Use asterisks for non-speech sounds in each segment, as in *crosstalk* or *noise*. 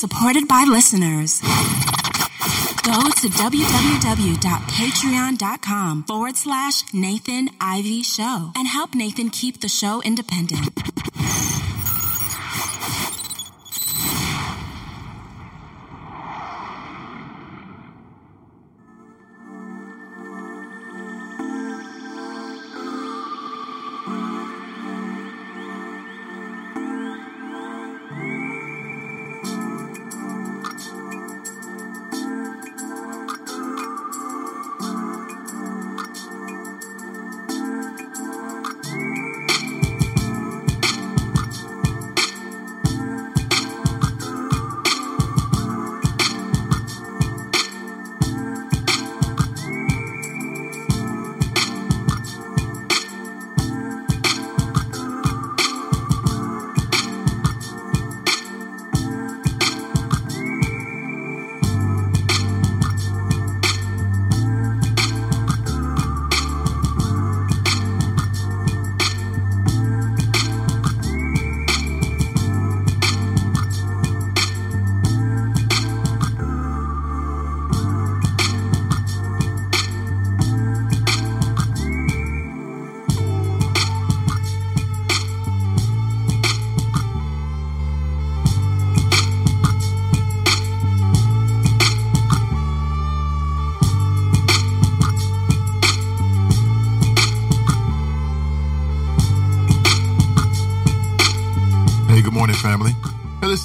Supported by listeners. Go to www.patreon.com forward slash Nathan Ivey Show and help Nathan keep the show independent.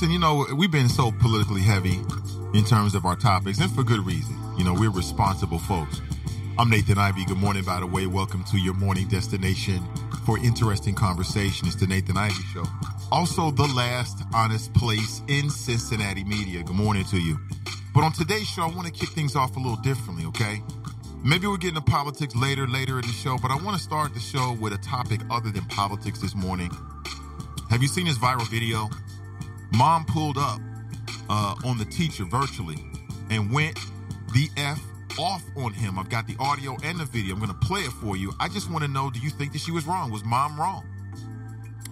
Listen, you know, we've been so politically heavy in terms of our topics, and for good reason. You know, we're responsible folks. I'm Nathan Ivey. Good morning, by the way. Welcome to your morning destination for interesting conversation. It's the Nathan Ivey Show. Also, the last honest place in Cincinnati media. Good morning to you. But on today's show, I want to kick things off a little differently, okay? Maybe we'll get into politics later, later in the show, but I want to start the show with a topic other than politics this morning. Have you seen this viral video? Mom pulled up uh, on the teacher virtually and went the F off on him. I've got the audio and the video. I'm going to play it for you. I just want to know do you think that she was wrong? Was mom wrong?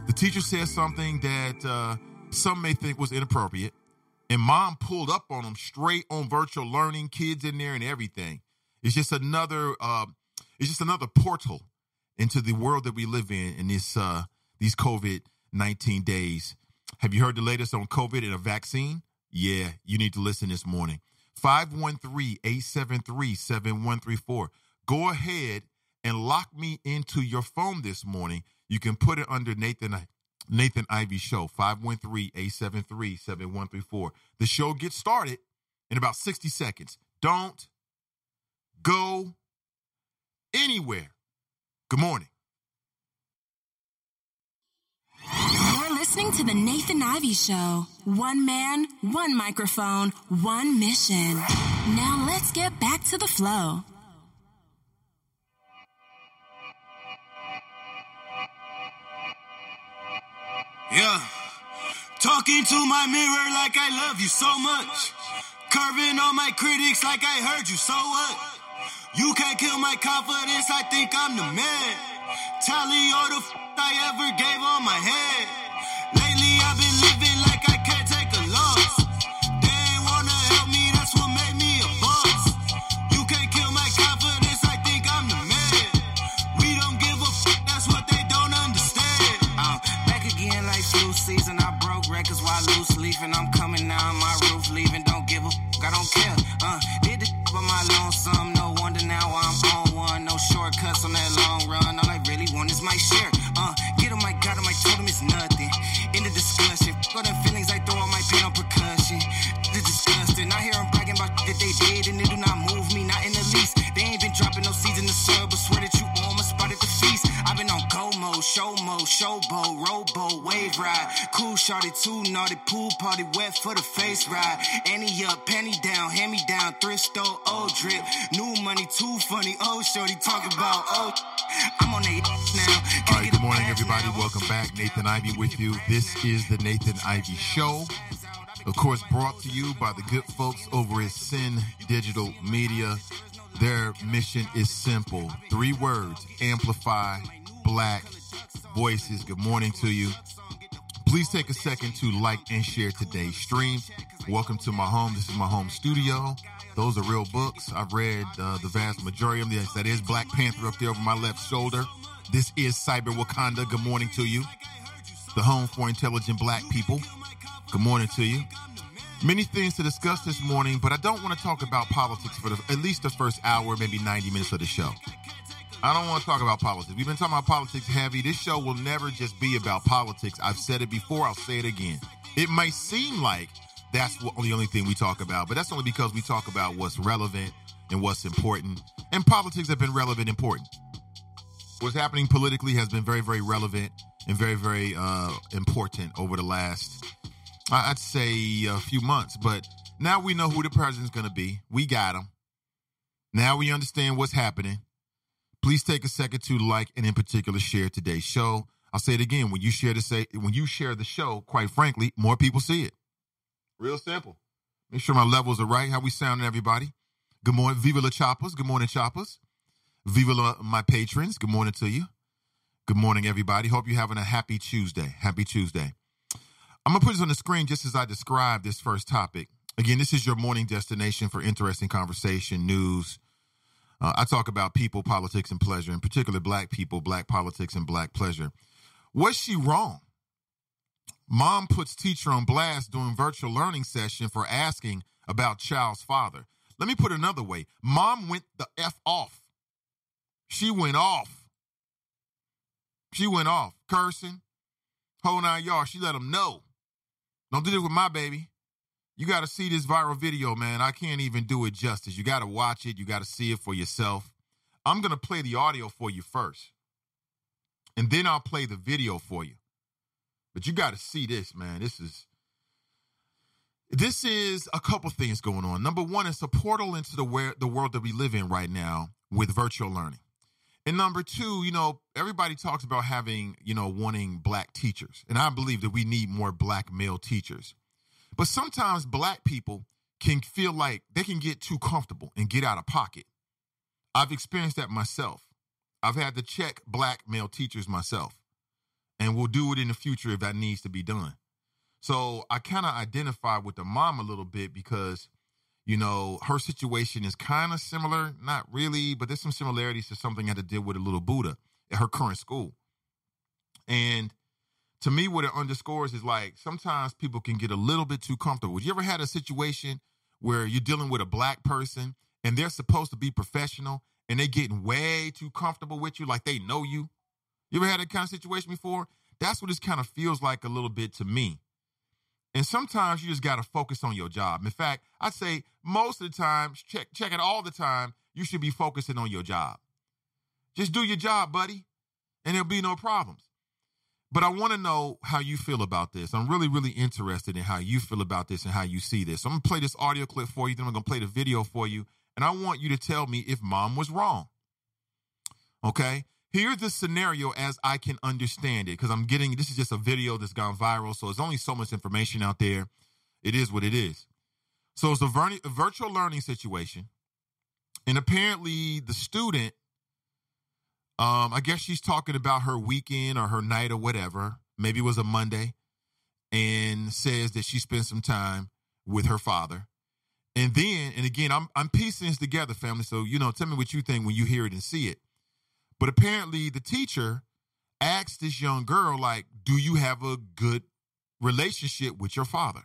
The teacher said something that uh, some may think was inappropriate. And mom pulled up on him straight on virtual learning, kids in there and everything. It's just another uh, it's just another portal into the world that we live in in this uh, these COVID 19 days. Have you heard the latest on COVID and a vaccine? Yeah, you need to listen this morning. 513 873 7134. Go ahead and lock me into your phone this morning. You can put it under Nathan Nathan Ivey Show, 513-873-7134. The show gets started in about 60 seconds. Don't go anywhere. Good morning. You're listening to the Nathan Ivey Show. One man, one microphone, one mission. Now let's get back to the flow. Yeah. Talking to my mirror like I love you so much. Curving on my critics like I heard you, so what? You can't kill my confidence, I think I'm the man. Tally all the f- I ever gave on my head. Lately I've been living like I can't take a loss. They ain't wanna help me, that's what made me a boss. You can't kill my confidence, I think I'm the man. We don't give a f- that's what they don't understand. Back again like flu season. I broke records while loose leafing. I'm coming now on my roof, leaving. Don't give a fuck, I don't care. Uh, did the by my lonesome. And it do not move me, not in the least. They ain't been dropping no seeds in the soil, but swear that you almost spotted the feast. I've been on go mode, show mode, showboat, rowboat, wave ride. Cool shorty, too naughty, pool party, wet for the face ride. Annie up, penny down, hand me down, thrift store, old drip. New money, too funny, old shorty, talk about, oh. I'm on a now. All right, good morning, everybody. Welcome back. Nathan Ivey with you. This is the Nathan Ivey Show. Of course, brought to you by the good folks over at Sin Digital Media. Their mission is simple three words amplify black voices. Good morning to you. Please take a second to like and share today's stream. Welcome to my home. This is my home studio. Those are real books. I've read uh, the vast majority of them. Yes, that is Black Panther up there over my left shoulder. This is Cyber Wakanda. Good morning to you. The home for intelligent black people. Good morning to you. Many things to discuss this morning, but I don't want to talk about politics for the, at least the first hour, maybe 90 minutes of the show. I don't want to talk about politics. We've been talking about politics heavy. This show will never just be about politics. I've said it before, I'll say it again. It might seem like that's what, the only thing we talk about, but that's only because we talk about what's relevant and what's important. And politics have been relevant and important. What's happening politically has been very, very relevant and very, very uh, important over the last, I'd say, a few months. But now we know who the president's going to be. We got him. Now we understand what's happening. Please take a second to like and in particular share today's show. I'll say it again. When you share the say when you share the show, quite frankly, more people see it. Real simple. Make sure my levels are right. How we sounding, everybody? Good morning. Viva la Choppers. Good morning, Choppers. Viva la, my patrons. Good morning to you. Good morning, everybody. Hope you're having a happy Tuesday. Happy Tuesday. I'm going to put this on the screen just as I describe this first topic. Again, this is your morning destination for interesting conversation, news. Uh, I talk about people, politics, and pleasure, in particular, black people, black politics, and black pleasure. Was she wrong? Mom puts teacher on blast during virtual learning session for asking about child's father. Let me put it another way. Mom went the F off. She went off. She went off, cursing, whole nine yards. She let him know. Don't do this with my baby. You got to see this viral video, man. I can't even do it justice. You got to watch it. You got to see it for yourself. I'm going to play the audio for you first, and then I'll play the video for you. But you got to see this, man. This is this is a couple things going on. Number one, it's a portal into the where the world that we live in right now with virtual learning. And number two, you know, everybody talks about having, you know, wanting black teachers. And I believe that we need more black male teachers. But sometimes black people can feel like they can get too comfortable and get out of pocket. I've experienced that myself. I've had to check black male teachers myself. And we'll do it in the future if that needs to be done. So I kind of identify with the mom a little bit because, you know, her situation is kind of similar, not really, but there's some similarities to something I had to deal with a little Buddha at her current school. And to me, what it underscores is like sometimes people can get a little bit too comfortable. You ever had a situation where you're dealing with a black person and they're supposed to be professional and they're getting way too comfortable with you, like they know you? You ever had that kind of situation before? That's what this kind of feels like a little bit to me. And sometimes you just got to focus on your job. In fact, I'd say most of the time, check check it all the time, you should be focusing on your job. Just do your job, buddy, and there'll be no problems. But I want to know how you feel about this. I'm really, really interested in how you feel about this and how you see this. So I'm gonna play this audio clip for you, then I'm gonna play the video for you, and I want you to tell me if mom was wrong. Okay? Here's the scenario as I can understand it, because I'm getting this is just a video that's gone viral, so there's only so much information out there. It is what it is. So it's a, a virtual learning situation, and apparently the student, um, I guess she's talking about her weekend or her night or whatever. Maybe it was a Monday, and says that she spent some time with her father. And then, and again, I'm I'm piecing this together, family. So you know, tell me what you think when you hear it and see it. But apparently, the teacher asked this young girl, like, do you have a good relationship with your father?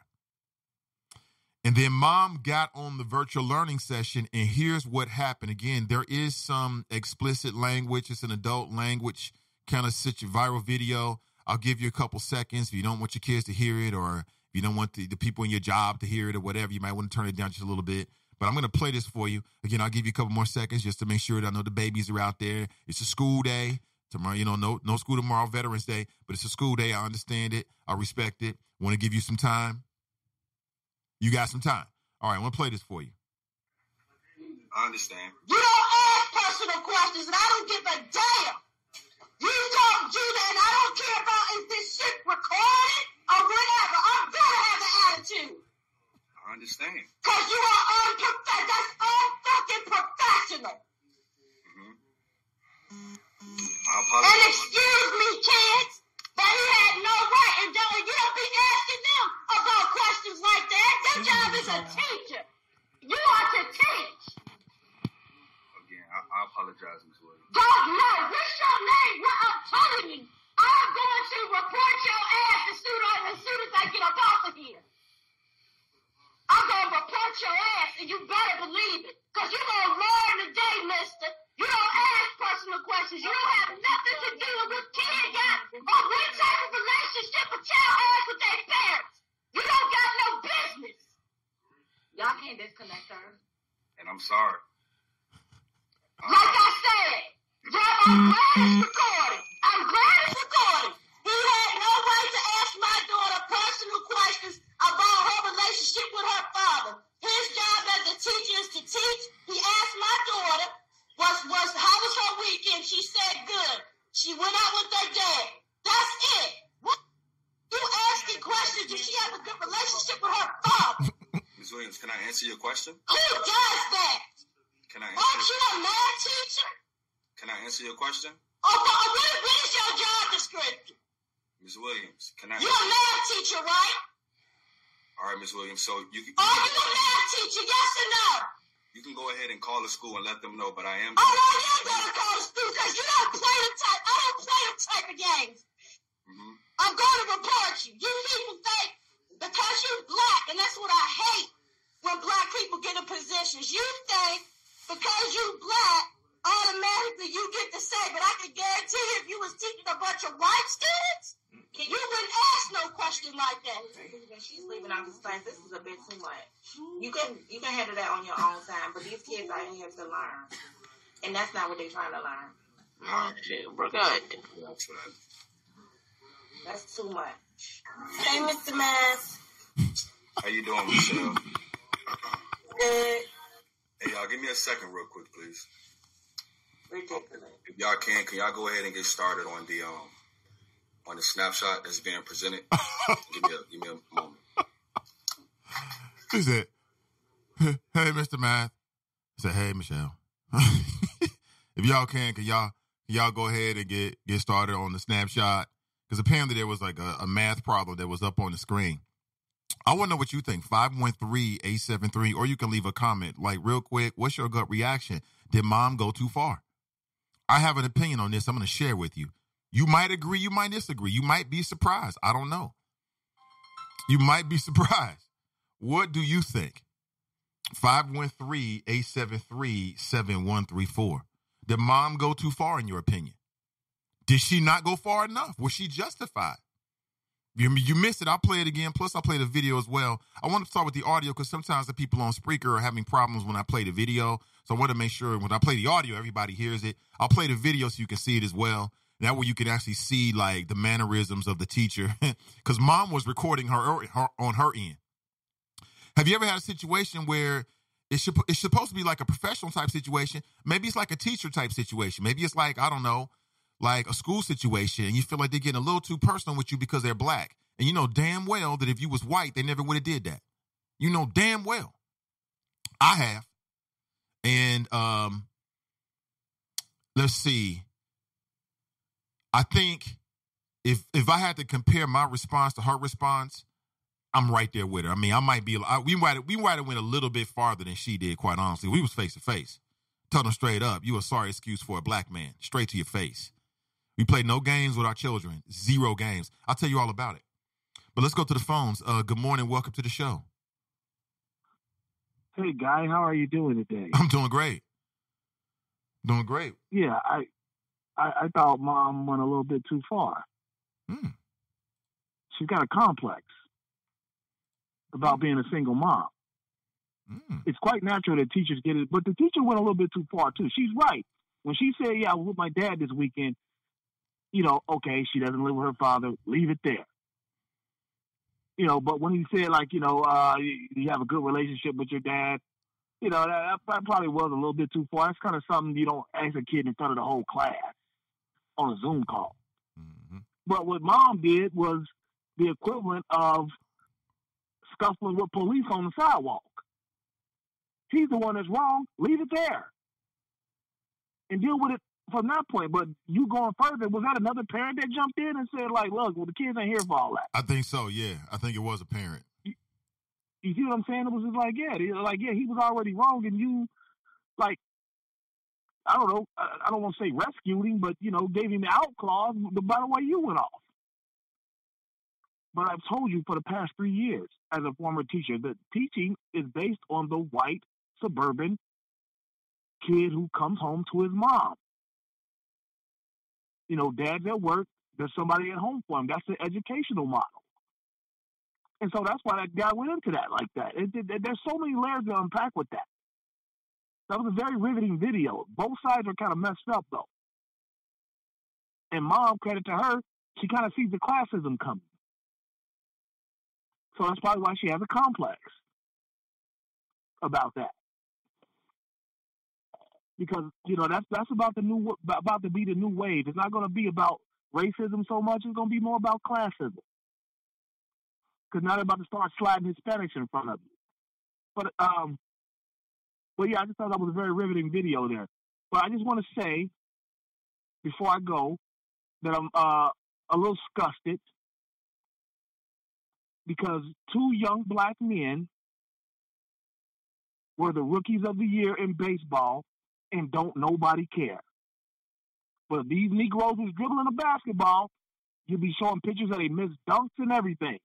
And then mom got on the virtual learning session, and here's what happened. Again, there is some explicit language, it's an adult language kind of a viral video. I'll give you a couple seconds if you don't want your kids to hear it, or if you don't want the, the people in your job to hear it, or whatever. You might want to turn it down just a little bit. But I'm going to play this for you. Again, I'll give you a couple more seconds just to make sure that I know the babies are out there. It's a school day tomorrow. You know, no no school tomorrow, Veterans Day, but it's a school day. I understand it. I respect it. Want to give you some time. You got some time. All right, I'm going to play this for you. I understand. You don't ask personal questions, and I don't give a damn. You don't do that, and I don't care about if this shit recorded or whatever. I'm gonna have an attitude. I understand. Cause you are unprofessional. That's unfucking professional. Mm-hmm. I And excuse me, kids, but he had no right, and don't, you don't be asking them about questions like that. Your mm-hmm. job is a teacher. You are to teach. Again, I, I apologize, Ms. Williams. Don't know. What's your name? What I'm telling you. I'm going to report your ass as soon as, as soon as I get up off of here. I'm to report your ass, and you better believe it. Because you're to learn today, mister. You don't ask personal questions. You don't have nothing to do with what kid got or what type of relationship a child has with their parents. You don't got no business. Y'all can't disconnect her. And I'm sorry. Like I said, Jeff, I'm glad it's recorded. I'm glad it's recorded. He had no right to ask my daughter personal questions relationship with her father. His job as a teacher is to teach. He asked my daughter, was was how was her weekend? She said good. She went out with her dad. That's it. What you asking questions? Does she have a good relationship with her father? *laughs* Ms. Williams, can I answer your question? Who does that? Can I answer? Aren't you a math teacher? can I answer your question? Oh, what, oh, what, what is your job description? Ms. Williams, can I You're a math teacher, right? All right, Ms. Williams, so you can, Are you a math teacher? Yes or no? you can go ahead and call the school and let them know, but I am Oh, no, you ain't gonna call the school because you don't play them type. I don't play them type of games. Mhm. I'm going to report you. You people think because you're black, and that's what I hate when black people get in positions. You think because you're black, automatically you get to say, but I can guarantee if you was teaching a bunch of white students, you wouldn't ask no question like that. She's leaving out this class. This is a bit too much. You can you can handle that on your own time, but these kids are here to learn, and that's not what they're trying to learn. All right. Shit, we're good. That's for. That's too much. Hey, Mr. Mass. How you doing, Michelle? Good. Hey, y'all, give me a second real quick, please. Ridiculous. If y'all can, can y'all go ahead and get started on the um on the snapshot that's being presented? *laughs* give me a give me a moment. He said, "Hey, Mr. Math." I said, "Hey, Michelle. *laughs* if y'all can, can y'all can y'all go ahead and get get started on the snapshot? Because apparently there was like a, a math problem that was up on the screen. I want to know what you think. 513-873, or you can leave a comment. Like, real quick, what's your gut reaction? Did mom go too far? I have an opinion on this. I'm going to share with you. You might agree, you might disagree. You might be surprised. I don't know. You might be *laughs* surprised. What do you think? 513-873-7134. Did mom go too far in your opinion? Did she not go far enough? Was she justified? You, you missed it. I'll play it again. Plus, I'll play the video as well. I want to start with the audio because sometimes the people on Spreaker are having problems when I play the video. So I want to make sure when I play the audio, everybody hears it. I'll play the video so you can see it as well. That way you can actually see like the mannerisms of the teacher. *laughs* Because mom was recording her, her on her end. Have you ever had a situation where it's, it's supposed to be like a professional type situation? Maybe it's like a teacher type situation. Maybe it's like, I don't know, like a school situation and you feel like they're getting a little too personal with you because they're black. And you know damn well that if you was white, they never would have did that. You know damn well. I have. And um let's see. I think if if I had to compare my response to her response, I'm right there with her. I mean, I might be. I, we might we might have went a little bit farther than she did. Quite honestly, we was face to face. Tell them straight up, you a sorry excuse for a black man, straight to your face. We play no games with our children, zero games. I'll tell you all about it. But let's go to the phones. Uh, good morning, welcome to the show. Hey, guy, how are you doing today? I'm doing great. Doing great. Yeah, I, I, I thought mom went a little bit too far. Hmm. She's got a complex about being a single mom. Mm. It's quite natural that teachers get it, but the teacher went a little bit too far too. She's right when she said, "Yeah, I was with my dad this weekend." You know, okay, she doesn't live with her father. Leave it there. You know, but when he said like, you know, uh, you, you have a good relationship with your dad, you know, that, that probably was a little bit too far. That's kind of something you don't ask a kid in front of the whole class on a Zoom call. hmm But what mom did was the equivalent of scuffling with police on the sidewalk. He's the one that's wrong. Leave it there and deal with it from that point. But you going further, was that another parent that jumped in and said, like, look, well, the kids ain't here for all that? I think so. Yeah, I think it was a parent. You see what I'm saying? It was just like, yeah, like, yeah, he was already wrong, and you, like, I don't know, I don't want to say rescued him, but you know, gave him the out clause. By the way, you went off. But I've told you for the past three years, as a former teacher, that teaching is based on the white suburban kid who comes home to his mom. You know, dad's at work, there's somebody at home for him. That's the educational model. And so that's why that guy went into that like that. It, it, there's so many layers to unpack with that. That was a very riveting video. Both sides are kind of messed up though. And mom, credit to her, she kind of sees the classism coming. So that's probably why she has a complex about that. Because you know that's that's about the new about to be the new wave. It's not going to be about racism so much. It's going to be more about classism. Because now they're about to start sliding Hispanics in front of you. But um, but yeah, I just thought that was a very riveting video there. But I just want to say before I go that I'm uh, a little disgusted because two young black men were the rookies of the year in baseball and don't nobody care. But these Negroes was dribbling a basketball, you'd be showing pictures that they missed dunks and everything.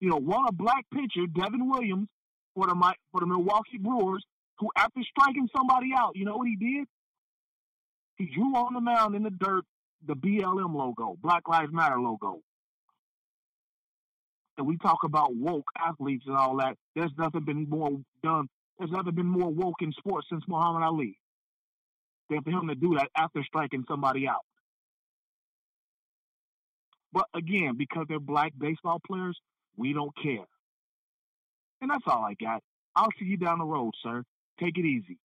You know, one a black pitcher, Devin Williams, for the for the Milwaukee Brewers, who after striking somebody out, you know what he did? He drew on the mound in the dirt the BLM logo, Black Lives Matter logo. And we talk about woke athletes and all that. There's nothing been more done. There's never been more woke in sports since Muhammad Ali than for him to do that after striking somebody out. But again, because they're black baseball players, we don't care. And that's all I got. I'll see you down the road, sir. Take it easy.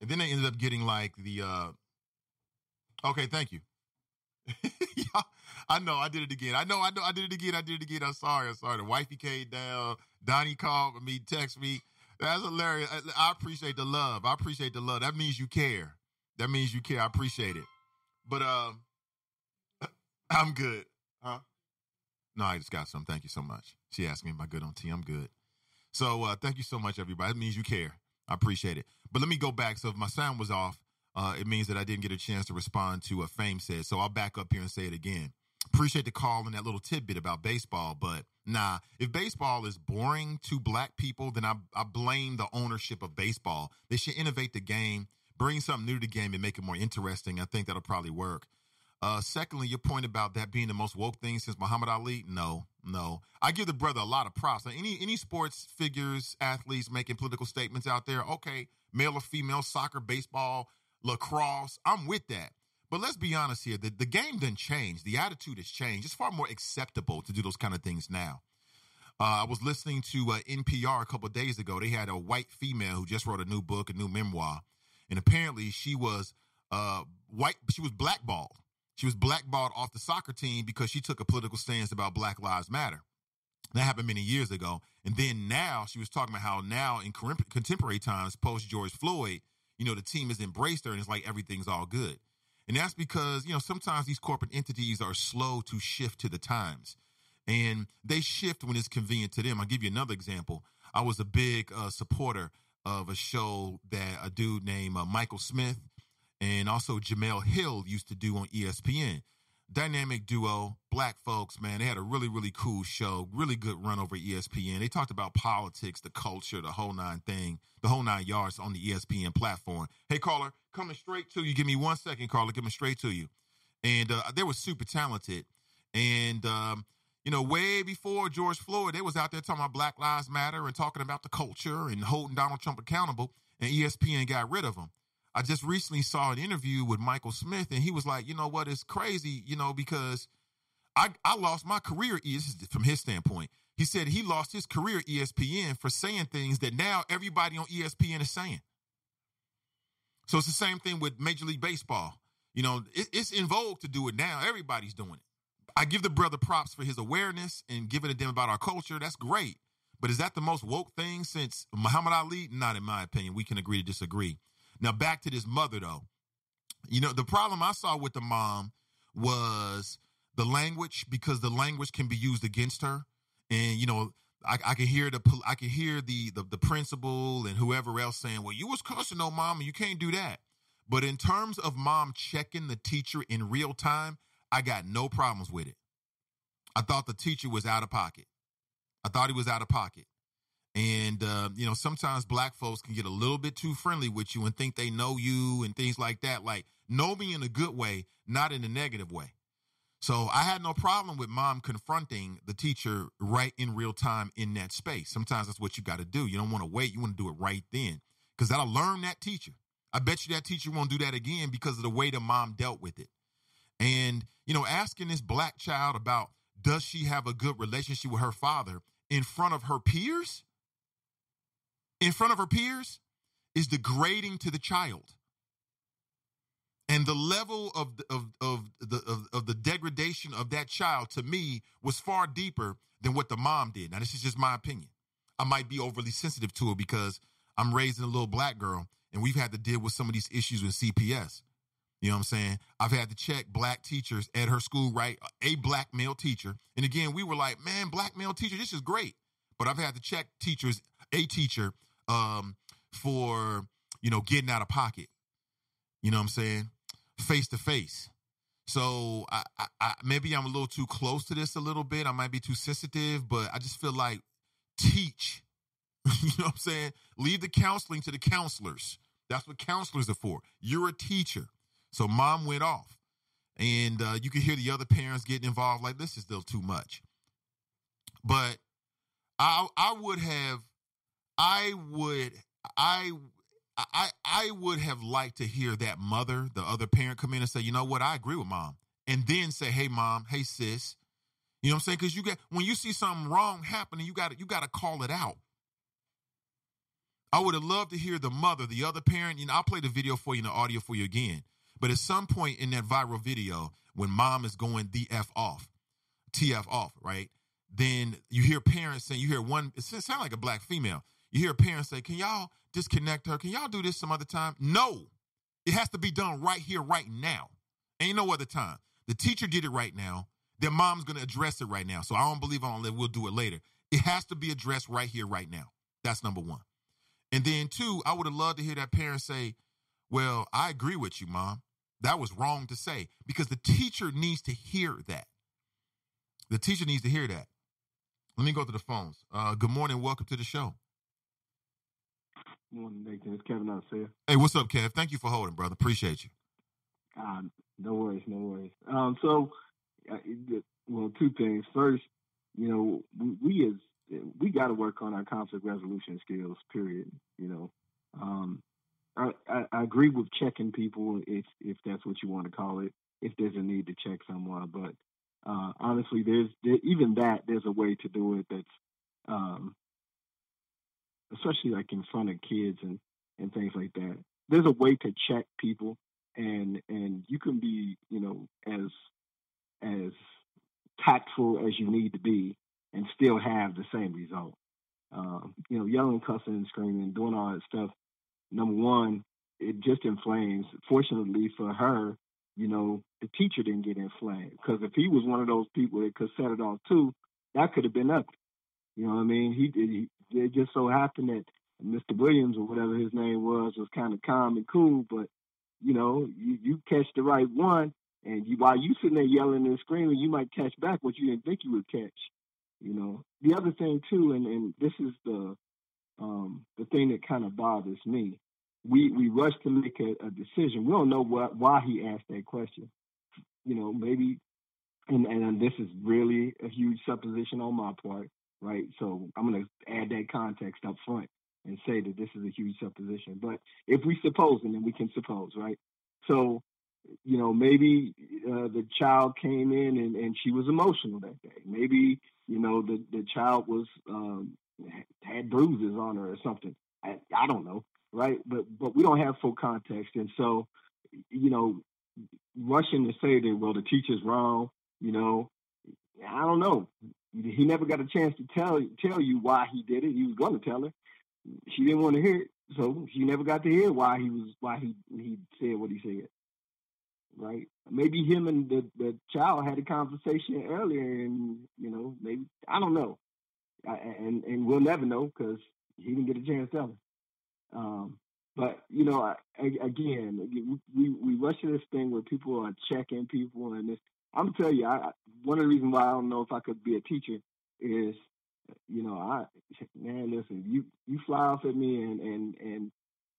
And then they ended up getting like the uh Okay, thank you. *laughs* I know, I did it again. I know, I know, I did it again. I did it again. I'm sorry, I'm sorry. The wifey came down. Donnie called me, text me. That's hilarious. I, I appreciate the love. I appreciate the love. That means you care. That means you care. I appreciate it. But um, *laughs* I'm good. Huh? No, I just got some. Thank you so much. She asked me, "Am I good on tea?" I'm good. So uh, thank you so much, everybody. It means you care. I appreciate it. But let me go back. So if my sound was off, uh, it means that I didn't get a chance to respond to what Fame said. So I'll back up here and say it again. Appreciate the call and that little tidbit about baseball, but nah, if baseball is boring to black people, then I, I blame the ownership of baseball. They should innovate the game, bring something new to the game, and make it more interesting. I think that'll probably work. Uh, secondly, your point about that being the most woke thing since Muhammad Ali, no, no. I give the brother a lot of props. Any any sports figures, athletes making political statements out there, okay, male or female, soccer, baseball, lacrosse, I'm with that. But let's be honest here. The, the game didn't change. The attitude has changed. It's far more acceptable to do those kind of things now. Uh, I was listening to uh, NPR a couple days ago. They had a white female who just wrote a new book, a new memoir, and apparently she was uh, white. She was blackballed. She was blackballed off the soccer team because she took a political stance about Black Lives Matter. That happened many years ago. And then now she was talking about how now in contemporary times, post George Floyd, you know, the team has embraced her and it's like everything's all good. And that's because, you know, sometimes these corporate entities are slow to shift to the times. And they shift when it's convenient to them. I'll give you another example. I was a big uh, supporter of a show that a dude named uh, Michael Smith and also Jemele Hill used to do on ESPN dynamic duo, black folks, man. They had a really, really cool show, really good run over ESPN. They talked about politics, the culture, the whole nine thing, the whole nine yards on the ESPN platform. Hey, caller, coming straight to you. Give me one second, caller, coming straight to you. And uh, they were super talented. And, um, you know, way before George Floyd, they was out there talking about Black Lives Matter and talking about the culture and holding Donald Trump accountable. And ESPN got rid of them. I just recently saw an interview with Michael Smith, and he was like, you know what, it's crazy, you know, because I, I lost my career. Is from his standpoint, he said he lost his career ESPN for saying things that now everybody on ESPN is saying. So it's the same thing with Major League Baseball. You know, it, it's in vogue to do it now. Everybody's doing it. I give the brother props for his awareness and giving a damn about our culture. That's great. But is that the most woke thing since Muhammad Ali? Not in my opinion. We can agree to disagree. Now back to this mother though. You know, the problem I saw with the mom was the language because the language can be used against her. And you know, I, I can hear the I can hear the, the the principal and whoever else saying, "Well, you was cussing on mom, and you can't do that." But in terms of mom checking the teacher in real time, I got no problems with it. I thought the teacher was out of pocket. I thought he was out of pocket. And, uh, you know, sometimes black folks can get a little bit too friendly with you and think they know you and things like that. Like, know me in a good way, not in a negative way. So I had no problem with mom confronting the teacher right in real time in that space. Sometimes that's what you got to do. You don't want to wait. You want to do it right then because that'll learn that teacher. I bet you that teacher won't do that again because of the way the mom dealt with it. And, you know, asking this black child about does she have a good relationship with her father in front of her peers? In front of her peers is degrading to the child. And the level of the, of of the of, of the degradation of that child to me was far deeper than what the mom did. Now this is just my opinion. I might be overly sensitive to it because I'm raising a little black girl and we've had to deal with some of these issues with CPS. You know what I'm saying? I've had to check black teachers at her school, right? A black male teacher. And again, we were like, man, black male teacher, this is great. But I've had to check teachers, a teacher um, for you know getting out of pocket. You know what I'm saying? Face to face. So I, I, I, maybe I'm a little too close to this a little bit. I might be too sensitive, but I just feel like teach. *laughs* you know what I'm saying? Leave the counseling to the counselors. That's what counselors are for. You're a teacher. So mom went off. And uh, you can hear the other parents getting involved like this is still too much. But I I would have I would I I I would have liked to hear that mother, the other parent, come in and say, you know what, I agree with mom, and then say, hey mom, hey sis, you know what I'm saying? Because you get when you see something wrong happening, you got you got to call it out. I would have loved to hear the mother, the other parent. You know, I'll play the video for you and the audio for you again. But at some point in that viral video, when mom is going the F off, TF off, right? Then you hear parents saying, you hear one, it sounds like a black female. You hear a parent say, Can y'all disconnect her? Can y'all do this some other time? No. It has to be done right here, right now. Ain't no other time. The teacher did it right now. Their mom's going to address it right now. So I don't believe I don't live. We'll do it later. It has to be addressed right here, right now. That's number one. And then two, I would have loved to hear that parent say, Well, I agree with you, mom. That was wrong to say because the teacher needs to hear that. The teacher needs to hear that. Let me go to the phones. Uh, good morning. Welcome to the show. Morning, Nathan. It's Kevin out there. Hey, what's up, Kev? Thank you for holding, brother. Appreciate you. Uh, no worries, no worries. Um, so, uh, well, two things. First, you know, we, we as we got to work on our conflict resolution skills. Period. You know, um, I, I, I, agree with checking people if if that's what you want to call it. If there's a need to check someone, but uh, honestly, there's there, even that there's a way to do it that's um, especially like in front of kids and and things like that. There's a way to check people, and and you can be you know as as tactful as you need to be and still have the same result. Um, you know, yelling, cussing, and screaming, doing all that stuff. Number one, it just inflames. Fortunately for her, you know, the teacher didn't get inflamed because if he was one of those people that could set it off too, that could have been up. You know what I mean? He, he it just so happened that Mr. Williams or whatever his name was was kind of calm and cool, but you know, you, you catch the right one, and you, while you sitting there yelling and screaming, you might catch back what you didn't think you would catch. You know, the other thing too, and, and this is the um, the thing that kind of bothers me. We we rush to make a, a decision. We don't know what why he asked that question. You know, maybe, and and this is really a huge supposition on my part right? So I'm going to add that context up front and say that this is a huge supposition. But if we suppose, and then we can suppose, right? So, you know, maybe uh, the child came in and, and she was emotional that day. Maybe, you know, the, the child was um, had bruises on her or something. I, I don't know, right? But but we don't have full context, and so, you know, rushing to say that well the teacher's wrong, you know, I don't know he never got a chance to tell tell you why he did it. He was going to tell her. She didn't want to hear it, so she never got to hear why he was why he he said what he said. Right? Maybe him and the the child had a conversation earlier, and you know, maybe I don't know, I, and and we'll never know because he didn't get a chance to tell her. Um, but you know, I, again, we we rush to this thing where people are checking people, and this I'm tell you, I, one of the reasons why I don't know if I could be a teacher is, you know, I man, listen, you you fly off at me and and and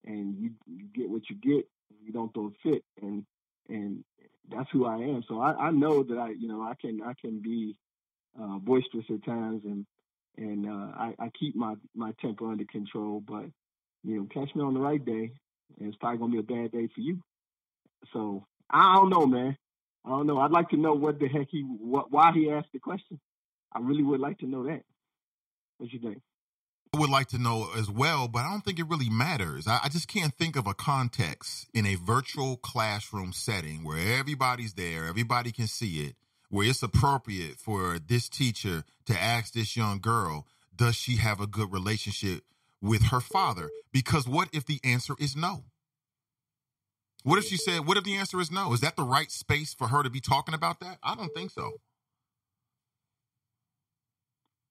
and you, you get what you get, you don't throw a fit, and and that's who I am. So I, I know that I, you know, I can I can be uh, boisterous at times, and and uh, I, I keep my my temper under control. But you know, catch me on the right day, and it's probably gonna be a bad day for you. So I don't know, man. I don't know. I'd like to know what the heck he, what, why he asked the question. I really would like to know that. What you think? I would like to know as well, but I don't think it really matters. I, I, just can't think of a context in a virtual classroom setting where everybody's there, everybody can see it, where it's appropriate for this teacher to ask this young girl, does she have a good relationship with her father? Because what if the answer is no? What if she said, what if the answer is no? Is that the right space for her to be talking about that? I don't think so.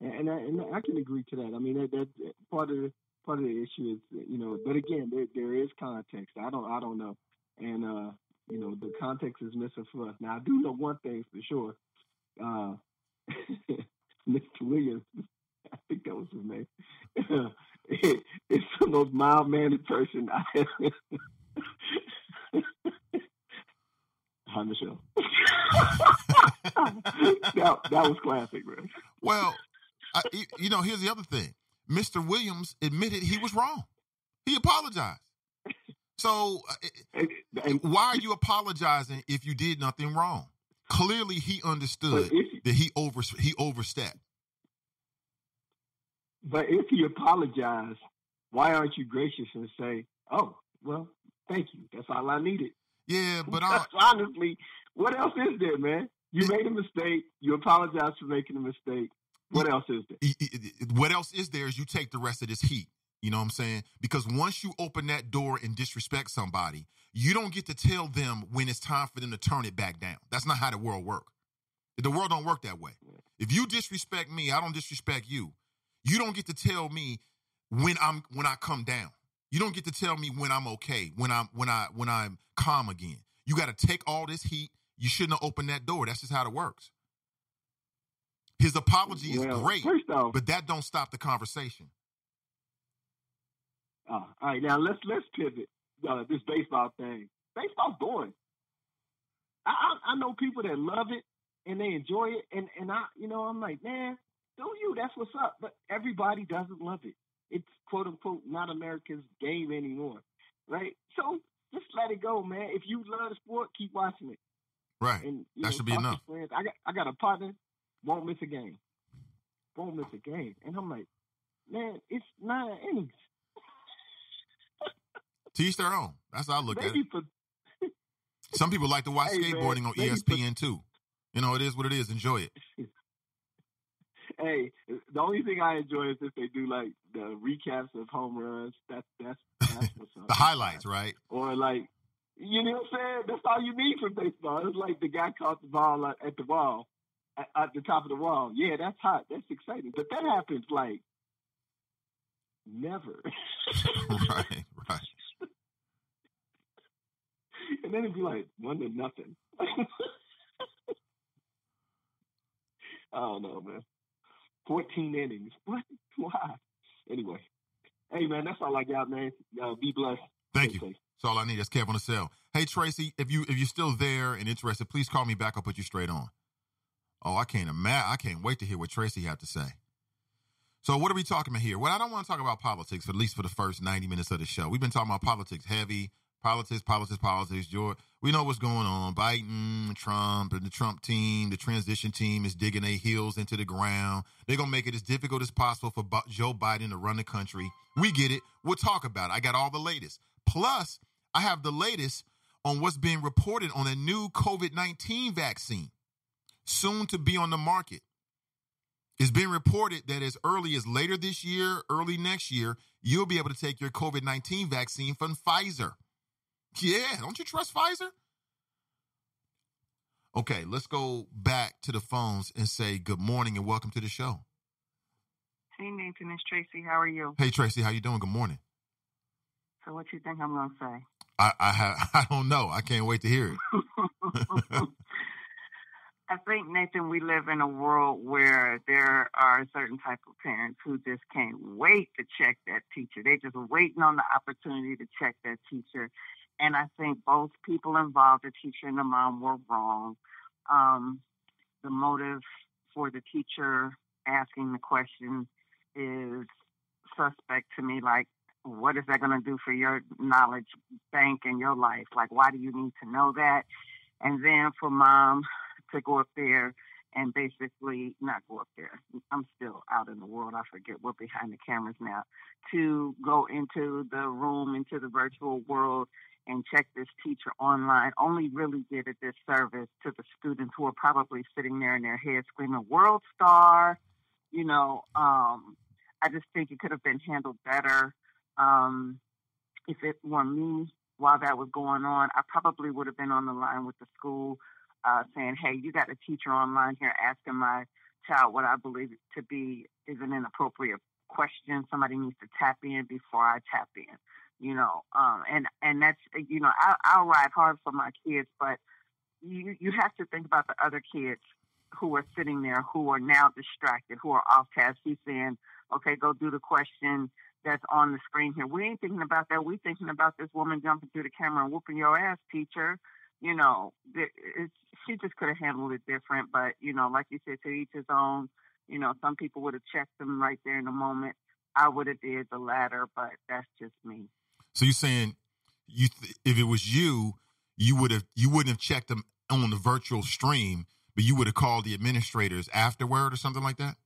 And I, and I can agree to that. I mean, that, that part of the, part of the issue is, you know, but again, there, there is context. I don't, I don't know. And, uh, you know, the context is missing for us. Now, I do know one thing for sure. Uh, *laughs* Mr. Williams, I think that was his name, *laughs* it's the most mild-mannered person I have *laughs* *laughs* Hi, Michelle. *laughs* that, that was classic, man. Well, I, you know, here's the other thing. Mr. Williams admitted he was wrong. He apologized. So, uh, why are you apologizing if you did nothing wrong? Clearly, he understood that he over he overstepped. But if he apologized, why aren't you gracious and say, "Oh, well, thank you. That's all I needed." Yeah, but *laughs* honestly, what else is there, man? You made a mistake. You apologize for making a mistake. What else is there? What else is there is you take the rest of this heat. You know what I'm saying? Because once you open that door and disrespect somebody, you don't get to tell them when it's time for them to turn it back down. That's not how the world works. The world don't work that way. If you disrespect me, I don't disrespect you. You don't get to tell me when I'm when I come down. You don't get to tell me when I'm okay, when I'm when I when I'm calm again. You got to take all this heat. You shouldn't have opened that door. That's just how it works. His apology is great, first off- but that don't stop the conversation. Uh, all right, now let's let's pivot. Uh, this baseball thing. Baseball's boring. I, I I know people that love it and they enjoy it, and and I you know I'm like, man, do you? That's what's up. But everybody doesn't love it. It's quote unquote not America's game anymore, right? So just let it go, man. If you love the sport, keep watching it. Right. And That know, should be enough. Friends. I got I got a partner won't miss a game. Won't miss a game, and I'm like, man, it's nine innings. *laughs* To each their own. That's how I look at it. for Some people like to watch *laughs* Hey, man, skateboarding on E maybe ESPN too. You know, it is what it is. Enjoy it. *laughs* hey, the only thing I enjoy is if they do like the recaps of home runs. That's that's that's what's up. The highlights, right? Or like, you know what I'm saying? That's all you need from baseball. It's like the guy caught the ball at, at the wall, at, at the top of the wall. Yeah, that's hot. That's exciting. But that happens like never. *laughs* right, right. *laughs* and then it'd be like one to nothing. *laughs* I don't know, man. Fourteen innings. *laughs* What? Why? Anyway, hey man, that's all I got, man. Uh, be blessed. Thank Stay you. safe. That's all I need. That's Kev on the cell. Hey Tracy, if you if you're still there and interested, please call me back. I'll put you straight on. Oh, I can't imagine. I can't wait to hear what Tracy had to say. So what are we talking about here? Well, I don't want to talk about politics, at least for the first 90 minutes of the show. We've been talking about politics heavy, politics, politics, politics. George, we know what's going on. Biden, Trump, and the Trump team, the transition team is digging their heels into the ground. They're going to make it as difficult as possible for Joe Biden to run the country. We get it. We'll talk about it. I got all the latest. Plus, I have the latest on what's being reported on a new COVID 19 vaccine, soon to be on the market. It's been reported that as early as later this year, early next year, you'll be able to take your COVID 19 vaccine from Pfizer. Yeah, don't you trust Pfizer? Okay, let's go back to the phones and say good morning and welcome to the show. Hey Nathan, it's Tracy. How are you? Hey Tracy, how you doing? Good morning. So what you think I'm gonna say? I I have *laughs* I don't know. I can't wait to hear it. *laughs* *laughs* I think Nathan, we live in a world where there are certain type of parents who just can't wait to check that teacher. They're just waiting on the opportunity to check that teacher. And I think both people involved, the teacher and the mom, were wrong. Um, the motive for the teacher asking the question is suspect to me. Like, what is that going to do for your knowledge bank in your life? Like, why do you need to know that? And then for mom to go up there and basically not go up there. I'm still out in the world. I forget we're behind the cameras now. To go into the room, into the virtual world and check this teacher online only really did a disservice to the students who are probably sitting there in their head screaming, World Star, you know, um, I just think it could have been handled better. Um, if it were me while that was going on, I probably would have been on the line with the school uh, saying, hey, you got a teacher online here asking my child what I believe to be is an inappropriate question. Somebody needs to tap in before I tap in, you know. Um, and, and that's, you know, I, I'll ride hard for my kids, but you, you have to think about the other kids who are sitting there who are now distracted, who are off task. He's saying, okay, go do the question that's on the screen here. We ain't thinking about that. We thinking about this woman jumping through the camera and whooping your ass, teacher. You know, she just could have handled it different. But you know, like you said, to each his own. You know, some people would have checked them right there in the moment. I would have did the latter, but that's just me. So you're saying you th- if it was you, you would have you wouldn't have checked them on the virtual stream, but you would have called the administrators afterward or something like that.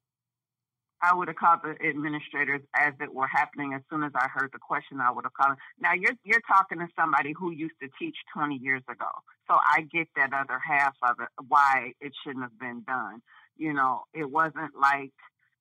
I would have called the administrators as it were happening. As soon as I heard the question, I would have called. Now you're you're talking to somebody who used to teach 20 years ago, so I get that other half of it. Why it shouldn't have been done. You know, it wasn't like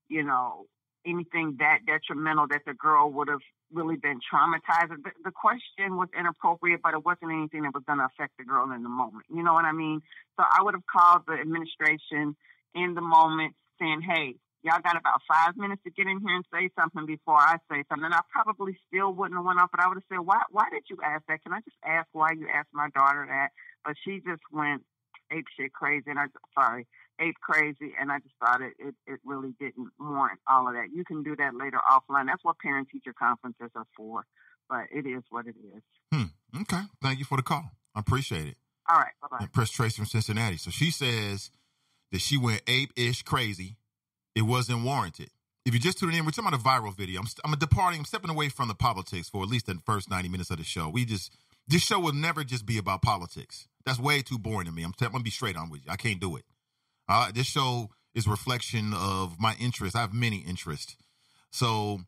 you know anything that detrimental that the girl would have really been traumatized. The, the question was inappropriate, but it wasn't anything that was going to affect the girl in the moment. You know what I mean? So I would have called the administration in the moment saying, hey, y'all got about five minutes to get in here and say something before I say something. And I probably still wouldn't have went off, but I would have said, why, why did you ask that? Can I just ask why you asked my daughter that? But she just went ape shit crazy. And I, sorry, ape crazy. And I just thought it, it, it really didn't warrant all of that. You can do that later offline. That's what parent teacher conferences are for. But it is what it is. Hmm. Okay. Thank you for the call. I appreciate it. All right. Bye bye. Press Tracy from Cincinnati. So she says that she went ape ish crazy it wasn't warranted. If you just tuned in, we're talking about a viral video. I'm, I'm departing, I'm stepping away from the politics for at least the first 90 minutes of the show. We just, this show will never just be about politics. That's way too boring to me. I'm, I'm going to be straight on with you. I can't do it. Uh, this show is reflection of my interests. I have many interests. So,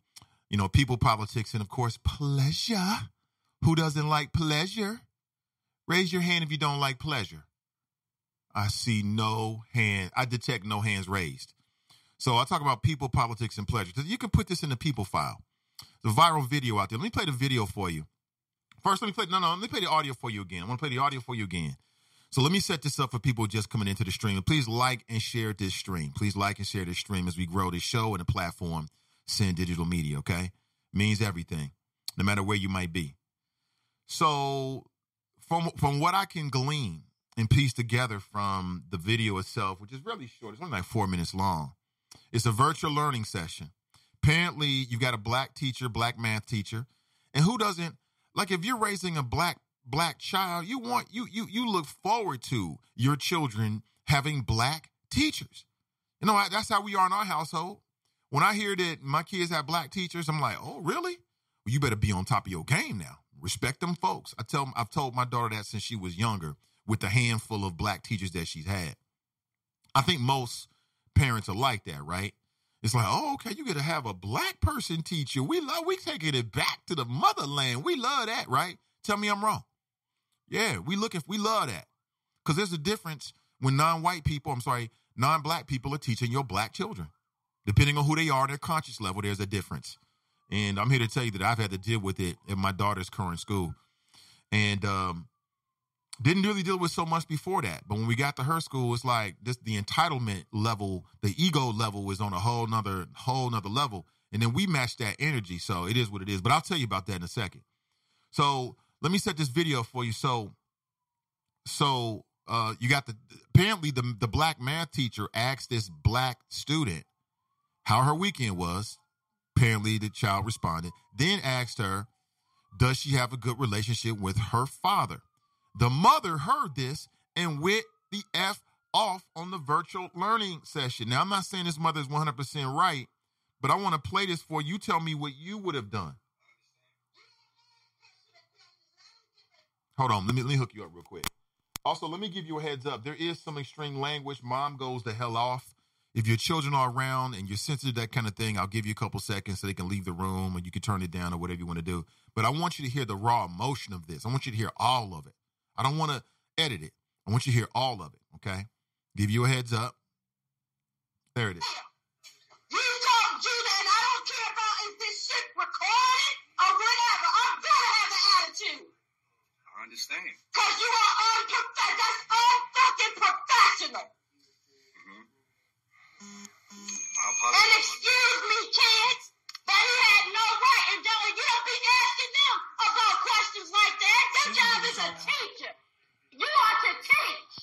you know, people, politics, and of course, pleasure. Who doesn't like pleasure? Raise your hand if you don't like pleasure. I see no hand. I detect no hands raised. So I talk about people, politics, and pleasure. You can put this in the people file. The viral video out there. Let me play the video for you. First, let me play. No, no. Let me play the audio for you again. I want to play the audio for you again. So let me set this up for people just coming into the stream. Please like and share this stream. Please like and share this stream as we grow this show and the platform, Send Digital Media. Okay, means everything, no matter where you might be. So, from from what I can glean and piece together from the video itself, which is really short, it's only like four minutes long it's a virtual learning session. Apparently, you've got a black teacher, black math teacher, and who doesn't like if you're raising a black black child, you want you you you look forward to your children having black teachers. You know, that's how we are in our household. When I hear that my kids have black teachers, I'm like, oh, really? Well, you better be on top of your game now. Respect them folks. I tell I've told my daughter that since she was younger, with the handful of black teachers that she's had. I think most parents are like that, right? It's like, oh, okay, you get to have a black person teach you. We love, we taking it back to the motherland. We love that, right? Tell me I'm wrong. Yeah, we look if we love that. Because there's a difference when non-white people, I'm sorry, non-black people are teaching your black children. Depending on who they are, their conscious level, there's a difference. And I'm here to tell you that I've had to deal with it in my daughter's current school. And um, didn't really deal with so much before that. But when we got to her school, it's like this the entitlement level, the ego level was on a whole nother whole nother level. And then we matched that energy. So it is what it is. But I'll tell you about that in a second. So let me set this video for you. So so uh you got the apparently the the black math teacher asked this black student how her weekend was. Apparently the child responded. Then asked her, does she have a good relationship with her father? The mother heard this and went the F off on the virtual learning session. Now, I'm not saying this mother is 100% right, but I want to play this for you. Tell me what you would have done. Hold on. Let me, let me hook you up real quick. Also, let me give you a heads up. There is some extreme language. Mom goes the hell off. If your children are around and you're sensitive to that kind of thing, I'll give you a couple seconds so they can leave the room or you can turn it down or whatever you want to do. But I want you to hear the raw emotion of this. I want you to hear all of it. I don't want to edit it. I want you to hear all of it, okay? Give you a heads up. There it is. You don't do that, and I don't care about if this shit recorded or whatever. I'm gonna have an attitude. I understand. Cause you are unprofessional. That's unfucking professional. Mm-hmm. And excuse me, kids, but he had no right, and don't you don't be asking them about questions like that. Your job is a teacher. You are to teach.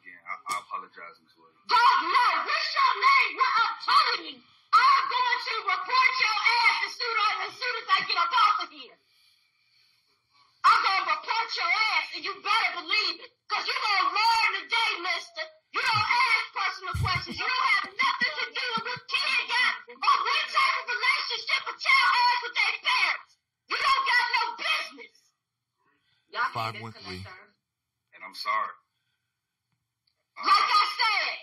Again, I, I apologize, Ms. Williams. Don't know. What's your name? What I'm telling you. I'm going to report your ass as soon as, as soon as I get up off of here. I'm going to report your ass, and you better believe it. Because you're going to learn today, mister. You don't ask personal questions. You don't have nothing to do with what kid got or what type of relationship a child has with their parents. You don't got no business. Y'all Five one three. And I'm sorry. Uh, like I said,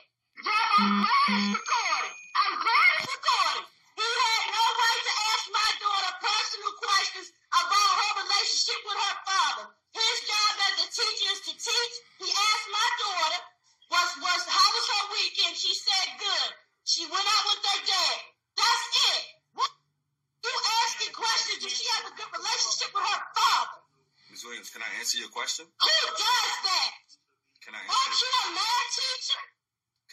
yeah, I'm glad it's recorded. I'm glad it's recorded. He had no right to ask my daughter personal questions about her relationship with her father. His job as a teacher is to teach. He asked my daughter, was, was, how was her weekend? She said good. She went out with her dad. That's it. What you asked questions? Does she have a good relationship with her father? Ms. Williams, can I answer your question? Who does that? Can I Aren't you a math teacher?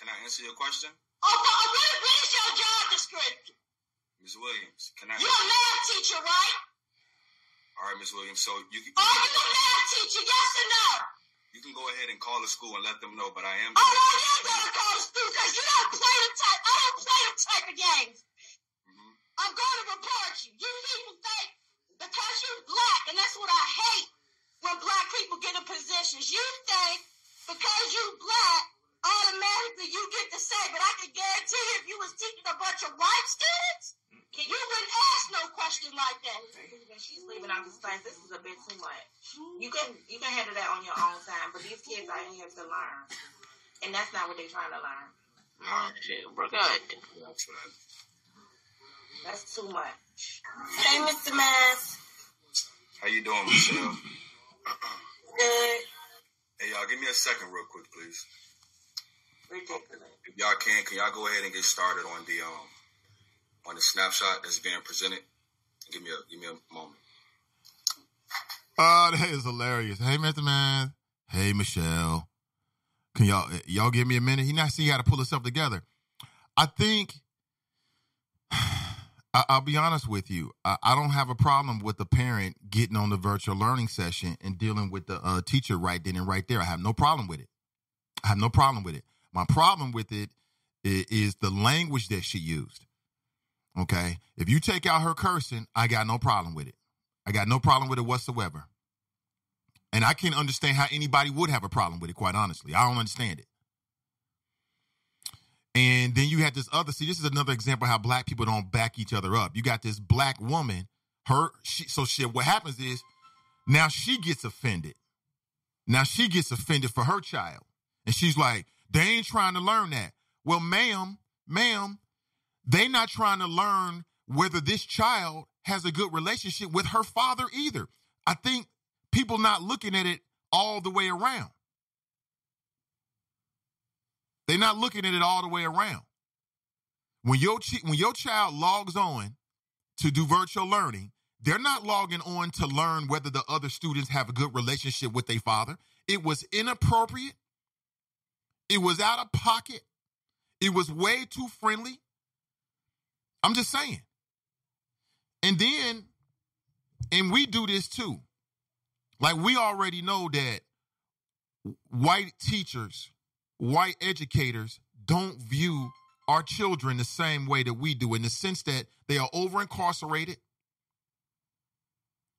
Can I answer your question? Oh, uh, what, what, what is your job description? Ms. Williams, can I? You're a math teacher, right? All right, Ms. Williams. So you can, Are you a math teacher? Yes or no? you can go ahead and call the school and let them know. But I am. Oh, no, you ain't gonna call the school because you don't play the type. I don't play them type of games. I'm going to report you. You people think because you're black, and that's what I hate when black people get in positions. You think because you're black, automatically you get to say, but I can guarantee you if you was teaching a bunch of white students, you wouldn't ask no question like that. She's leaving out the space. This is a bit too much. You can you can handle that on your own time, but these kids are here to learn, and that's not what they're trying to learn. Oh, shit, we're good. That's too much. Hey, Mr. Mast. How you doing, Michelle? *clears throat* Good. Hey, y'all, give me a second, real quick, please. Ridiculous. If y'all can, can y'all go ahead and get started on the um on the snapshot that's being presented? Give me a give me a moment. Oh, that is hilarious. Hey, Mr. Man. Hey, Michelle. Can y'all y'all give me a minute? He not see how to pull himself together. I think I, I'll be honest with you. I, I don't have a problem with the parent getting on the virtual learning session and dealing with the uh, teacher right then and right there. I have no problem with it. I have no problem with it. My problem with it is the language that she used. Okay, if you take out her cursing, I got no problem with it. I got no problem with it whatsoever. And I can't understand how anybody would have a problem with it, quite honestly. I don't understand it. And then you had this other, see, this is another example how black people don't back each other up. You got this black woman, her, she, so shit, what happens is now she gets offended. Now she gets offended for her child. And she's like, they ain't trying to learn that. Well, ma'am, ma'am, they not trying to learn whether this child has a good relationship with her father either. I think people not looking at it all the way around. They're not looking at it all the way around. When your chi- when your child logs on to do virtual learning, they're not logging on to learn whether the other students have a good relationship with their father. It was inappropriate. It was out of pocket. It was way too friendly. I'm just saying. And then, and we do this too. Like we already know that white teachers, white educators don't view our children the same way that we do, in the sense that they are over incarcerated,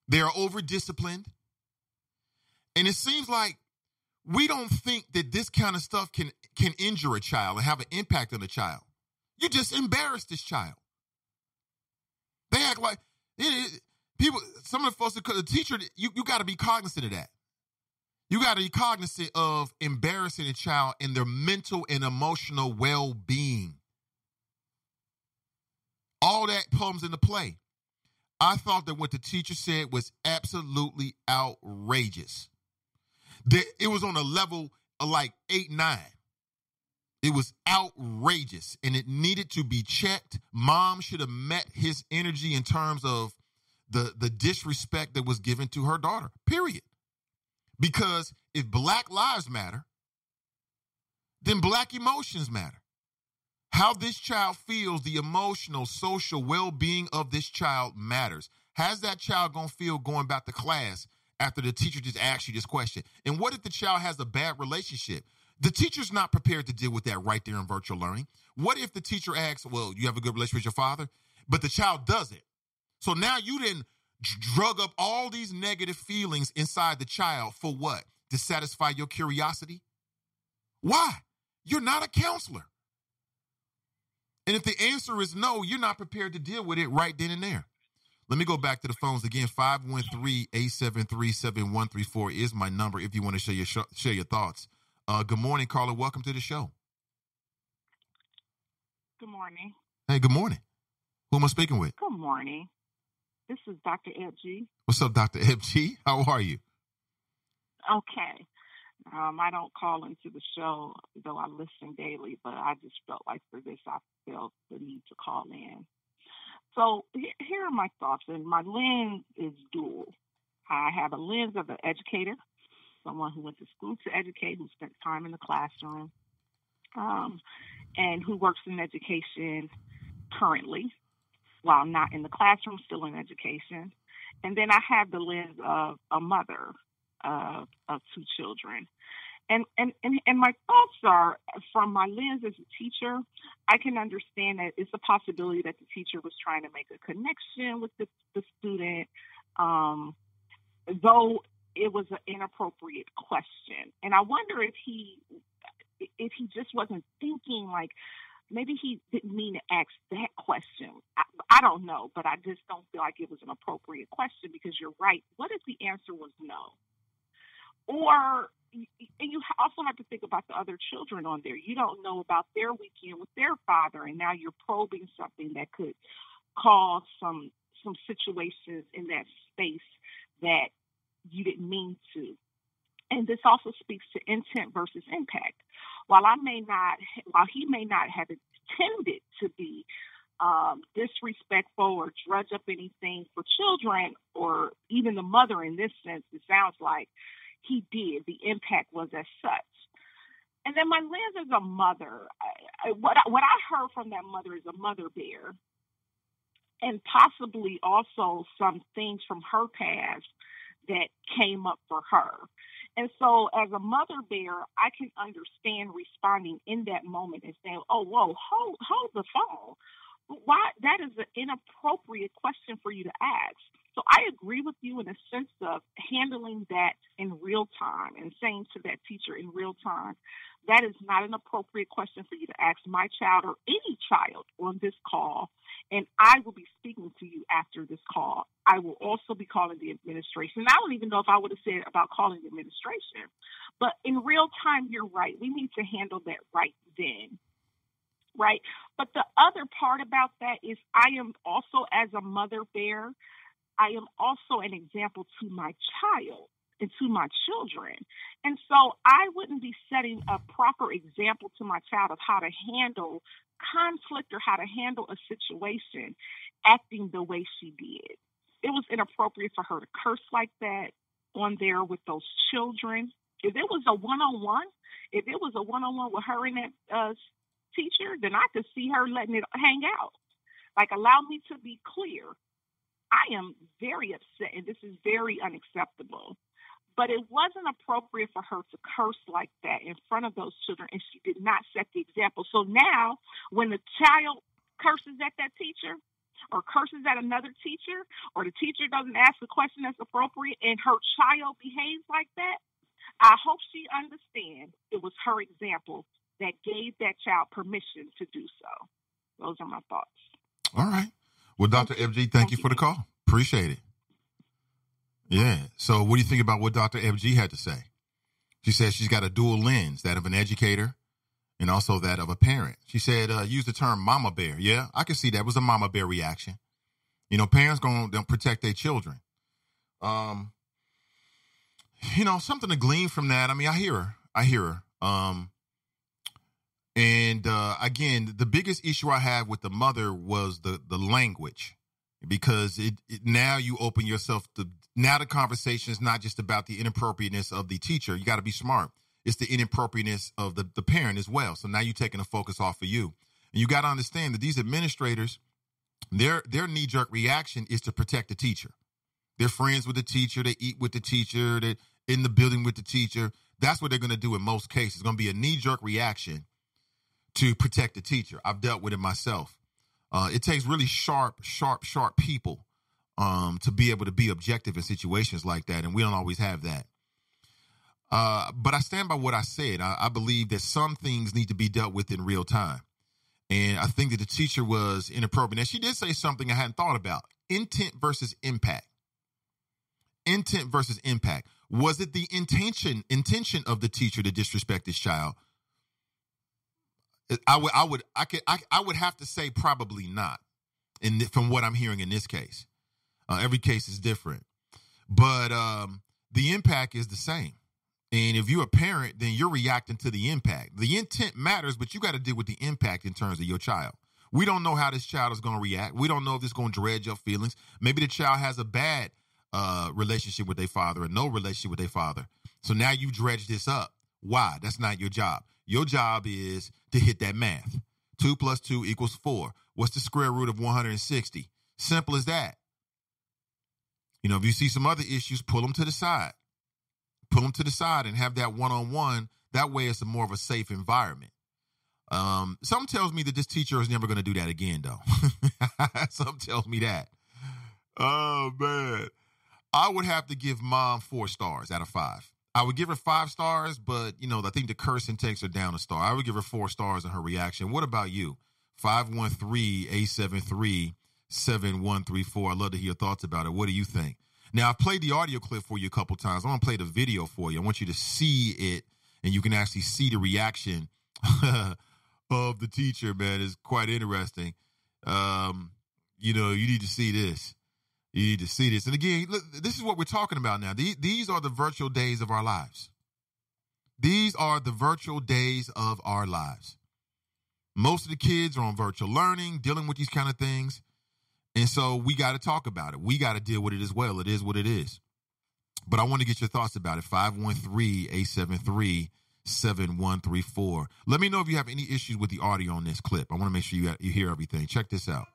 they are over disciplined. And it seems like we don't think that this kind of stuff can can injure a child and have an impact on a child. You just embarrass this child. They act like it, it- people. Some of the folks, the teacher, you, you got to be cognizant of that. You got to be cognizant of embarrassing a child and their mental and emotional well being. All that comes into play. I thought that what the teacher said was absolutely outrageous. That it was on a level of like eight, nine. It was outrageous and it needed to be checked. Mom should have met his energy in terms of the, the disrespect that was given to her daughter, period. Because if Black Lives Matter, then Black emotions matter. How this child feels, the emotional, social well being of this child matters. How's that child going to feel going back to class after the teacher just asked you this question? And what if the child has a bad relationship? The teacher's not prepared to deal with that right there in virtual learning. What if the teacher asks, Well, you have a good relationship with your father, but the child doesn't? So now you didn't drug up all these negative feelings inside the child for what? To satisfy your curiosity? Why? You're not a counselor. And if the answer is no, you're not prepared to deal with it right then and there. Let me go back to the phones again. 513-873-7134 is my number if you want to share your sh- share your thoughts. Uh, good morning, Carla. Welcome to the show. Good morning. Hey, good morning. Who am I speaking with? Good morning. This is Dr. FG. What's up, Dr. FG? How are you? Okay. Um, I don't call into the show, though I listen daily, but I just felt like for this, I felt the need to call in. So here are my thoughts, and my lens is dual. I have a lens of an educator, someone who went to school to educate, who spent time in the classroom, um, and who works in education currently, while not in the classroom, still in education. And then I have the lens of a mother of, of two children. And, and, and, and my thoughts are from my lens as a teacher, I can understand that it's a possibility that the teacher was trying to make a connection with the, the student, um, though it was an inappropriate question. And I wonder if he if he just wasn't thinking like maybe he didn't mean to ask that question. I, I don't know, but I just don't feel like it was an appropriate question because you're right. What if the answer was no? Or and you also have to think about the other children on there. You don't know about their weekend with their father, and now you're probing something that could cause some some situations in that space that you didn't mean to. And this also speaks to intent versus impact. While I may not, while he may not have intended to be um, disrespectful or drudge up anything for children or even the mother in this sense, it sounds like he did. The impact was as such. And then my lens as a mother, I, I, what I, what I heard from that mother is a mother bear, and possibly also some things from her past that came up for her. And so, as a mother bear, I can understand responding in that moment and saying, "Oh, whoa, hold hold the phone." Why that is an inappropriate question for you to ask. So I agree with you in the sense of handling that in real time and saying to that teacher in real time, that is not an appropriate question for you to ask my child or any child on this call. And I will be speaking to you after this call. I will also be calling the administration. I don't even know if I would have said about calling the administration. But in real time, you're right. We need to handle that right then right? But the other part about that is I am also, as a mother bear, I am also an example to my child to my children. And so I wouldn't be setting a proper example to my child of how to handle conflict or how to handle a situation acting the way she did. It was inappropriate for her to curse like that on there with those children. If it was a one on one, if it was a one on one with her and that uh, teacher, then I could see her letting it hang out. Like, allow me to be clear. I am very upset, and this is very unacceptable. But it wasn't appropriate for her to curse like that in front of those children, and she did not set the example. So now, when the child curses at that teacher, or curses at another teacher, or the teacher doesn't ask a question that's appropriate, and her child behaves like that, I hope she understands it was her example that gave that child permission to do so. Those are my thoughts. All right. Well, Dr. FG, thank, thank you for the call. Appreciate it. Yeah. So, what do you think about what Dr. FG had to say? She said she's got a dual lens, that of an educator and also that of a parent. She said, uh, use the term mama bear. Yeah, I can see that it was a mama bear reaction. You know, parents going to protect their children. Um, you know, something to glean from that. I mean, I hear her. I hear her. Um, and uh, again, the biggest issue I have with the mother was the the language, because it, it, now you open yourself to now the conversation is not just about the inappropriateness of the teacher. You got to be smart. It's the inappropriateness of the the parent as well. So now you're taking a focus off of you, and you got to understand that these administrators, their their knee jerk reaction is to protect the teacher. They're friends with the teacher. They eat with the teacher. They're in the building with the teacher. That's what they're going to do in most cases. It's going to be a knee jerk reaction to protect the teacher. I've dealt with it myself. Uh, it takes really sharp, sharp, sharp people um, to be able to be objective in situations like that, and we don't always have that. Uh, but I stand by what I said. I, I, believe that some things need to be dealt with in real time, and I think that the teacher was inappropriate. And she did say something I hadn't thought about: intent versus impact. Intent versus impact. Was it the intention intention of the teacher to disrespect this child, I would, I would, I could, I, I would have to say probably not. In from what I'm hearing in this case, Uh, every case is different, but um, the impact is the same. And if you're a parent, then you're reacting to the impact. The intent matters, but you got to deal with the impact in terms of your child. We don't know how this child is going to react. We don't know if it's going to dredge your feelings. Maybe the child has a bad uh, relationship with their father or no relationship with their father. So now you dredge this up. Why? That's not your job. Your job is to hit that math. Two plus two equals four. What's the square root of 160? Simple as that. You know, if you see some other issues, pull them to the side. Pull them to the side and have that one on one. That way, it's a more of a safe environment. Um, some tells me that this teacher is never going to do that again, though. *laughs* some tells me that. Oh man, I would have to give mom four stars out of five. I would give her five stars, but you know, I think the cursing takes her down a star. I would give her four stars in her reaction. What about you? 513-873-7134. I'd love to hear your thoughts about it. What do you think? Now, I've played the audio clip for you a couple times. I'm gonna play the video for you. I want you to see it, and you can actually see the reaction *laughs* of the teacher, man, is quite interesting. Um, you know, you need to see this. You need to see this. And again, look, this is what we're talking about now. These are the virtual days of our lives. These are the virtual days of our lives. Most of the kids are on virtual learning, dealing with these kind of things. And so we got to talk about it. We got to deal with it as well. It is what it is. But I want to get your thoughts about it. 513 873 7134. Let me know if you have any issues with the audio on this clip. I want to make sure you, you hear everything. Check this out.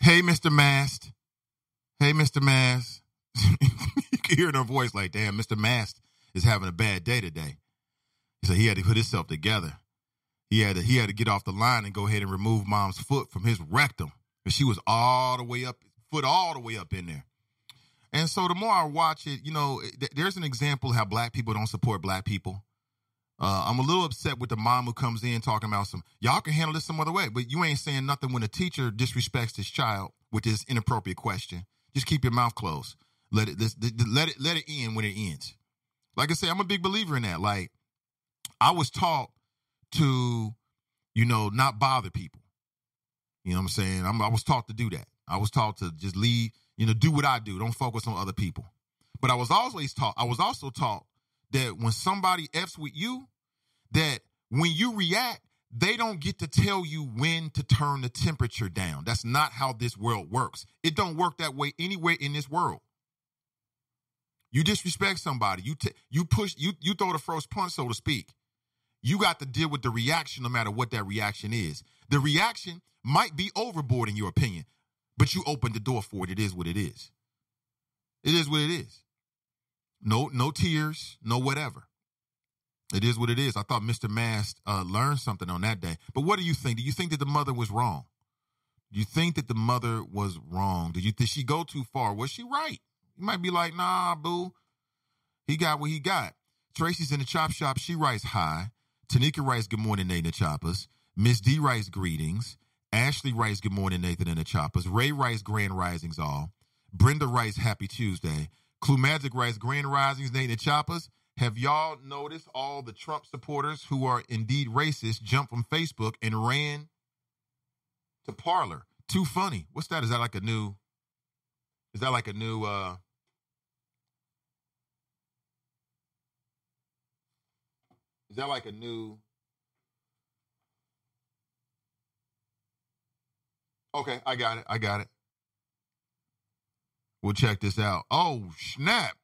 Hey, Mr. Mast. Hey, Mr. Mast. *laughs* you can hear her voice like, damn, Mr. Mast is having a bad day today. He said he had to put himself together. He had to he had to get off the line and go ahead and remove mom's foot from his rectum. And she was all the way up, foot all the way up in there. And so the more I watch it, you know, th- there's an example how black people don't support black people. Uh, I'm a little upset with the mom who comes in talking about some y'all can handle this some other way, but you ain't saying nothing when a teacher disrespects his child with this inappropriate question. Just keep your mouth closed. Let it let it let it end when it ends. Like I say, I'm a big believer in that. Like I was taught to, you know, not bother people. You know what I'm saying? I'm, I was taught to do that. I was taught to just leave, you know, do what I do. Don't focus on other people. But I was always taught, I was also taught that when somebody F's with you, that when you react, they don't get to tell you when to turn the temperature down. That's not how this world works. It don't work that way anywhere in this world. You disrespect somebody, you t- you push, you you throw the first punch, so to speak. You got to deal with the reaction, no matter what that reaction is. The reaction might be overboard in your opinion, but you opened the door for it. It is what it is. It is what it is. No, no tears, no whatever. It is what it is. I thought Mr. Mast uh, learned something on that day. But what do you think? Do you think that the mother was wrong? Do you think that the mother was wrong? Did you did she go too far? Was she right? You might be like, nah, boo. He got what he got. Tracy's in the chop shop. She writes hi. Tanika writes, good morning, Nathan the Choppers. Miss D writes, greetings. Ashley writes, good morning, Nathan and the Choppers. Ray writes, grand risings all. Brenda writes, happy Tuesday. Clue Magic writes, grand risings, Nathan and Choppers. Have y'all noticed all the Trump supporters who are indeed racist jumped from Facebook and ran to Parler? Too funny. What's that? Is that like a new? Is that like a new? uh Is that like a new? Okay, I got it. I got it. We'll check this out. Oh, snap.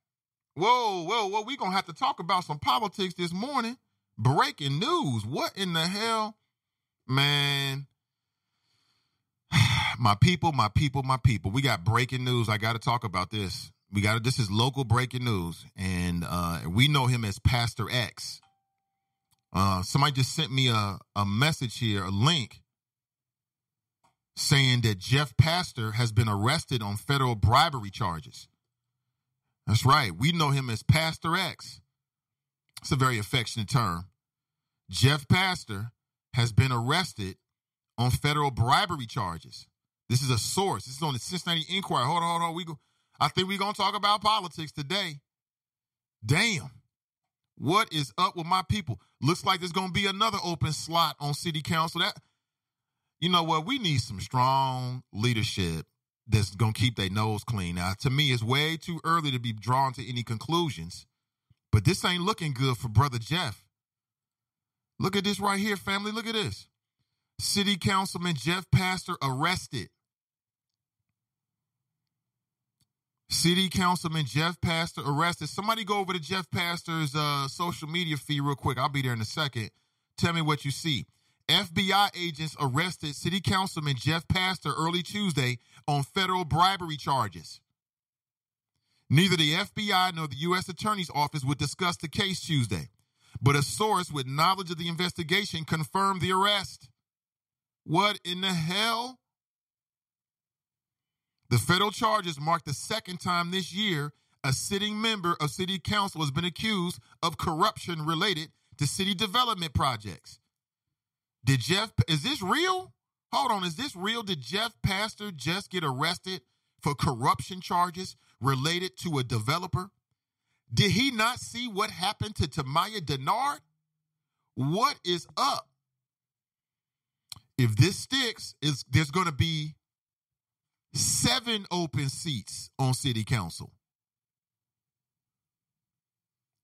Whoa, whoa, whoa. We're going to have to talk about some politics this morning. Breaking news. What in the hell? Man. *sighs* My people, my people, my people. We got breaking news. I got to talk about this. We got to, this is local breaking news. And uh, we know him as Pastor X. Uh, somebody just sent me a, a message here, a link, saying that Jeff Pastor has been arrested on federal bribery charges. That's right. We know him as Pastor X. It's a very affectionate term. Jeff Pastor has been arrested on federal bribery charges. This is a source. This is on the Cincinnati Enquirer. Hold on, hold on. We go. I think we're gonna talk about politics today. Damn. What is up with my people? Looks like there's gonna be another open slot on city council. That you know what? We need some strong leadership that's gonna keep their nose clean. Now, to me, it's way too early to be drawn to any conclusions, but this ain't looking good for brother Jeff. Look at this right here, family. Look at this. City Councilman Jeff Pastor arrested. City Councilman Jeff Pastor arrested. Somebody go over to Jeff Pastor's uh, social media feed real quick. I'll be there in a second. Tell me what you see. FBI agents arrested City Councilman Jeff Pastor early Tuesday on federal bribery charges. Neither the FBI nor the U.S. Attorney's Office would discuss the case Tuesday, but a source with knowledge of the investigation confirmed the arrest. What in the hell? The federal charges mark the second time this year a sitting member of city council has been accused of corruption related to city development projects. Did Jeff, is this real? Hold on, is this real? Did Jeff Pastor just get arrested for corruption charges related to a developer? Did he not see what happened to Tamaya Dennard? What is up? If this sticks, is there's going to be seven open seats on city council.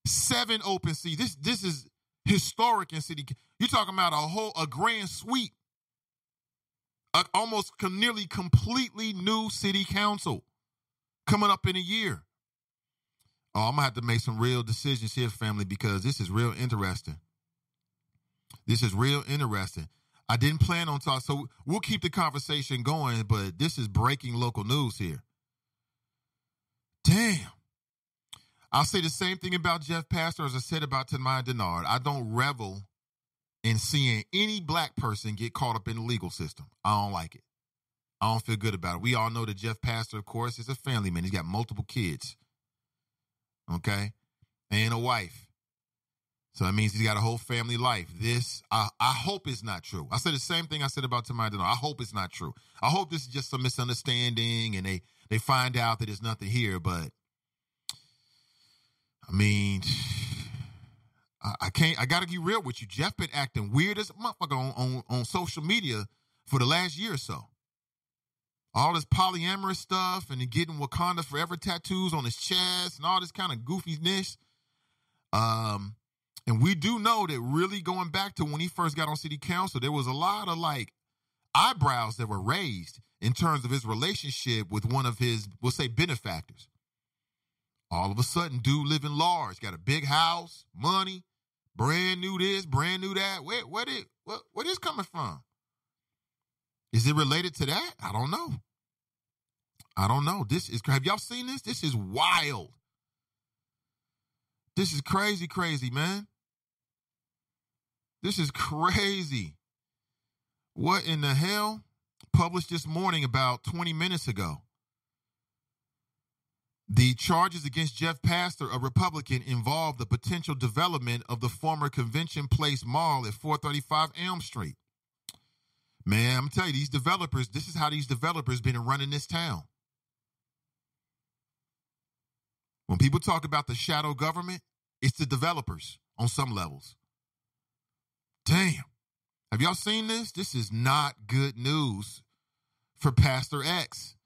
Seven open seats. This this is historic in city. You're talking about a whole a grand sweep, a, almost nearly completely new city council coming up in a year. Oh, I'm gonna have to make some real decisions here, family, because this is real interesting. This is real interesting. I didn't plan on talking, so we'll keep the conversation going, but this is breaking local news here. Damn. I'll say the same thing about Jeff Pastor as I said about Tamaya Dennard. I don't revel in seeing any black person get caught up in the legal system. I don't like it. I don't feel good about it. We all know that Jeff Pastor, of course, is a family man. He's got multiple kids. Okay? And a wife. So that means he's got a whole family life. This, I, I hope is not true. I said the same thing I said about Tamaya Dennard. I hope it's not true. I hope this is just some misunderstanding and they, they find out that there's nothing here. But, I mean, I, I can't, I got to get real with you. Jeff been acting weird as a motherfucker on, on, on social media for the last year or so all this polyamorous stuff and getting Wakanda Forever tattoos on his chest and all this kind of goofiness. Um, and we do know that really going back to when he first got on city council, there was a lot of like eyebrows that were raised in terms of his relationship with one of his, we'll say, benefactors. All of a sudden, dude living large, got a big house, money, brand new this, brand new that. Where, where did, what, where is coming from? Is it related to that? I don't know. I don't know. This is have y'all seen this? This is wild. This is crazy, crazy, man. This is crazy. What in the hell? Published this morning about 20 minutes ago. The charges against Jeff Pastor, a Republican, involve the potential development of the former Convention Place Mall at 435 Elm Street. Man, I'm telling you, these developers, this is how these developers been running this town. When people talk about the shadow government, it's the developers on some levels. Damn. Have y'all seen this? This is not good news for Pastor X.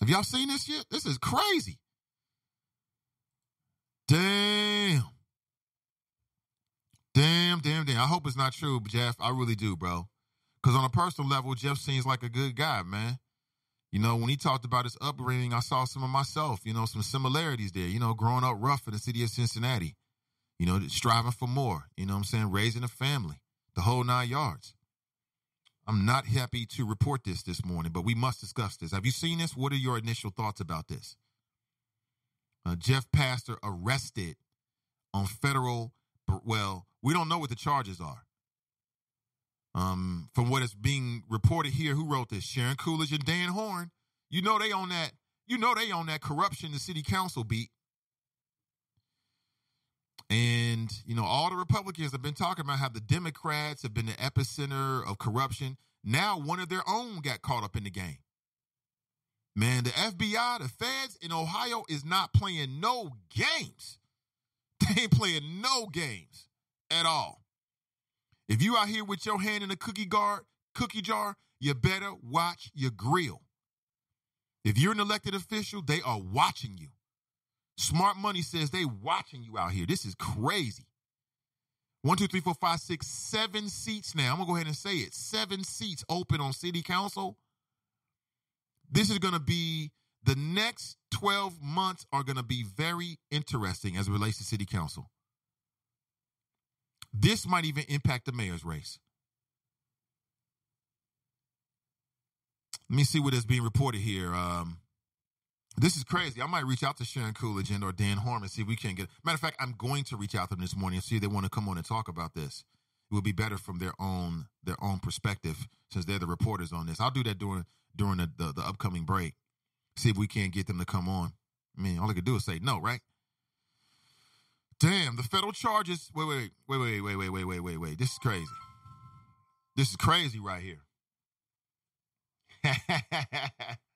Have y'all seen this yet? This is crazy. Damn. Damn, damn, damn. I hope it's not true, Jeff. I really do, bro. Because on a personal level, Jeff seems like a good guy, man. You know, when he talked about his upbringing, I saw some of myself, you know, some similarities there, you know, growing up rough in the city of Cincinnati, you know, striving for more, you know what I'm saying, raising a family, the whole nine yards. I'm not happy to report this this morning, but we must discuss this. Have you seen this? What are your initial thoughts about this? Uh, Jeff Pastor arrested on federal, well, we don't know what the charges are. Um, from what is being reported here, who wrote this? Sharon Coolidge and Dan Horn. You know they on that. You know they on that corruption the city council beat. And you know all the Republicans have been talking about how the Democrats have been the epicenter of corruption. Now one of their own got caught up in the game. Man, the FBI, the feds in Ohio is not playing no games. *laughs* They ain't playing no games at all. If you out here with your hand in a cookie guard, cookie jar, you better watch your grill. If you're an elected official, they are watching you. Smart money says they watching you out here. This is crazy. One, two, three, four, five, six, seven seats now. I'm gonna go ahead and say it. Seven seats open on city council. This is gonna be the next 12 months are gonna be very interesting as it relates to city council. This might even impact the mayor's race. Let me see what is being reported here. Um, this is crazy. I might reach out to Sharon Coolidge and or Dan Horn and see if we can get. Matter of fact, I'm going to reach out to them this morning and see if they want to come on and talk about this. It would be better from their own their own perspective since they're the reporters on this. I'll do that during during the, the, the upcoming break. See if we can't get them to come on. I mean, all I could do is say no, right? Damn, the federal charges. Wait, wait, wait, wait, wait, wait, wait, wait, wait, wait. This is crazy. This is crazy right here. *laughs*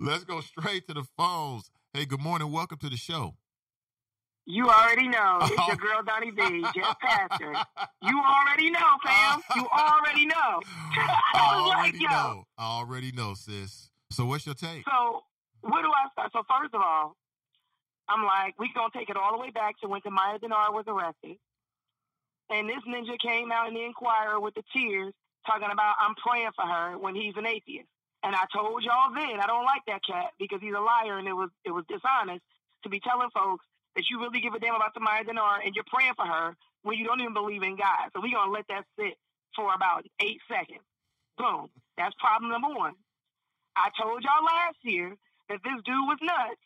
Let's go straight to the phones. Hey, good morning. Welcome to the show. You already know. *laughs* It's your girl Donnie B, Jeff Pastor. You already know, fam. You already know. *laughs* *laughs* I already like, know. I already know, sis. So what's your take? So where do I start? So first of all, I'm like, we gonna take it all the way back to when Tamaya Dennard was arrested. And this ninja came out in the Inquirer with the tears talking about I'm praying for her when he's an atheist. And I told y'all then I don't like that cat because he's a liar and it was it was dishonest to be telling folks that you really give a damn about Tamaya Dennard and you're praying for her when you don't even believe in God. So we're gonna let that sit for about eight seconds. Boom. That's problem number one. I told y'all last year that this dude was nuts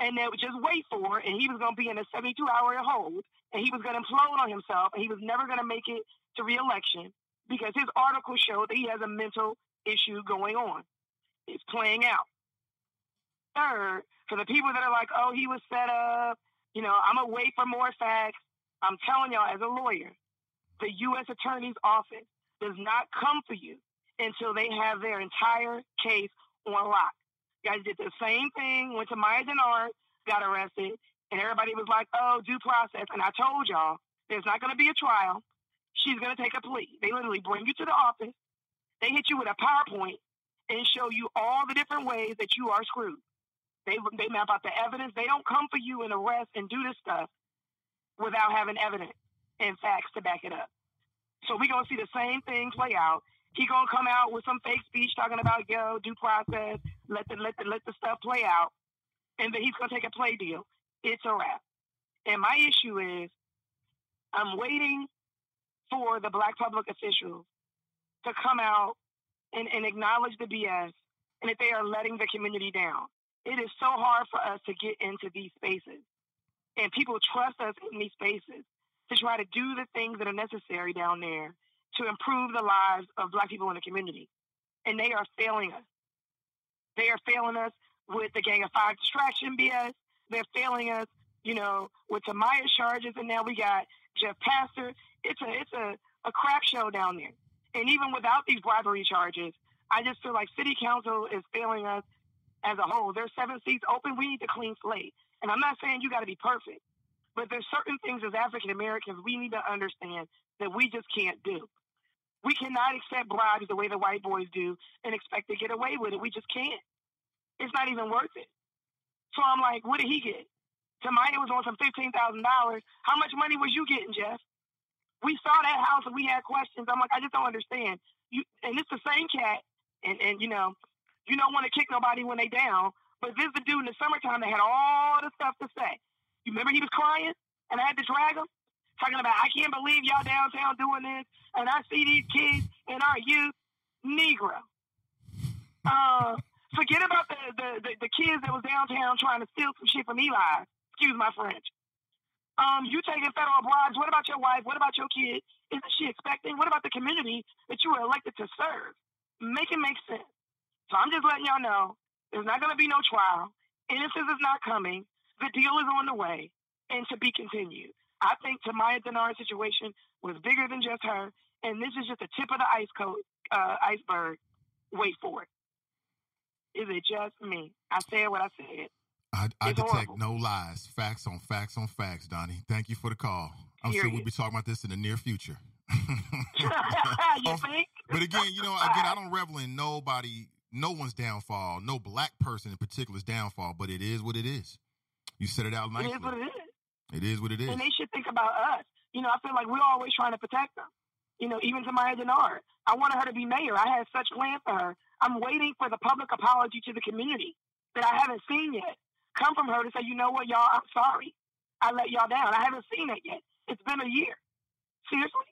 and that just wait for it, and he was to be in a 72 hour hold, and he was to implode on himself, and he was never to make it to reelection because his article showed that he has a mental issue going on. It's playing out. Third, for the people that are like, oh, he was set up, you know, I'm going to wait for more facts. I'm telling y'all, as a lawyer, the U.S. Attorney's Office does not come for you until they have their entire case on lock. You guys did the same thing, went to Maya Dennard, got arrested, and everybody was like, oh, due process. And I told y'all, there's not going to be a trial. She's going to take a plea. They literally bring you to the office. They hit you with a PowerPoint and show you all the different ways that you are screwed. They they map out the evidence. They don't come for you and arrest and do this stuff without having evidence and facts to back it up. So we're gonna see the same thing play out. He gonna come out with some fake speech talking about yo due process, let the let the let the stuff play out, and then he's gonna take a play deal. It's a wrap. And my issue is, I'm waiting for the black public officials to come out and, and acknowledge the BS and that they are letting the community down. It is so hard for us to get into these spaces. And people trust us in these spaces to try to do the things that are necessary down there to improve the lives of black people in the community. And they are failing us. They are failing us with the Gang of Five distraction BS. They're failing us, you know, with Tamaya charges, and now we got Jeff Pastor. It's a it's a, a crap show down there. And even without these bribery charges, I just feel like city council is failing us as a whole. There's seven seats open. We need a clean slate. And I'm not saying you got to be perfect, but there's certain things as African Americans we need to understand that we just can't do. We cannot accept bribes the way the white boys do and expect to get away with it. We just can't. It's not even worth it. So I'm like, what did he get? Tamaya was on some fifteen thousand dollars. How much money was you getting, Jeff? We saw that house and we had questions. I'm like, I just don't understand. You and it's the same cat, and and you know, you don't want to kick nobody when they down. But this is the dude in the summertime that had all the stuff to say. You remember he was crying and I had to drag him? Talking about, I can't believe y'all downtown doing this. And I see these kids and our youth, Negro. Uh, forget about the, the, the, the, kids that was downtown trying to steal some shit from Eli. Excuse my French. Um, you taking federal bribes. What about your wife? What about your kid? Isn't she expecting? What about the community that you were elected to serve? Make it make sense. So I'm just letting y'all know there's not going to be no trial. Innocence is not coming. The deal is on the way and to be continued. I think Tamaya Dennard's situation was bigger than just her, and this is just the tip of the ice coat, uh, iceberg. Wait for it. Is it just me? I said what I said. I, I detect horrible. no lies, facts on facts on facts, Donnie. Thank you for the call. I'm Period. sure we'll be talking about this in the near future. *laughs* *laughs* you think? But again, you know, again, I don't revel in nobody no one's downfall, no black person in particular's downfall, but it is what it is. You said it out nicely. It is what it is. It is what it is. And they should think about us. You know, I feel like we're always trying to protect them. You know, even Tamaya Dennard. I wanted her to be mayor. I had such plans for her. I'm waiting for the public apology to the community that I haven't seen yet. Come from her to say, you know what, y'all, I'm sorry. I let y'all down. I haven't seen it yet. It's been a year. Seriously?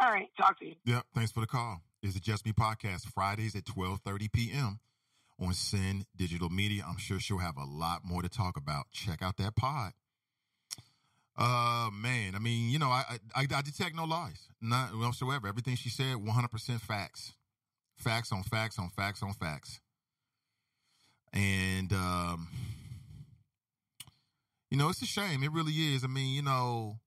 All right. Talk to you. Yep. Thanks for the call is the Just Me podcast Fridays at 12:30 p.m. on Sin Digital Media. I'm sure she'll have a lot more to talk about. Check out that pod. Uh man, I mean, you know, I I, I detect no lies, not whatsoever. Everything she said, 100% facts, facts on facts on facts on facts. And um, you know, it's a shame. It really is. I mean, you know,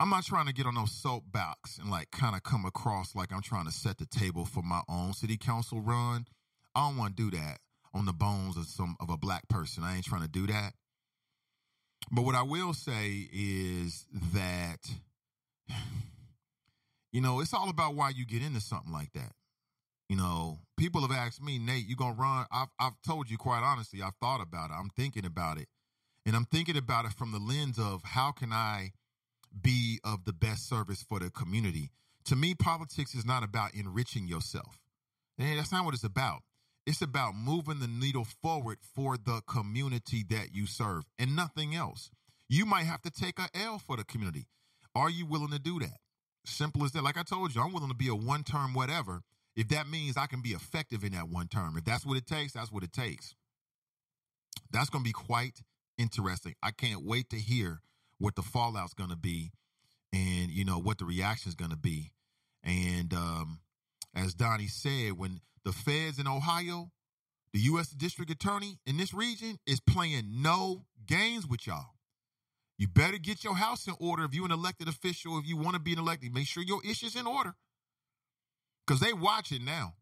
I'm not trying to get on no soapbox and like kind of come across like I'm trying to set the table for my own city council run. I don't want to do that on the bones of some of a black person. I ain't trying to do that. But what I will say is that *sighs* you know, it's all about why you get into something like that. You know, people have asked me, Nate, you gonna run? I've I've told you quite honestly, I've thought about it. I'm thinking about it. And I'm thinking about it from the lens of how can I be of the best service for the community. To me, politics is not about enriching yourself. And that's not what it's about. It's about moving the needle forward for the community that you serve and nothing else. You might have to take a L for the community. Are you willing to do that? Simple as that. Like I told you, I'm willing to be a one term whatever if that means I can be effective in that one term. If that's what it takes, that's what it takes. That's going to be quite interesting. I can't wait to hear what the fallout's going to be and you know what the reaction is going to be And um, as Donnie said, when the feds in Ohio, the U.S. District Attorney in this region is playing no games with y'all. You better get your house in order if you're an elected official. If you want to be an elected, make sure your issues in order. Because they watching now.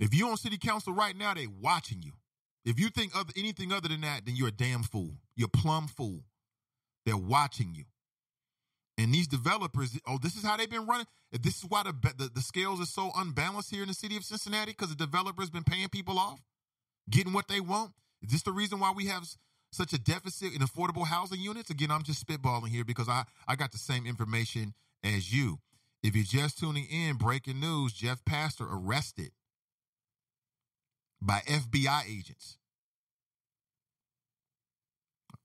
If you're on city council right now, they watching you. If you think other, anything other than that, then you're a damn fool. You're a plumb fool. They're watching you. And these developers, oh, this is how they've been running. This is why the, the, the scales are so unbalanced here in the city of Cincinnati because the developers been paying people off, getting what they want. Is this the reason why we have such a deficit in affordable housing units? Again, I'm just spitballing here because I, I got the same information as you. If you're just tuning in, breaking news Jeff Pastor arrested by FBI agents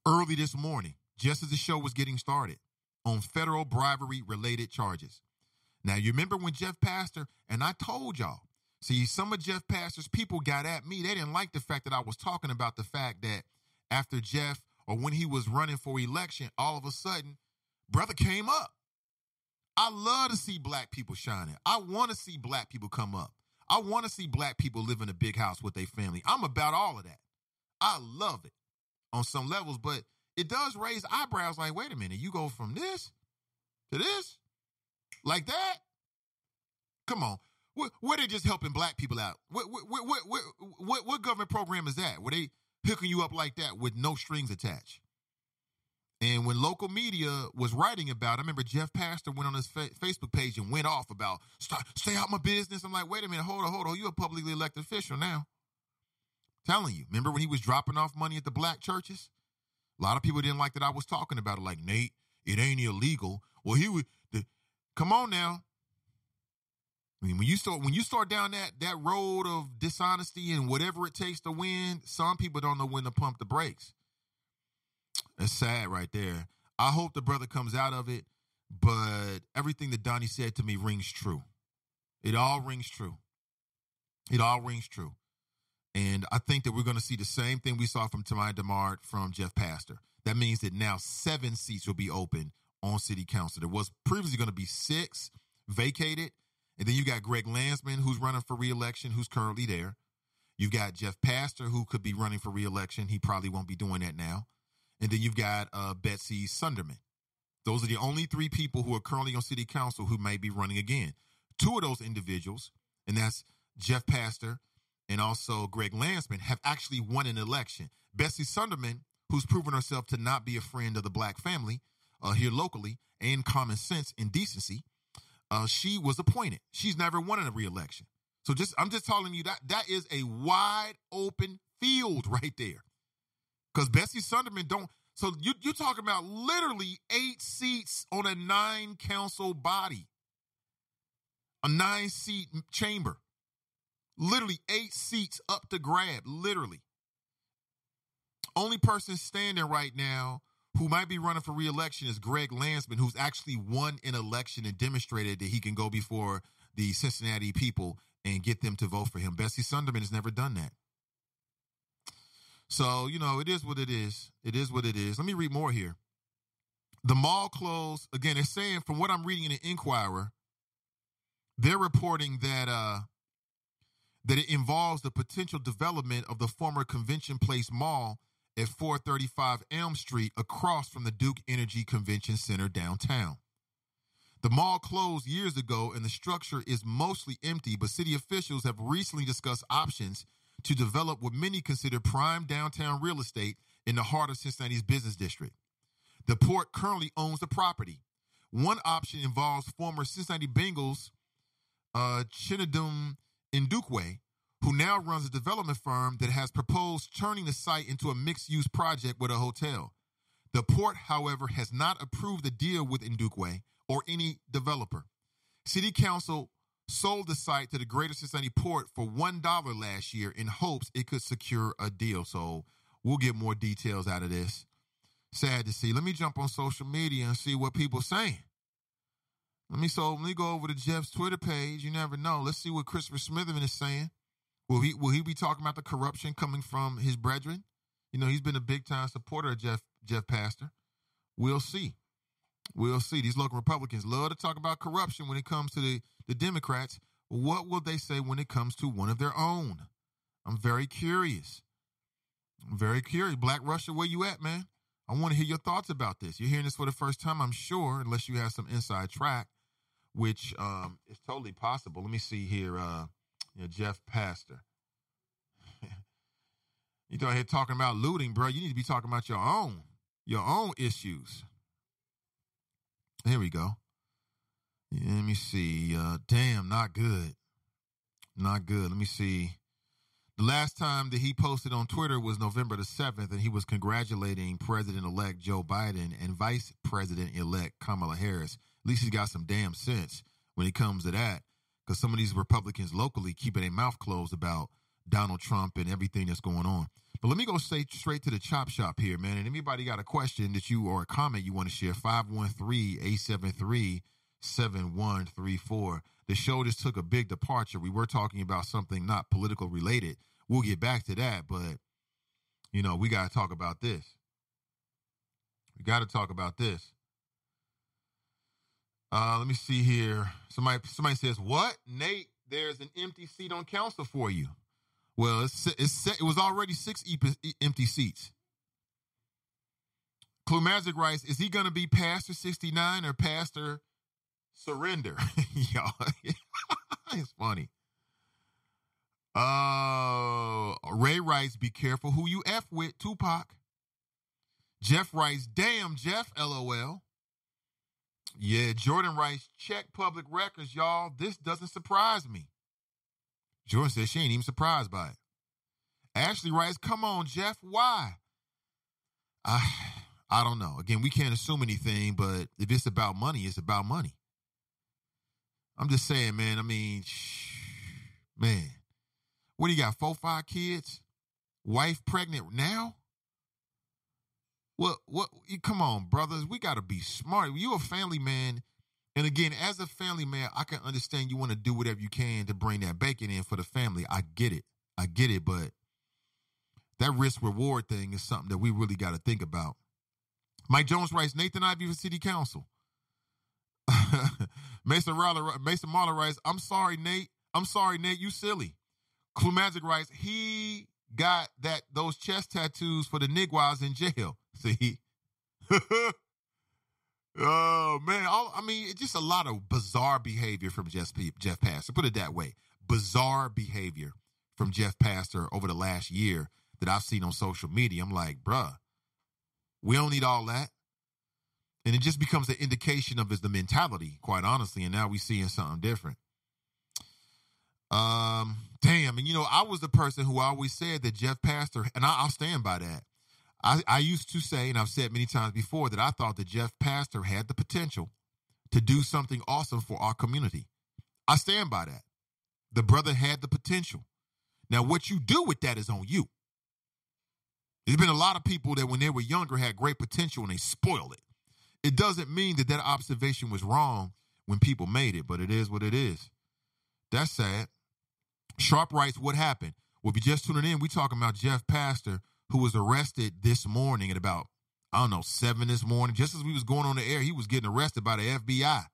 early this morning, just as the show was getting started, on federal bribery related charges. Now, you remember when Jeff Pastor, and I told y'all, see, some of Jeff Pastor's people got at me. They didn't like the fact that I was talking about the fact that after Jeff or when he was running for election, all of a sudden, brother came up. I love to see black people shining. I want to see black people come up. I want to see black people live in a big house with their family. I'm about all of that. I love it on some levels, but it does raise eyebrows like, wait a minute, you go from this to this? Like that? Come on. What, where they just helping black people out? What, what, what, what, what, what government program is that? Where they hooking you up like that with no strings attached? And when local media was writing about, I remember Jeff Pastor went on his fa- Facebook page and went off about stay out my business. I'm like, wait a minute, hold on, hold on. You're a publicly elected official now. telling you, remember when he was dropping off money at the black churches? A lot of people didn't like that I was talking about it. Like Nate, it ain't illegal. Well, he would. The, come on now. I mean, when you start when you start down that that road of dishonesty and whatever it takes to win, some people don't know when to pump the brakes. It's sad right there. I hope the brother comes out of it, but everything that Donnie said to me rings true. It all rings true. It all rings true. And I think that we're going to see the same thing we saw from Tamaya Dennard from Jeff Pastor. That means that now seven seats will be open on city council. There was previously going to be six vacated. And then you got Greg Landsman, who's running for reelection, who's currently there. You've got Jeff Pastor, who could be running for reelection. He probably won't be doing that now. And then you've got uh, Betsy Sundermann. Those are the only three people who are currently on city council who may be running again. Two of those individuals, and that's Jeff Pastor and also Greg Landsman, have actually won an election. Betsy Sundermann, who's proven herself to not be a friend of the black family uh, here locally and common sense and decency, uh, she was appointed. She's never won a reelection. So just I'm just telling you that that is a wide open field *laughs* right there. Because Bessie Sundermann don't. So you you're talking about literally eight seats on a nine council body, a nine seat chamber. Literally eight seats up to grab. Literally. Only person standing right now who might be running for reelection is Greg Landsman, who's actually won an election and demonstrated that he can go before the Cincinnati people and get them to vote for him. Bessie Sundermann has never done that. So, you know, it is what it is. It is what it is. Let me read more here. The mall closed. Again, they're saying, from what I'm reading in the Inquirer, they're reporting that uh, that it involves the potential development of the former Convention Place Mall at 435 Elm Street across from the Duke Energy Convention Center downtown. The mall closed years ago and the structure is mostly empty, but city officials have recently discussed options to develop what many consider prime downtown real estate in the heart of Cincinnati's business district. The port currently owns the property. One option involves former Cincinnati Bengals uh, Chinedum Ndukwe, who now runs a development firm that has proposed turning the site into a mixed use project with a hotel. The port, however, has not approved the deal with Ndukwe or any developer. City Council sold the site to the Greater Cincinnati Port for $1 last year in hopes it could secure a deal. So we'll get more details out of this. Sad to see. Let me jump on social media and see what people saying. Let me so let me go over to Jeff's Twitter page. You never know. Let's see what Christopher Smitherman is saying. Will he will he be talking about the corruption coming from his brethren? You know, he's been a big time supporter of Jeff Jeff Pastor. We'll see. We'll see. These local Republicans love to talk about corruption when it comes to the, the Democrats. What will they say when it comes to one of their own? I'm very curious. I'm very curious. Black Russia, where you at, man? I want to hear your thoughts about this. You're hearing this for the first time, I'm sure, unless you have some inside track, which um, is totally possible. Let me see here. Uh, you know, Jeff Pastor. *laughs* you out here talking about looting, bro. You need to be talking about your own, your own issues. Here we go. Let me see. Uh, damn, not good. Not good. Let me see. The last time that he posted on Twitter was November the 7th, and he was congratulating President elect Joe Biden and Vice President elect Kamala Harris. At least he's got some damn sense when it comes to that, because some of these Republicans locally keeping their mouth closed about Donald Trump and everything that's going on. But let me go straight, straight to the chop shop here, man. And anybody got a question that you or a comment you want to share, 513 873 7134. The show just took a big departure. We were talking about something not political related. We'll get back to that, but you know, we got to talk about this. We got to talk about this. Uh, let me see here. Somebody somebody says, "What, Nate? There's an empty seat on council for you." Well, it's, it's it was already six empty seats. Clue Magic writes, "Is he going to be Pastor 69 or Pastor Surrender?" *laughs* Y'all, *laughs* it's funny. Uh, Ray writes, "Be careful who you f with." Tupac. Jeff writes, "Damn, Jeff, lol." Yeah, Jordan writes, "Check public records, y'all. This doesn't surprise me." Jordan says she ain't even surprised by it. Ashley writes, "Come on, Jeff, why?" I I don't know. Again, we can't assume anything, but if it's about money, it's about money. I'm just saying, man. I mean, man, what do you got? Four, five kids, wife pregnant now. What? What? Come on, brothers. We got to be smart. You a family man, and again, as a family man, I can understand you want to do whatever you can to bring that bacon in for the family. I get it. I get it, but that risk reward thing is something that we really got to think about. Mike Jones writes, Nathan Ivey for City Council. *laughs* Mason Marler, Mason Marler writes, I'm sorry, Nate. I'm sorry, Nate. You silly. Clue Magic writes, he got that those chest tattoos for the nigwas in jail. *laughs* See? *laughs* oh man, All, I mean, it's just a lot of bizarre behavior from Jeff Jeff Pastor. Put it that way, bizarre behavior from Jeff Pastor over the last year that I've seen on social media. I'm like, bruh, we don't need all that. And it just becomes an indication of his the mentality, quite honestly. And now we're seeing something different. Um, damn. And you know, I was the person who always said that Jeff Pastor, and I, will stand by that. I, I used to say, and I've said many times before, that I thought that Jeff Pastor had the potential to do something awesome for our community. I stand by that. The brother had the potential. Now, what you do with that is on you. There's been a lot of people that when they were younger had great potential and they spoil it. It doesn't mean that that observation was wrong when people made it, but it is what it is. That's sad. Sharp writes, what happened? Well, you just tuning in, we talking about Jeff Pastor, who was arrested this morning at about, I don't know, seven this morning. Just as we was going on the air, he was getting arrested by the FBI.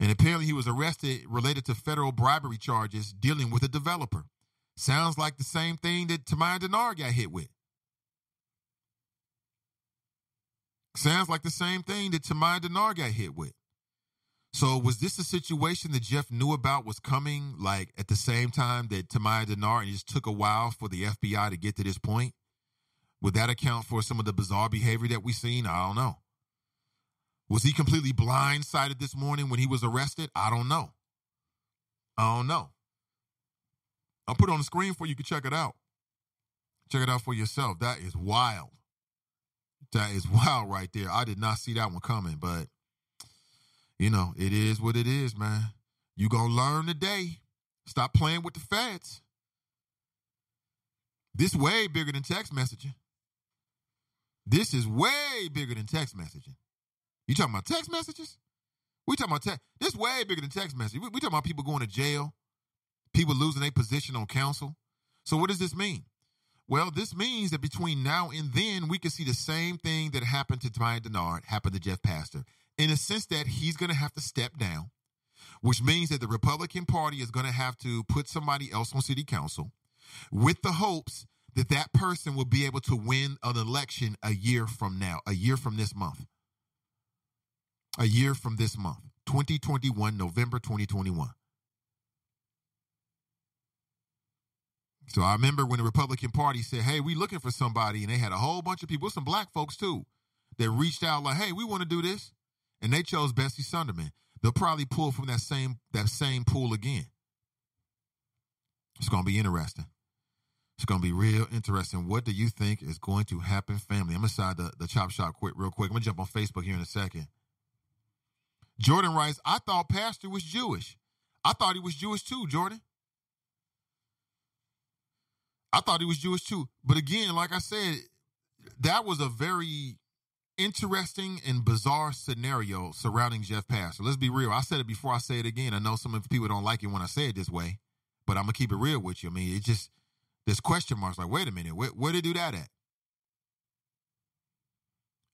And apparently he was arrested related to federal bribery charges dealing with a developer. Sounds like the same thing that Tamaya Dennard got hit with. Sounds like the same thing that Tamaya Dennard got hit with. So was this a situation that Jeff knew about was coming like at the same time that Tamaya Dennard and it just took a while for the FBI to get to this point? Would that account for some of the bizarre behavior that we've seen? I don't know. Was he completely blindsided this morning when he was arrested? I don't know. I don't know. I'll put it on the screen for you. You can check it out. Check it out for yourself. That is wild. That is *laughs* wild right there. I did not see that one coming, but you know, it is what it is, man. You gonna learn today. Stop playing with the feds. This way bigger than text messaging. This is way bigger than text messaging. You talking about text messages? We talking about text. This way bigger than text messaging. We, we talking about people going to jail people losing their position on council. So what does this mean? Well, this means that between now and then, we could see the same thing that happened to Maya Dennard happen to Jeff Pastor, in a sense that he's going to have to step down, which means that the Republican Party is going to have to put somebody else on city council with the hopes that that person will be able to win an election a year from now, a year from this month. A year from this month, 2021, November 2021. So I remember when the Republican Party said, "Hey, we're looking for somebody," and they had a whole bunch of people, some black folks too, that reached out like, "Hey, we want to do this," and they chose Bessie Sundermann. They'll probably pull from that same that same pool again. It's going to be interesting. It's going to be real interesting. What do you think is going to happen, family? I'm inside the, the chop shop quick, real quick. I'm to jump on Facebook here in a second. Jordan writes, I thought Pastor was Jewish. I thought he was Jewish too, Jordan. I thought he was Jewish too. But again, like I said, that was a very interesting and bizarre scenario surrounding Jeff Pastor. Let's be real. I said it before I say it again. I know some of people don't like it when I say it this way, but I'm gonna keep it real with you. I mean, it just this question marks. Like, wait a minute, where where they do that at?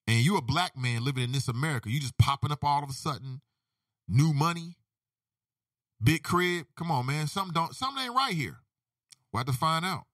And you a black man living in this America, you just popping up all of a sudden, new money, big crib. Come on, man. Something don't something ain't right here. We'll have to find out.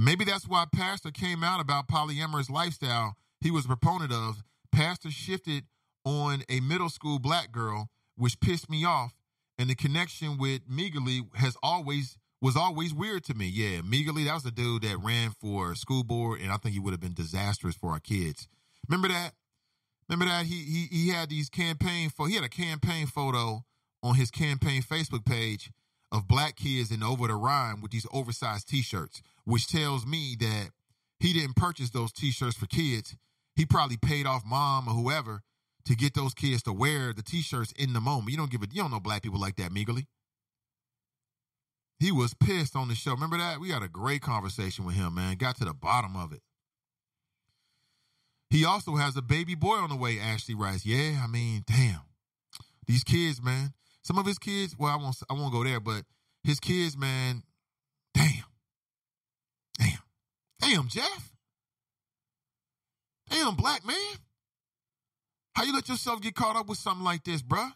Maybe that's why Pastor came out about polyamorous lifestyle he was a proponent of. Pastor shifted on a middle school black girl, which pissed me off, and the connection with Meagerly has always was always weird to me. Yeah, Meagerly, that was the dude that ran for school board, and I think he would have been disastrous for our kids. Remember that? Remember that he he he had these campaign for he had a campaign photo on his campaign Facebook page of black kids in over the Rhine with these oversized T-shirts, which tells me that he didn't purchase those T-shirts for kids. He probably paid off mom or whoever to get those kids to wear the T-shirts in the moment. You don't give a you don't know black people like that, Meagerly. He was pissed on the show. Remember that? We had a great conversation with him, man. Got to the bottom of it. He also has a baby boy on the way, Ashley writes. Yeah, I mean, damn. These kids, man. Some of his kids, well, I won't I won't go there, but his kids, man. Damn. Damn, Jeff. Damn, black man. How you let yourself get caught up with something like this, bruh?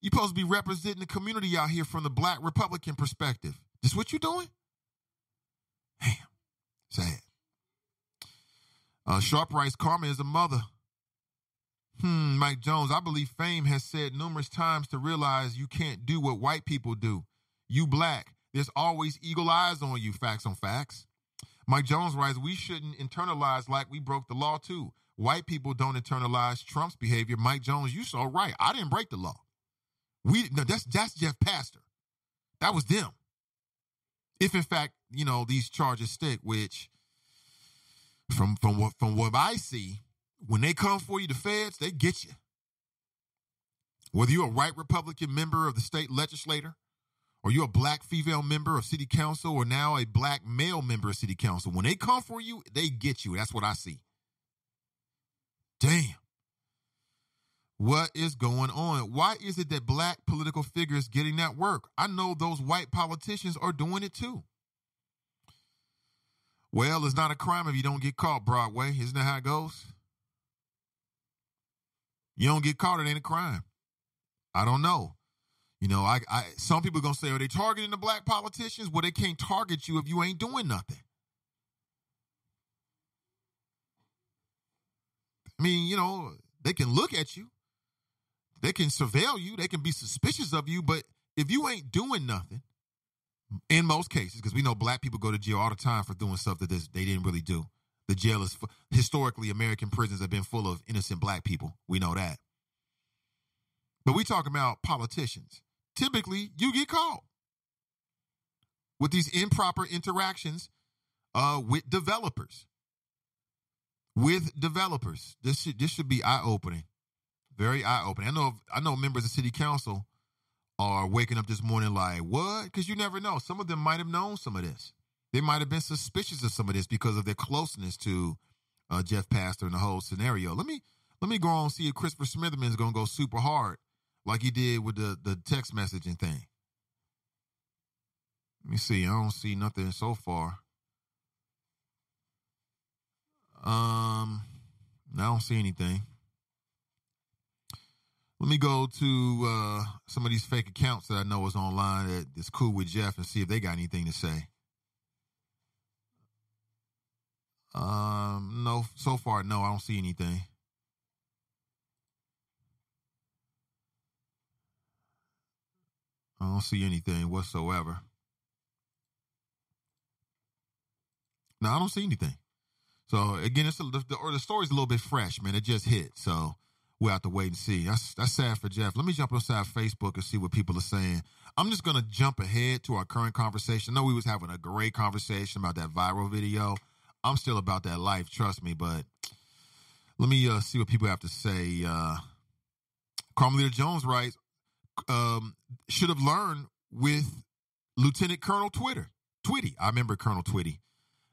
You supposed to be representing the community out here from the black Republican perspective. This what you doing? Damn. Sad. Uh, Sharp writes, Karma is a mother. Hmm, Mike Jones, I believe fame has said numerous times to realize you can't do what white people do. You black, there's always eagle eyes on you, facts on facts. Mike Jones writes, we shouldn't internalize like we broke the law too. White people don't internalize Trump's behavior. Mike Jones, you so right. I didn't break the law. We no, that's that's Jeff Pastor. That was them. If in fact, you know, these charges stick, which from from what from what I see, when they come for you, the feds, they get you. Whether you're a white Republican member of the state legislature, or you're a black female member of city council, or now a black male member of city council, when they come for you, they get you. That's what I see. Damn. What is going on? Why is it that black political figures getting that work? I know those white politicians are doing it too. Well, it's not a crime if you don't get caught, Broadway. Isn't that how it goes? You don't get caught, it ain't a crime. I don't know. You know, I, I some people are gonna say, are they targeting the black politicians? Well, they can't target you if you ain't doing nothing. I mean, you know, they can look at you, they can surveil you, they can be suspicious of you, but if you ain't doing nothing, in most cases, because we know black people go to jail all the time for doing stuff that they didn't really do. The jail is historically American prisons have been full of innocent black people. We know that. But we talking about politicians. Typically, you get caught with these improper interactions uh, with developers. With developers, this should this should be eye opening, very eye opening. I know I know members of city council are waking up this morning like what? Because you never know. Some of them might have known some of this they might have been suspicious of some of this because of their closeness to uh, Jeff Pastor and the whole scenario. Let me let me go on and see if Christopher Smitherman is going to go super hard like he did with the the text messaging thing. Let me see. I don't see nothing so far. Um, I don't see anything. Let me go to uh, some of these fake accounts that I know is online that is cool with Jeff and see if they got anything to say. Um, no, so far, no, I don't see anything. I don't see anything whatsoever. No, I don't see anything. So again, it's a, the, or the story's a little bit fresh, man. It just hit, so we'll have to wait and see. That's that's sad for Jeff. Let me jump inside Facebook and see what people are saying. I'm just gonna jump ahead to our current conversation. I know we was having a great conversation about that viral video. I'm still about that life, trust me. But let me uh, see what people have to say. Uh, Carmelita Jones writes, um, should have learned with Lieutenant Colonel Twitter, Twitty. I remember Colonel Twitty.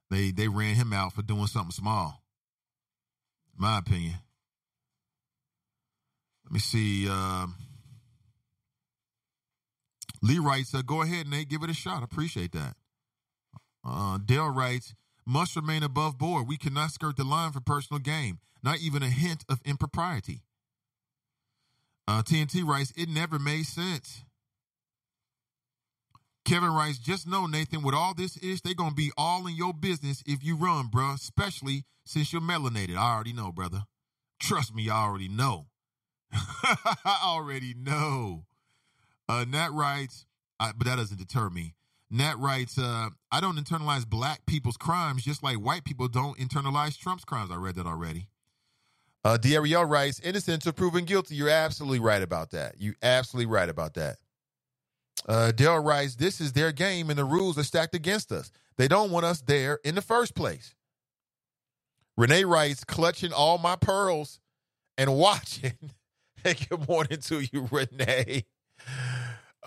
They they ran him out for doing something small. My opinion. Let me see. Um, Lee writes, uh, "Go ahead, Nate. Give it a shot. Appreciate that." Uh, Dale writes, "Must remain above board. We cannot skirt the line for personal gain. Not even a hint of impropriety." Uh, TNT writes, "It never made sense." Kevin writes, just know, Nathan, with all this ish, they gonna be all in your business if you run, bro. Especially since you're melanated. I already know, brother. Trust me, I already know. *laughs* I already know. Uh, Nat writes, I, but that doesn't deter me. Nat writes, uh, I don't internalize black people's crimes just like white people don't internalize Trump's crimes. I read that already. Uh, D'Ariel writes, innocent until proven guilty. You're absolutely right about that. You're absolutely right about that. Uh, Dale writes, This is their game and the rules are stacked against us. They don't want us there in the first place. Renee writes, Clutching all my pearls and watching. *laughs* hey, good morning to you, Renee.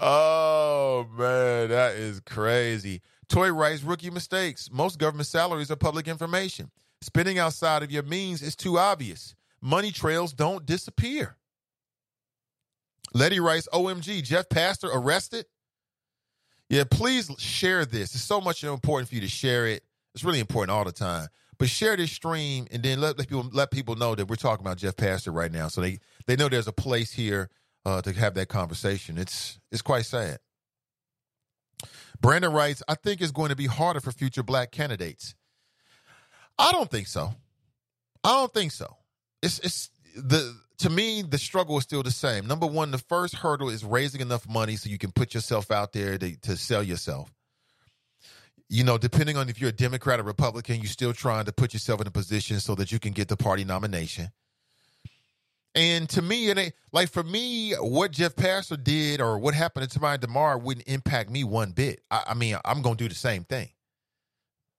Oh, man, that is crazy. Toy writes, Rookie mistakes. Most government salaries are public information. Spending outside of your means is too obvious. Money trails don't disappear. Letty writes, OMG, Jeff Pastor arrested? Yeah, please share this. It's so much important for you to share it. It's really important all the time. But share this stream and then let, let people let people know that we're talking about Jeff Pastor right now, so they they know there's a place here uh, to have that conversation. It's it's quite sad. Brandon writes, I think it's going to be harder for future black candidates. I don't think so. I don't think so. It's it's the to me, the struggle is still the same. Number one, the first hurdle is raising enough money so you can put yourself out there to, to sell yourself. You know, depending on if you're a Democrat or Republican, you're still trying to put yourself in a position so that you can get the party nomination. And to me, it like for me, what Jeff Pastor did or what happened to Tamaya Dennard wouldn't impact me one bit. I, I mean, I'm gonna do the same thing.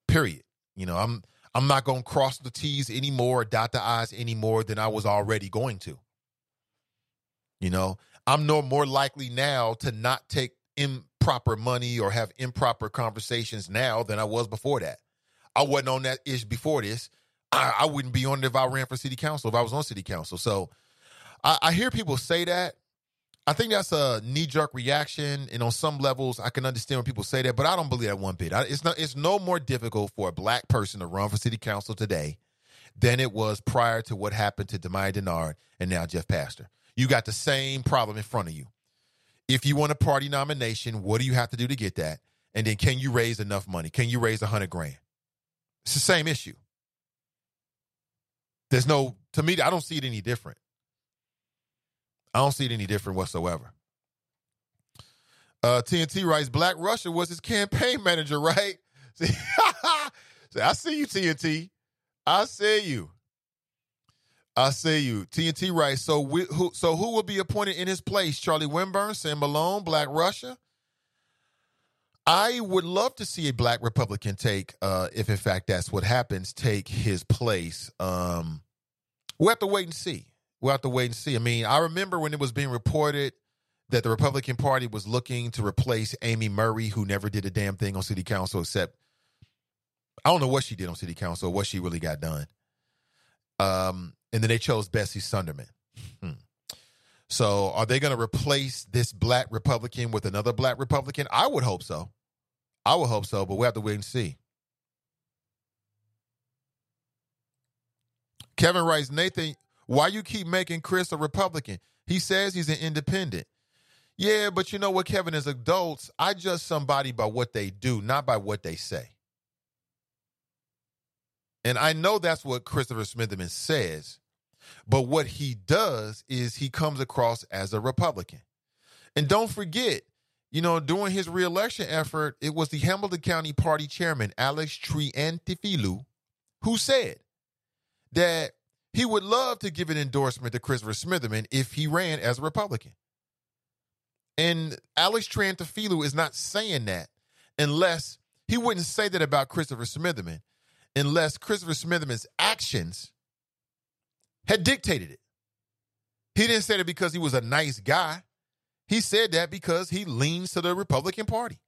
Period. You know, I'm I'm not going to cross the T's anymore, or dot the I's anymore than I was already going to. You know, I'm no more likely now to not take improper money or have improper conversations now than I was before that. I wasn't on that ish before this. I, I wouldn't be on it if I ran for city council, if I was on city council. So I, I hear people say that, I think that's a knee jerk reaction, and on some levels, I can understand when people say that, but I don't believe that one bit. I, it's not. It's no more difficult for a black person to run for city council today than it was prior to what happened to Tamaya Dennard and now Jeff Pastor. You got the same problem in front of you. If you want a party nomination, what do you have to do to get that? And then, can you raise enough money? Can you raise a hundred grand? It's the same issue. There's no. To me, I don't see it any different. I don't see it any different whatsoever. Uh, TNT writes Black Russia was his campaign manager, *laughs* right? *laughs* See, I see you, TNT. I see you. I see you. TNT writes so. We, who, so who will be appointed in his place? Charlie Winburn, Sam Malone, Black Russia. I would love to see a black Republican take, uh, if in fact that's what happens, take his place. Um, we'll have to wait and see we'll have to wait and see. I mean, I remember when it was being reported that the Republican Party was looking to replace Amy Murray, who never did a damn thing on city council except I don't know what she did on city council, what she really got done. Um, and then they chose Bessie Sundermann. Hmm. So are they going to replace this black Republican with another black Republican? I would hope so. I would hope so, but we have to wait and see. Kevin writes, Nathan, why you keep making Chris a Republican? He says he's an independent. Yeah, but you know what, Kevin, as adults, I judge somebody by what they do, not by what they say. And I know that's what Christopher Smitherman says, but what he does is he comes across as a Republican. And don't forget, you know, during his reelection effort, it was the Hamilton County Party Chairman, Alex Triantafilou, who said that he would love to give an endorsement to Christopher Smitherman if he ran as a Republican. And Alex Triantafilou is not saying that unless he wouldn't say that about Christopher Smitherman unless Christopher Smitherman's actions had dictated it. He didn't say that because he was a nice guy. He said that because he leans to the Republican Party.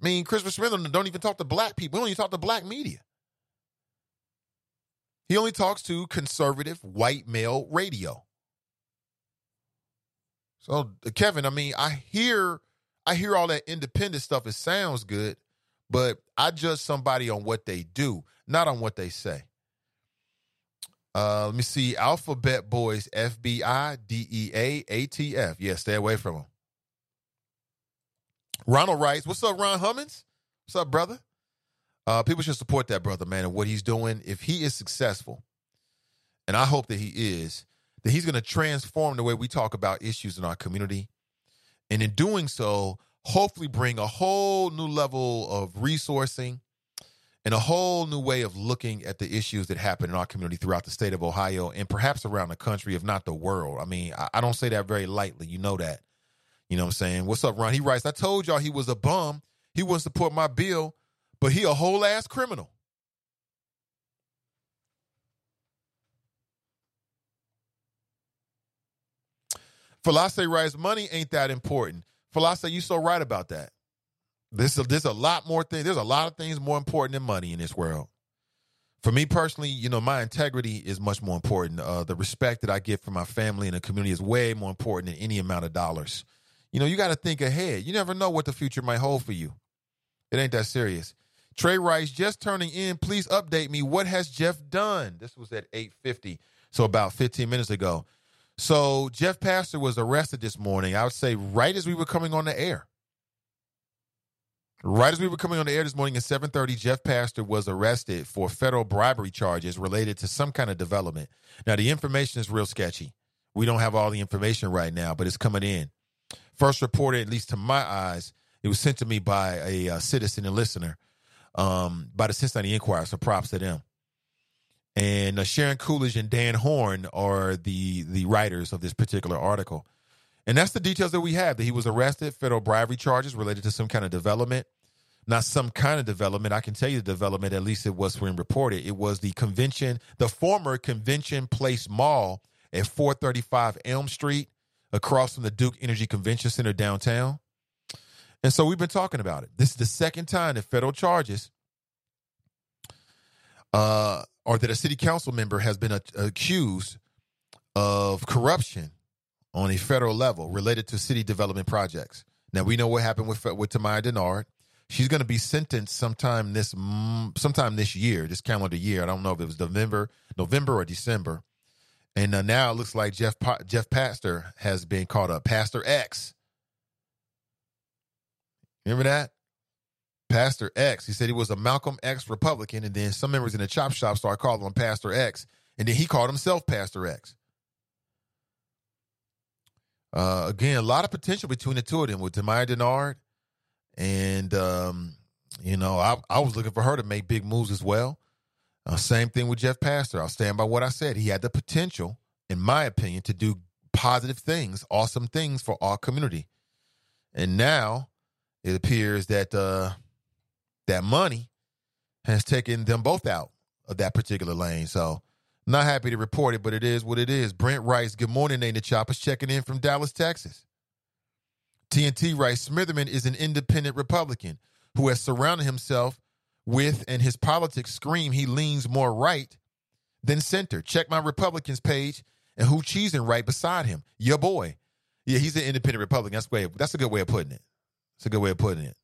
I mean, Christopher Smitherman don't even talk to black people. He don't even talk to black media. He only talks to conservative white male radio. So, Kevin, I mean, I hear I hear all that independent stuff. It sounds good, but I judge somebody on what they do, not on what they say. Uh, let me see. Alphabet Boys, FBI, DEA, ATF. Yeah, stay away from them. Ronald writes, What's up, Ron Hummins? What's up, brother? Uh, people should support that brother, man, and what he's doing. If he is successful, and I hope that he is, that he's going to transform the way we talk about issues in our community. And in doing so, hopefully bring a whole new level of resourcing and a whole new way of looking at the issues that happen in our community throughout the state of Ohio and perhaps around the country, if not the world. I mean, I, I don't say that very lightly. You know that. You know what I'm saying? What's up, Ron? He writes, I told y'all he was a bum. He wouldn't support my bill, but he a whole ass criminal. Philosophy writes, money ain't that important. Philosophy, you so right about that. A, there's a lot more things. There's a lot of things more important than money in this world. For me personally, you know, my integrity is much more important. Uh, the respect that I get from my family and the community is way more important than any amount of dollars. You know, you got to think ahead. You never know what the future might hold for you. It ain't that serious. Trey writes, just turning in. Please update me. What has Jeff done? This was at 8:50, so about 15 minutes ago. So Jeff Pastor was arrested this morning. I would say right as we were coming on the air. Right as we were coming on the air this morning at 7:30, Jeff Pastor was arrested for federal bribery charges related to some kind of development. Now the information is real sketchy. We don't have all the information right now, but it's coming in. First reported, at least to my eyes, it was sent to me by a, a citizen and listener um, by the Cincinnati Enquirer. So props to them and uh, Sharon Coolidge and Dan Horn are the the writers of this particular article. And that's the details that we have that he was arrested, federal bribery charges related to some kind of development. Not some kind of development. I can tell you the development, at least it was when reported. It was the convention, the former Convention Place Mall at 435 Elm Street, across from the Duke Energy Convention Center downtown. And so we've been talking about it. This is the second time that federal charges uh, or that a city council member has been a- accused of corruption on a federal level related to city development projects. Now we know what happened with with Tamaya Dennard. She's going to be sentenced sometime this sometime this year, this calendar year. I don't know if it was November, November or December. And uh, now it looks like Jeff Jeff Pastor has been caught up. Pastor X. Remember that? Pastor X. He said he was a Malcolm X Republican, and then some members in the chop shop started calling him Pastor X, and then he called himself Pastor X. Uh, again, a lot of potential between the two of them with Tamaya Dennard, and um, you know, I, I was looking for her to make big moves as well. Uh, same thing with Jeff Pastor. I'll stand by what I said. He had the potential, in my opinion, to do positive things, awesome things for our community. And now it appears that uh, that money has taken them both out of that particular lane. So, not happy to report it, but it is what it is. Brent Rice, Good morning, Nate Choppers, checking in from Dallas, Texas. TNT writes, Smitherman is an independent Republican who has surrounded himself with and his politics scream he leans more right than center. Check my Republicans page and who cheesing right beside him. Your boy. Yeah, he's an independent Republican. That's way that's a good way of putting it. It's a good way of putting it.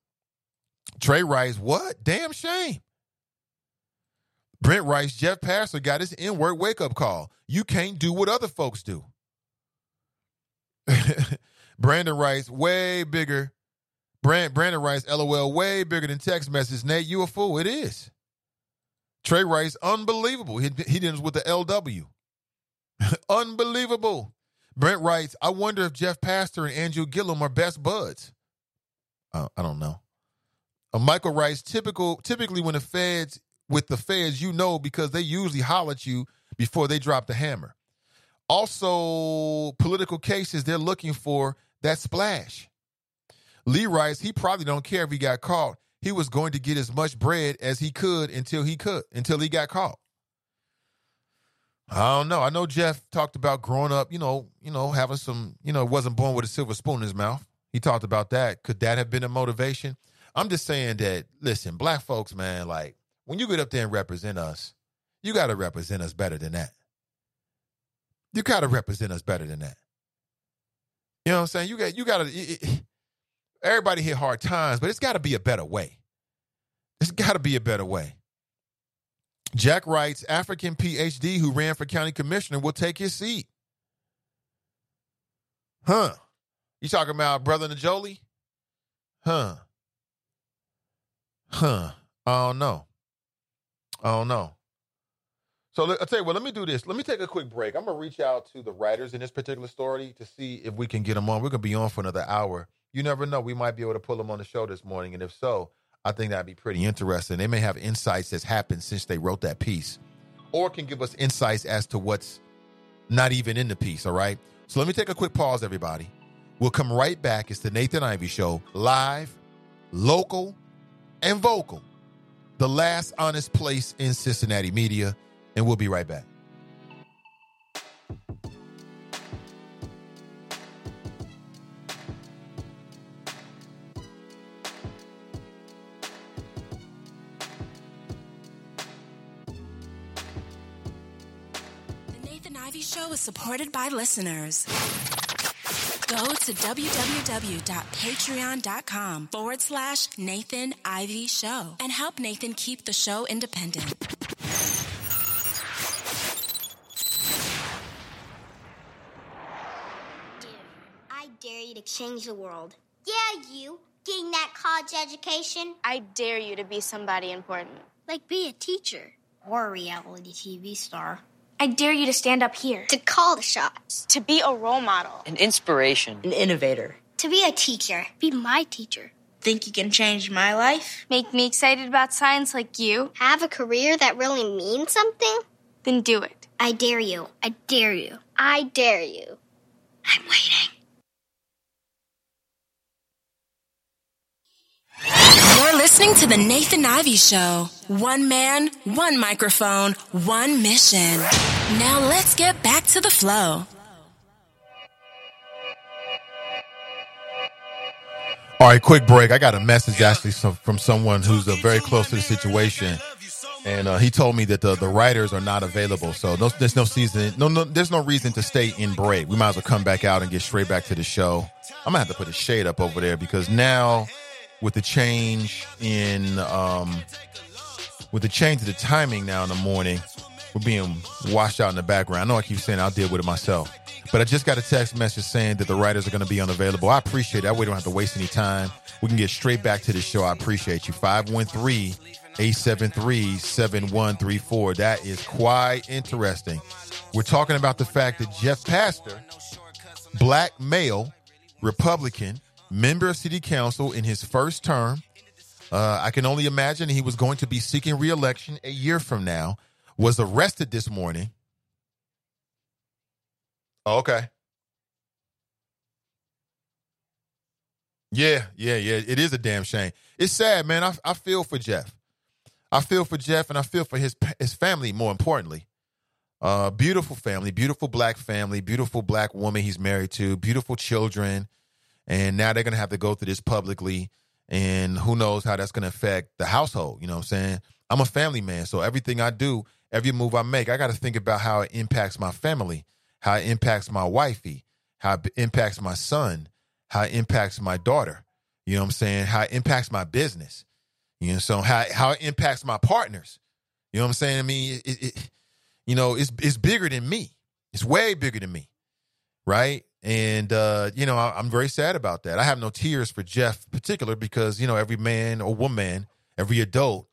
Trey Rice, what? Damn shame. Brent Rice, Jeff Pastor got his N-word wake-up call. You can't do what other folks do. *laughs* Brandon Rice, way bigger. Brand, Brandon Rice, LOL, way bigger than text message. Nate, you a fool. It is. Trey Rice, unbelievable. He, he ends with the LW. *laughs* unbelievable. Brent writes, I wonder if Jeff Pastor and Andrew Gillum are best buds. Uh, I don't know. Michael writes, typical, typically when the feds, with the feds, you know because they usually holler at you before they drop the hammer. Also, political cases, they're looking for that splash. Lee writes, he probably don't care if he got caught. He was going to get as much bread as he could until he could, until he got caught. I don't know. I know Jeff talked about growing up, you know, you know, having some, you know, wasn't born with a silver spoon in his mouth. He talked about that. Could that have been a motivation? I'm just saying that, listen, black folks, man, like when you get up there and represent us, you got to represent us better than that. You got to represent us better than that. You know what I'm saying? You got, you got to, *sighs* everybody hit hard times, but it's got to be a better way. It's got to be a better way. Jack writes African PhD who ran for county commissioner will take his seat. Huh. You talking about Brother and Najoli? Huh. Huh. I don't know. I don't know. So I'll tell you what, let me do this. Let me take a quick break. I'm going to reach out to the writers in this particular story to see if we can get them on. We're going to be on for another hour. You never know. We might be able to pull them on the show this morning. And if so, I think that'd be pretty interesting. They may have insights that's happened since they wrote that piece, or can give us insights as to what's not even in the piece. All right. So let me take a quick pause, everybody. We'll come right back. It's the Nathan Ivey Show, live, local, and vocal. The last honest place in Cincinnati media. And we'll be right back. The Nathan Ivey Show is supported by listeners. Go to www.patreon.com forward slash Nathan Ivey Show and help Nathan keep the show independent. I dare you to change the world. Yeah, you. Getting that college education. I dare you to be somebody important. Like be a teacher or a reality TV star. I dare you to stand up here. To call the shots. To be a role model. An inspiration. An innovator. To be a teacher. Be my teacher. Think you can change my life? Make me excited about science like you? Have a career that really means something? Then do it. I dare you. I dare you. I dare you. I'm waiting. You're listening to the Nathan Ivey Show. One man, one microphone, one mission. Now let's get back to the flow. All right, quick break. I got a message actually from someone who's very close to the situation, and uh, he told me that the, the writers are not available. So no, there's no season, no, no, there's no reason to stay in break. We might as well come back out and get straight back to the show. I'm gonna have to put a shade up over there because now with the change in um, with the change of the timing now in the morning, we're being washed out in the background. I know I keep saying I'll deal with it myself, but I just got a text message saying that the writers are going to be unavailable. I appreciate. That we don't have to waste any time. We can get straight back to the show. I appreciate you. 513 873 7134. That is quite interesting. We're talking about the fact that Jeff Pastor, black male, Republican, member of city council in his first term. Uh, I can only imagine he was going to be seeking reelection a year from now. Was arrested this morning. Oh, okay. Yeah, yeah, yeah. It is a damn shame. It's sad, man. I, I feel for Jeff. I feel for Jeff, and I feel for his his family. More importantly, uh, beautiful family, beautiful black family, beautiful black woman he's married to, beautiful children and now they're going to have to go through this publicly and who knows how that's going to affect the household you know what i'm saying i'm a family man so everything i do every move i make i got to think about how it impacts my family how it impacts my wifey how it impacts my son how it impacts my daughter you know what i'm saying how it impacts my business You know, so how how it impacts my partners. You know what I'm saying? I mean, it, it you know, it's it's bigger than me. It's way bigger than me, right? And uh, you know, I, I'm very sad about that. I have no tears for Jeff, particular, because you know, every man or woman, every adult,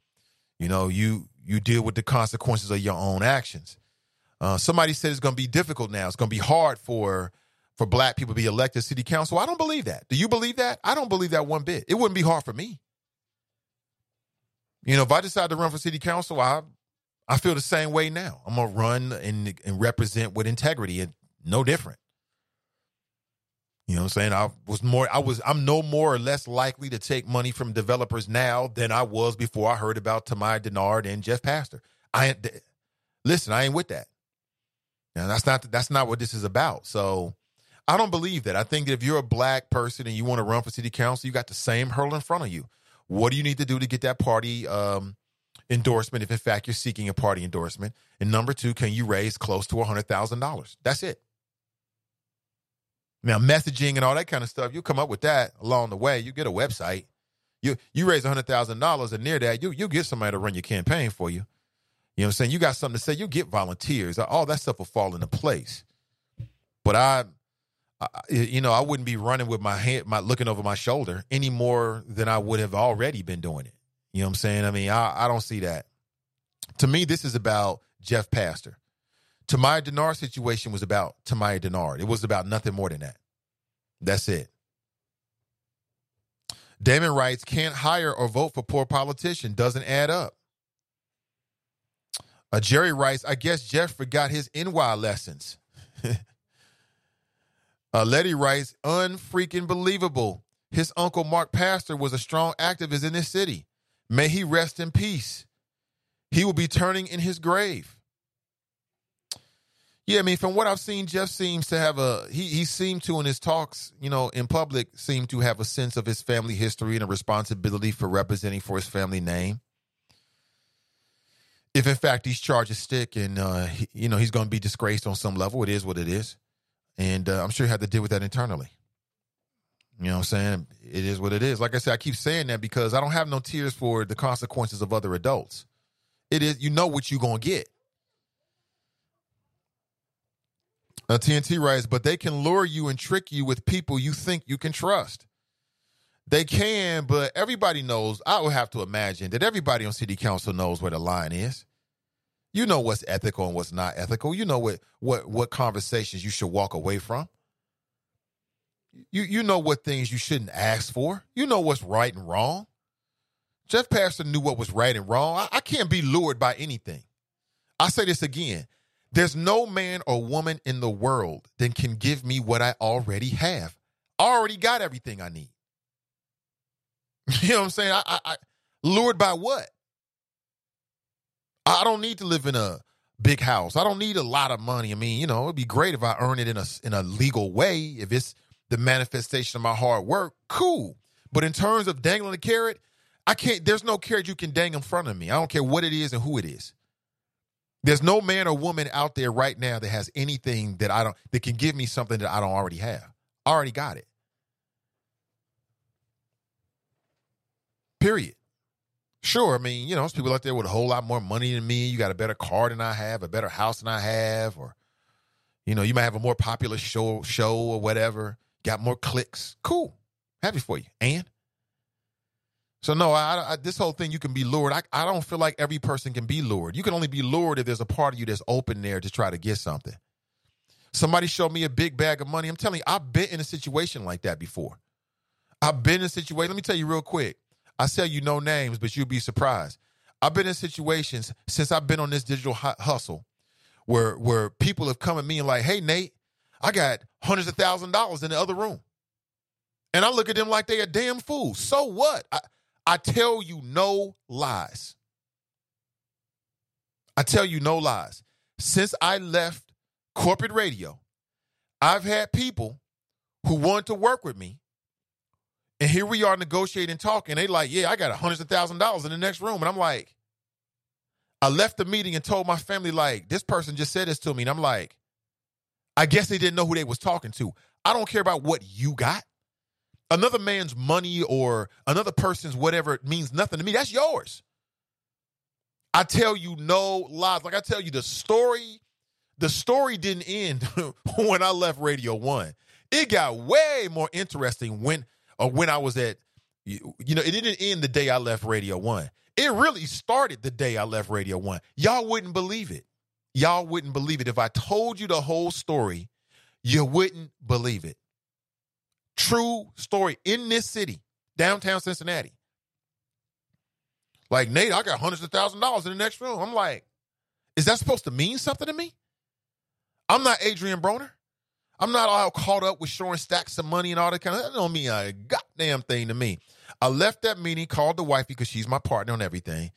you know, you you deal with the consequences of your own actions. Uh, somebody said it's going to be difficult now. It's going to be hard for for black people to be elected city council. I don't believe that. Do you believe that? I don't believe that one bit. It wouldn't be hard for me. You know, if I decide to run for city council, I I feel the same way now. I'm gonna run and and represent with integrity and no different. You know what I'm saying? I was more I was I'm no more or less likely to take money from developers now than I was before I heard about Tamaya Dennard and Jeff Pastor. I ain't listen, I ain't with that. Now that's not that's not what this is about. So I don't believe that. I think that if you're a black person and you want to run for city council, you got the same hurdle in front of you. What do you need to do to get that party um, endorsement if in fact you're seeking a party endorsement? And number two, can you raise close to a $100,000? That's it. Now, messaging and all that kind of stuff, you come up with that along the way. You get a website. You you raise $100,000 and near that, you you get somebody to run your campaign for you. You know what I'm saying? You got something to say, you get volunteers. All that stuff will fall into place. But I I, you know, I wouldn't be running with my hand, my looking over my shoulder any more than I would have already been doing it. You know what I'm saying? I mean, I, I don't see that. To me, this is about Jeff Pastor. Tamaya Dennard situation was about Tamaya Dennard. It was about nothing more than that. That's it. Damon writes, can't hire or vote for poor politician. Doesn't add up. Uh, Jerry writes, I guess Jeff forgot his NY lessons. *laughs* Uh, Letty writes, unfreaking believable. His uncle Mark Pastor was a strong activist in this city. May he rest in peace. He will be turning in his grave. Yeah, I mean, from what I've seen, Jeff seems to have a he he seemed to in his talks, you know, in public, seem to have a sense of his family history and a responsibility for representing for his family name. If in fact these charges stick and uh, he, you know he's going to be disgraced on some level, it is what it is. And uh, I'm sure he had to deal with that internally. You know what I'm saying? It is what it is. Like I said, I keep saying that because I don't have no tears for the consequences of other adults. It is, you know what you're going to get. Uh, TNT writes, but they can lure you and trick you with people you think you can trust. They can, but everybody knows. I would have to imagine that everybody on city council knows where the line is. You know what's ethical and what's not ethical. You know what what what conversations you should walk away from. You you know what things you shouldn't ask for. You know what's right and wrong. Jeff Pastor knew what was right and wrong. I, I can't be lured by anything. I say this again. There's no man or woman in the world that can give me what I already have. I already got everything I need. *laughs* You know what I'm saying? I, I, I lured by what? I don't need to live in a big house. I don't need a lot of money. I mean, you know, it'd be great if I earn it in a in a legal way. If it's the manifestation of my hard work, cool. But in terms of dangling a carrot, I can't. There's no carrot you can dang in front of me. I don't care what it is and who it is. There's no man or woman out there right now that has anything that I don't that can give me something that I don't already have. I already got it. Period. Sure, I mean, you know, there's people out there with a whole lot more money than me. You got a better car than I have, a better house than I have, or you know, you might have a more popular show show or whatever, got more clicks. Cool. Happy for you. And so no, I, I, this whole thing you can be lured. I, I don't feel like every person can be lured. You can only be lured if there's a part of you that's open there to try to get something. Somebody showed me a big bag of money. I'm telling you, I've been in a situation like that before. I've been in a situation. Let me tell you real quick. I tell you no names, but you'll be surprised. I've been in situations since I've been on this digital hustle where where people have come at me and like, "Hey, Nate, I got hundreds of thousand dollars in the other room," and I look at them like they a damn fool. So what? I I tell you no lies. I tell you no lies. Since I left corporate radio, I've had people who want to work with me and here we are negotiating, talking. They like, yeah, I got hundreds of thousand dollars in the next room. And I'm like, I left the meeting and told my family, like, this person just said this to me. And I'm like, I guess they didn't know who they was talking to. I don't care about what you got. Another man's money or another person's whatever it means nothing to me. That's yours. I tell you no lies. Like I tell you, the story, the story didn't end *laughs* when I left Radio One. It got way more interesting when or when I was at you know, it didn't end the day I left Radio One. It really started the day I left Radio One. Y'all wouldn't believe it. Y'all wouldn't believe it. If I told you the whole story, you wouldn't believe it. True story in this city, downtown Cincinnati. Like, Nate, I got hundreds of thousand dollars in the next room. I'm like, is that supposed to mean something to me? I'm not Adrien Broner. I'm not all caught up with showing stacks of money and all that kind of that don't mean a goddamn thing to me. I left that meeting, called the wife because she's my partner on everything.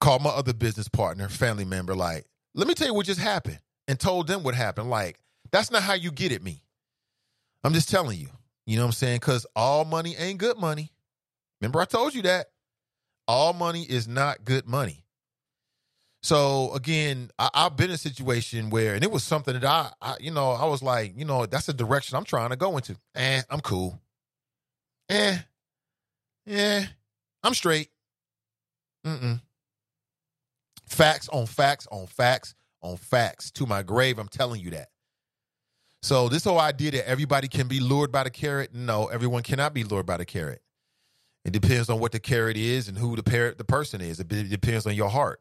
Called my other business partner, family member, like, let me tell you what just happened, and told them what happened. Like, that's not how you get at me. I'm just telling you. You know what I'm saying? Because all money ain't good money. Remember, I told you that. All money is not good money. So again, I, have been in a situation where, and it was something that I, I, you know, I was like, you know, that's the direction I'm trying to go into. Eh, I'm cool. Eh, yeah, I'm straight. Mm-mm. Facts on facts on facts on facts. To my grave, I'm telling you that. So this whole idea that everybody can be lured by the carrot, no, everyone cannot be lured by the carrot. It depends on what the carrot is and who the parrot the person is. It depends on your heart.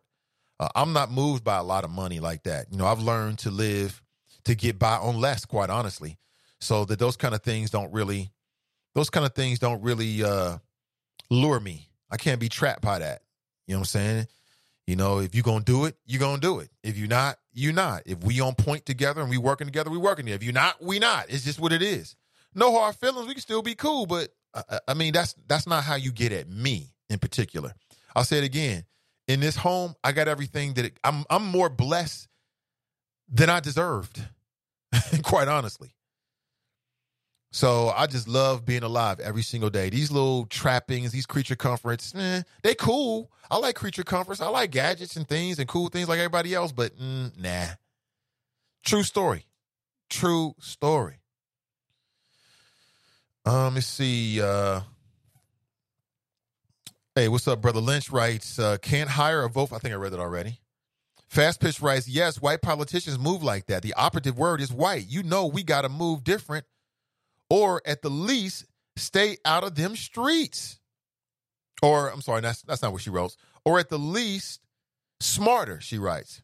Uh, I'm not moved by a lot of money like that. You know, I've learned to live to get by on less, quite honestly. So that those kind of things don't really, those kind of things don't really uh, lure me. I can't be trapped by that. You know what I'm saying? You know, if you're gonna do it, you're gonna do it. If you're not, you're not. If we on point together and we working together, we working together. If you're not, we not. It's just what it is. No hard feelings. We can still be cool, but I, I mean that's that's not how you get at me in particular. I'll say it again in this home, I got everything that it, I'm. I'm more blessed than I deserved, *laughs* quite honestly. So I just love being alive every single day. These little trappings, these creature comforts, eh, they cool. I like creature comforts. I like gadgets and things and cool things like everybody else, but mm, nah. True story. True story. Um, let's see. Uh, Hey, what's up, brother? Lynch writes, uh, can't hire a vote. I think I read it already. Fast Pitch writes, yes, white politicians move like that. The operative word is white. You know we got to move different, or at the least, stay out of them streets. Or I'm sorry, that's that's not what she wrote. Or at the least, smarter. She writes.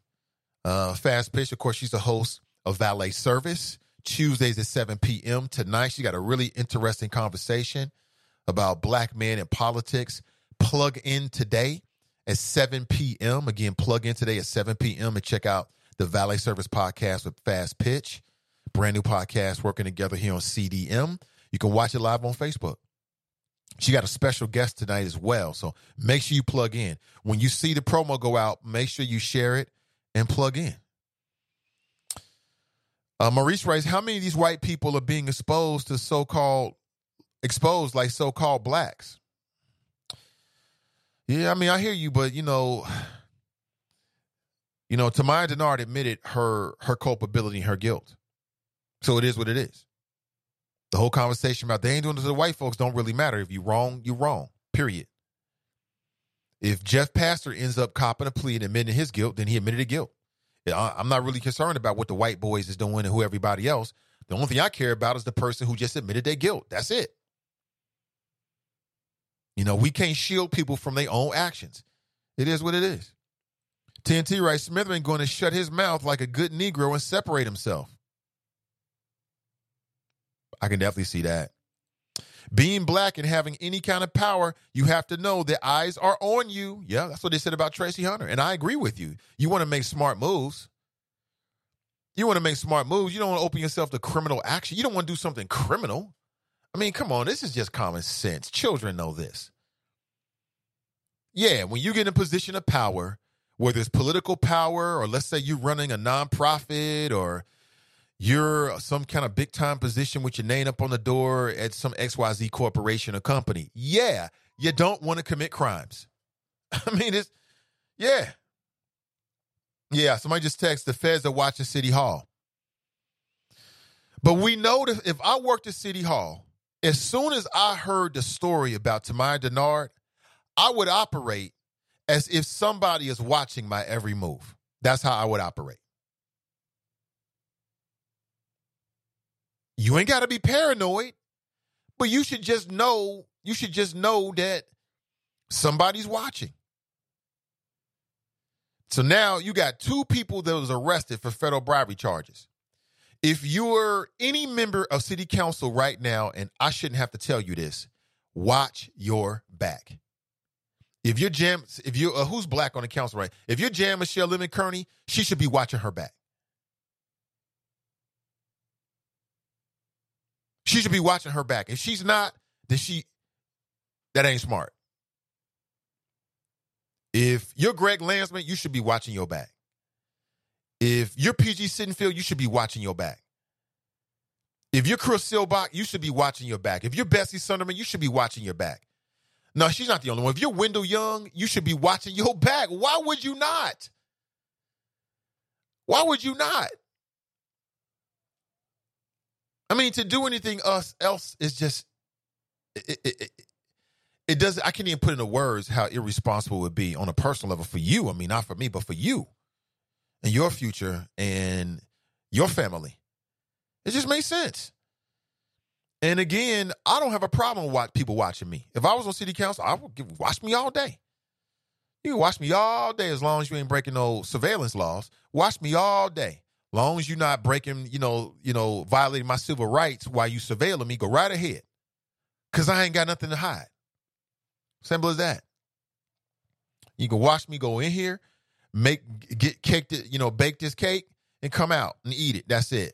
Uh, Fast Pitch, of course, she's a host of Valet Service Tuesdays at 7 p.m. Tonight, she got a really interesting conversation about black men and politics plug in today at 7 p.m. Again, plug in today at 7 p.m. and check out the Valet Service podcast with Fast Pitch. Brand new podcast working together here on CDM. You can watch it live on Facebook. She got a special guest tonight as well. So make sure you plug in. When you see the promo go out, make sure you share it and plug in. Uh, Maurice writes, how many of these white people are being exposed to so-called exposed like so-called blacks? Yeah, I mean, I hear you, but you know, *sighs* you know, Tamaya Dennard admitted her her culpability and her guilt. So it is what it is. The whole conversation about they ain't doing to the white folks don't really matter. If you wrong, you wrong. Period. If Jeff Pastor ends up copping a plea and admitting his guilt, then he admitted a guilt. I'm not really concerned about what the white boys is doing and who everybody else. The only thing I care about is the person who just admitted their guilt. That's it. You know, we can't shield people from their own actions. It is what it is. TNT writes Smith ain't going to shut his mouth like a good Negro and separate himself. I can definitely see that. Being black and having any kind of power, you have to know the eyes are on you. Yeah, that's what they said about Tracie Hunter. And I agree with you. You want to make smart moves. You want to make smart moves. You don't want to open yourself to criminal action. You don't want to do something criminal. I mean, come on, this is just common sense. Children know this. Yeah, when you get in a position of power, whether it's political power or let's say you're running a nonprofit or you're some kind of big time position with your name up on the door at some XYZ corporation or company. Yeah, you don't want to commit crimes. *laughs* I mean, it's, yeah. Yeah, somebody just texted the feds are watching City Hall. But we know that if I worked at City Hall As soon as I heard the story about Tamaya Dennard, I would operate as if somebody is watching my every move. That's how I would operate. You ain't got to be paranoid, but you should just know, you should just know that somebody's watching. So now you got two people that was arrested for federal bribery charges. If you're any member of city council right now, and I shouldn't have to tell you this, watch your back. If you're Jan, if you uh, who's black on the council, right? If you're Jan-Michele Lemon Kearney, she should be watching her back. She should be watching her back. If she's not, then she that ain't smart. If you're Greg Landsman, you should be watching your back. If you're PG Sittenfield, you should be watching your back. If you're Chris Seelbach, you should be watching your back. If you're Bessie Sundermann, you should be watching your back. No, she's not the only one. If you're Wendell Young, you should be watching your back. Why would you not? Why would you not? I mean, to do anything else, else is just it, it, it, it does. I can't even put into words how irresponsible it would be on a personal level for you. I mean, not for me, but for you and your future and your family. It just makes sense. And again, I don't have a problem with people watching me. If I was on city council, I would give, watch me all day. You can watch me all day as long as you ain't breaking no surveillance laws. Watch me all day. Long as you're not breaking, you know, you know, violating my civil rights while you surveilling me, go right ahead. Cause I ain't got nothing to hide. Simple as that. You can watch me go in here, make get cake, you know, bake this cake and come out and eat it. That's it.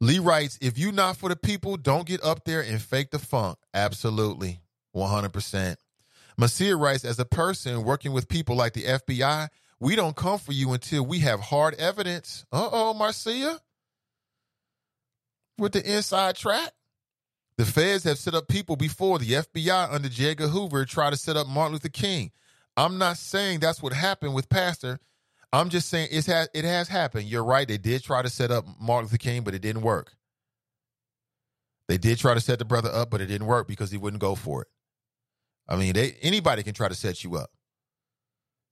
Lee writes, if you not for the people, don't get up there and fake the funk. Absolutely. 100%. Masir writes, as a person working with people like the FBI, we don't come for you until we have hard evidence. Uh oh, Marcia. With the inside track. The feds have set up people before the FBI under J. Edgar Hoover tried to set up Martin Luther King. I'm not saying that's what happened with Pastor. I'm just saying it's has it has happened. You're right. They did try to set up Martin Luther King, but it didn't work. They did try to set the brother up, but it didn't work because he wouldn't go for it. I mean, they anybody can try to set you up.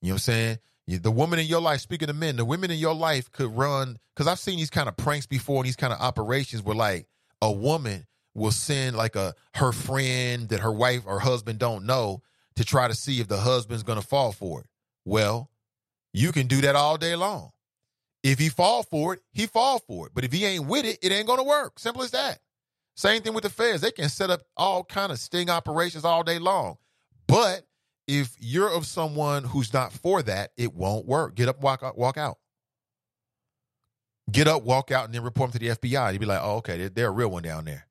You know what I'm saying? The woman in your life, speaking of men, the women in your life could run because I've seen these kind of pranks before, and these kind of operations where like a woman will send like a her friend that her wife or husband don't know to try to see if the husband's gonna fall for it. Well, you can do that all day long. If he fall for it, he fall for it. But if he ain't with it, it ain't gonna work. Simple as that. Same thing with the feds. They can set up all kind of sting operations all day long. But if you're of someone who's not for that, it won't work. Get up, walk out, walk out. Get up, walk out, and then report them to the FBI. You'd be like, oh, okay, they're, they're a real one down there.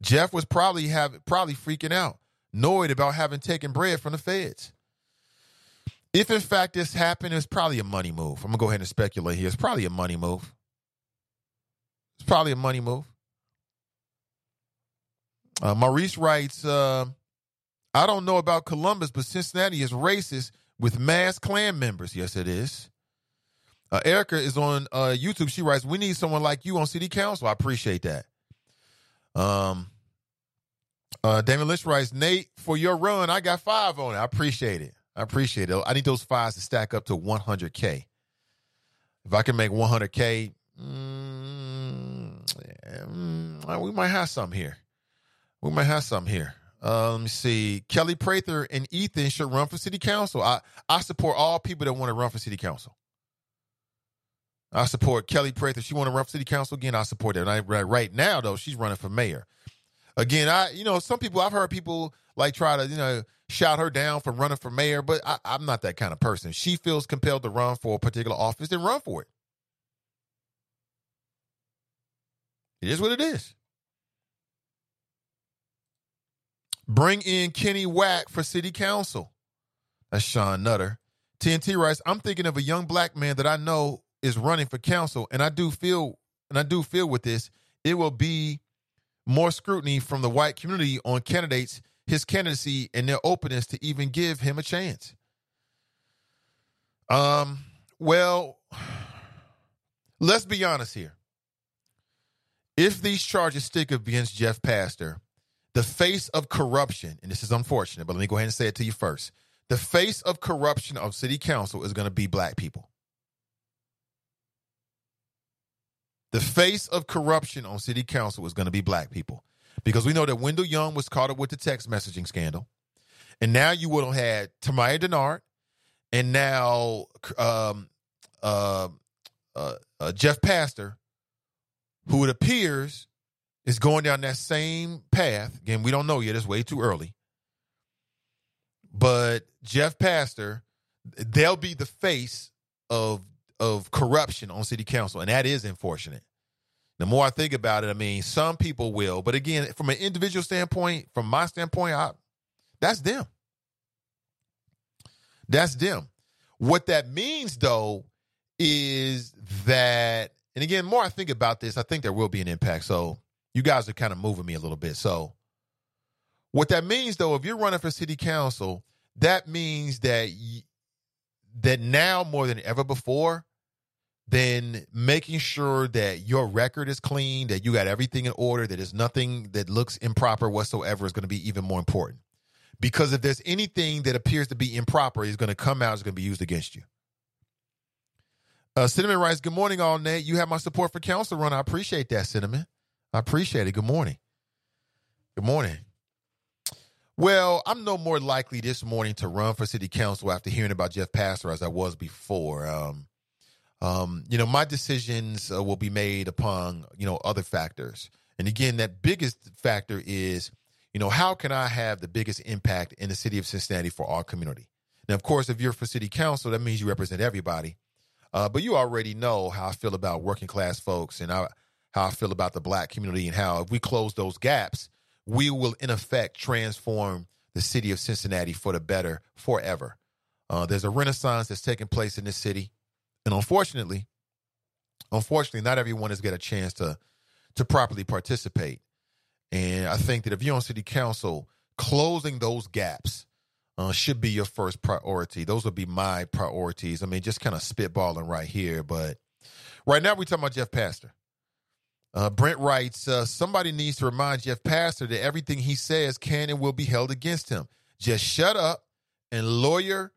Jeff was probably have probably freaking out, annoyed about having taken bread from the feds. If in fact this happened, it's probably a money move. I'm gonna go ahead and speculate here. It's probably a money move. It's probably a money move. Uh, Maurice writes, uh, I don't know about Columbus, but Cincinnati is racist with mass Klan members. Yes, it is. Uh, Erica is on uh, YouTube. She writes, "We need someone like you on city council." I appreciate that. Um, uh, Damon Lynch writes, "Nate, for your run, I got five on it. I appreciate it. I appreciate it. I need those fives to stack up to 100k. If I can make 100k, mm, yeah, mm, we might have some here. We might have some here. Uh, let me see. Kelli Prather and Ethan should run for city council. I, I support all people that want to run for city council. I support Kelli Prather. She want to run for city council again. I support that. I, right now, though, she's running for mayor. Again, I you know some people I've heard people like try to you know shout her down for running for mayor, but I, I'm not that kind of person. She feels compelled to run for a particular office, then run for it. It is what it is. Bring in Kenny Wack for city council. That's Sean Nutter. TNT writes, I'm thinking of a young black man that I know is running for council, and I do feel and I do feel with this, it will be more scrutiny from the white community on candidates, his candidacy, and their openness to even give him a chance. Um, well, *sighs* let's be honest here. If these charges stick against Jeff Pastor, the face of corruption, and this is unfortunate, but let me go ahead and say it to you first. The face of corruption of city council is going to be black people. The face of corruption on city council is going to be black people. Because we know that Wendell Young was caught up with the text messaging scandal. And now you would have had Tamaya Dennard and now um, uh, uh, uh, Jeff Pastor, who it appears is going down that same path. Again, we don't know yet. It's way too early. But Jeff Pastor, they'll be the face of of corruption on city council, and that is unfortunate. The more I think about it, I mean, some people will, but again, from an individual standpoint, from my standpoint, I, that's them. That's them. What that means, though, is that, and again, more I think about this, I think there will be an impact. So you guys are kind of moving me a little bit. So what that means, though, if you're running for city council, that means that that now more than ever before, then making sure that your record is clean, that you got everything in order, that there's nothing that looks improper whatsoever is going to be even more important. Because if there's anything that appears to be improper, is going to come out, is going to be used against you. Uh, Cinnamon writes, Good morning, all Nate. You have my support for council run. I appreciate that, Cinnamon. I appreciate it. Good morning. Good morning. Well, I'm no more likely this morning to run for city council after hearing about Jeff Pastor as I was before. Um, um, you know, my decisions uh, will be made upon, you know, other factors. And again, that biggest factor is, you know, how can I have the biggest impact in the city of Cincinnati for our community? Now, of course, if you're for city council, that means you represent everybody. Uh, but you already know how I feel about working class folks and how, how I feel about the black community and how if we close those gaps, we will in effect transform the city of Cincinnati for the better forever. Uh, there's a renaissance that's taking place in this city. And unfortunately, unfortunately, not everyone has got a chance to to properly participate. And I think that if you're on city council, closing those gaps uh, should be your first priority. Those would be my priorities. I mean, just kind of spitballing right here. But right now, we're talking about Jeff Pastor. Uh, Brent writes, uh, somebody needs to remind Jeff Pastor that everything he says can and will be held against him. Just shut up and lawyer,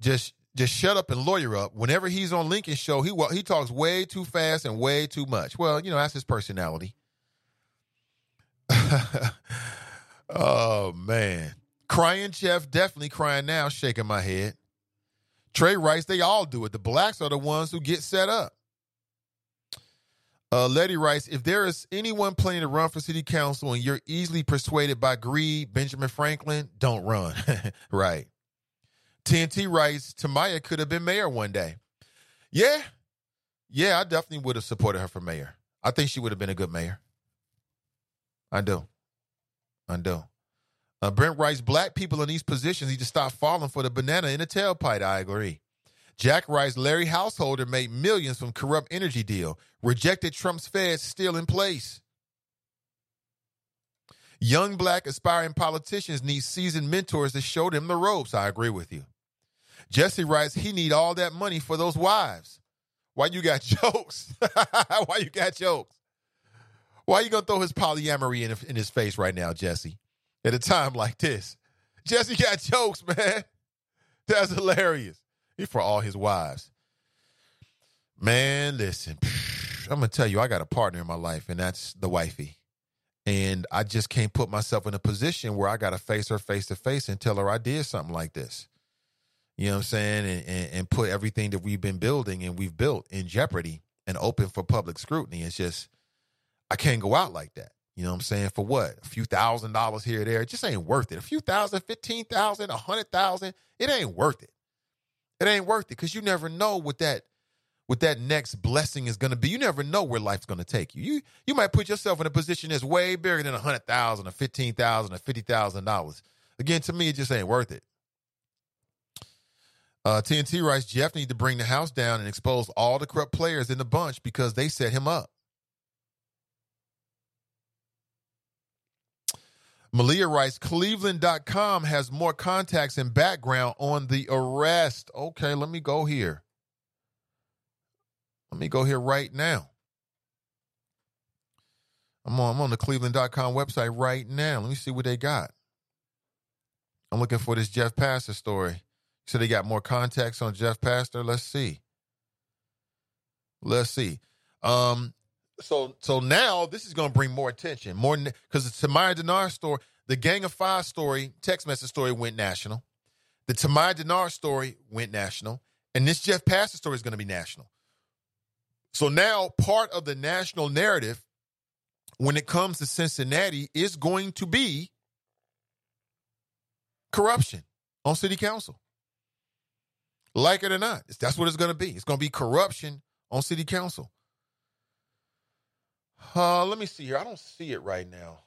just just shut up and lawyer up. Whenever he's on Lincoln show, he he talks way too fast and way too much. Well, you know that's his personality. *laughs* oh man, crying Jeff, definitely crying now, shaking my head. Trey writes, they all do it. The blacks are the ones who get set up. Uh, Letty writes, if there is anyone planning to run for city council and you're easily persuaded by greed, Benjamin Franklin, don't run. *laughs* right. TNT writes, Tamaya could have been mayor one day. Yeah. Yeah, I definitely would have supported her for mayor. I think she would have been a good mayor. I do. I do. Uh, Brent writes, black people in these positions need to stop falling for the banana in the tailpipe. I agree. Jack writes, Larry Householder made millions from corrupt energy deal. Rejected Trump's feds still in place. Young black aspiring politicians need seasoned mentors to show them the ropes. I agree with you. Jesse writes he need all that money for those wives. Why you got *laughs* jokes? *laughs* Why you got jokes? Why you gonna throw his polyamory in, in his face right now, Jesse? At a time like this, Jesse got jokes, *laughs* man. That's hilarious. For all his wives. Man, listen, I'm gonna tell you, I got a partner in my life, and that's the wifey. And I just can't put myself in a position where I gotta face her face to face and tell her I did something like this you know what I'm saying, and, and, and, put everything that we've been building and we've built in jeopardy and open for public scrutiny. It's just, I can't go out like that. You know what I'm saying? For what? A few thousand dollars here or there. It just ain't worth it. A few thousand, fifteen thousand, a hundred thousand, it ain't worth it. It ain't worth it because you never know what that what that next blessing is gonna be. You never know where life's gonna take you. You you might put yourself in a position that's way bigger than a hundred thousand or fifteen thousand or fifty thousand dollars. Again, to me, it just ain't worth it. Uh, TNT writes Jeff need to bring the house down and expose all the corrupt players in the bunch because they set him up. Malia writes Cleveland.com has more contacts and background on the arrest. Okay, let me go here. Let me go here right now. I'm on, I'm on the cleveland.com website right now. Let me see what they got. I'm looking for this Jeff Pastor story. So they got more contacts on Jeff Pastor. Let's see. Let's see. Um, so so now this is going to bring more attention, more because the Tamaya Dennard story, the Gang of Five story, text message story went national. The Tamaya Dennard story went national, and this Jeff Pastor story is going to be national. So now part of the national narrative when it comes to Cincinnati is going to be corruption on city council. Like it or not, that's what it's going to be. It's going to be corruption on city council. Uh, let me see here. I don't see it right now.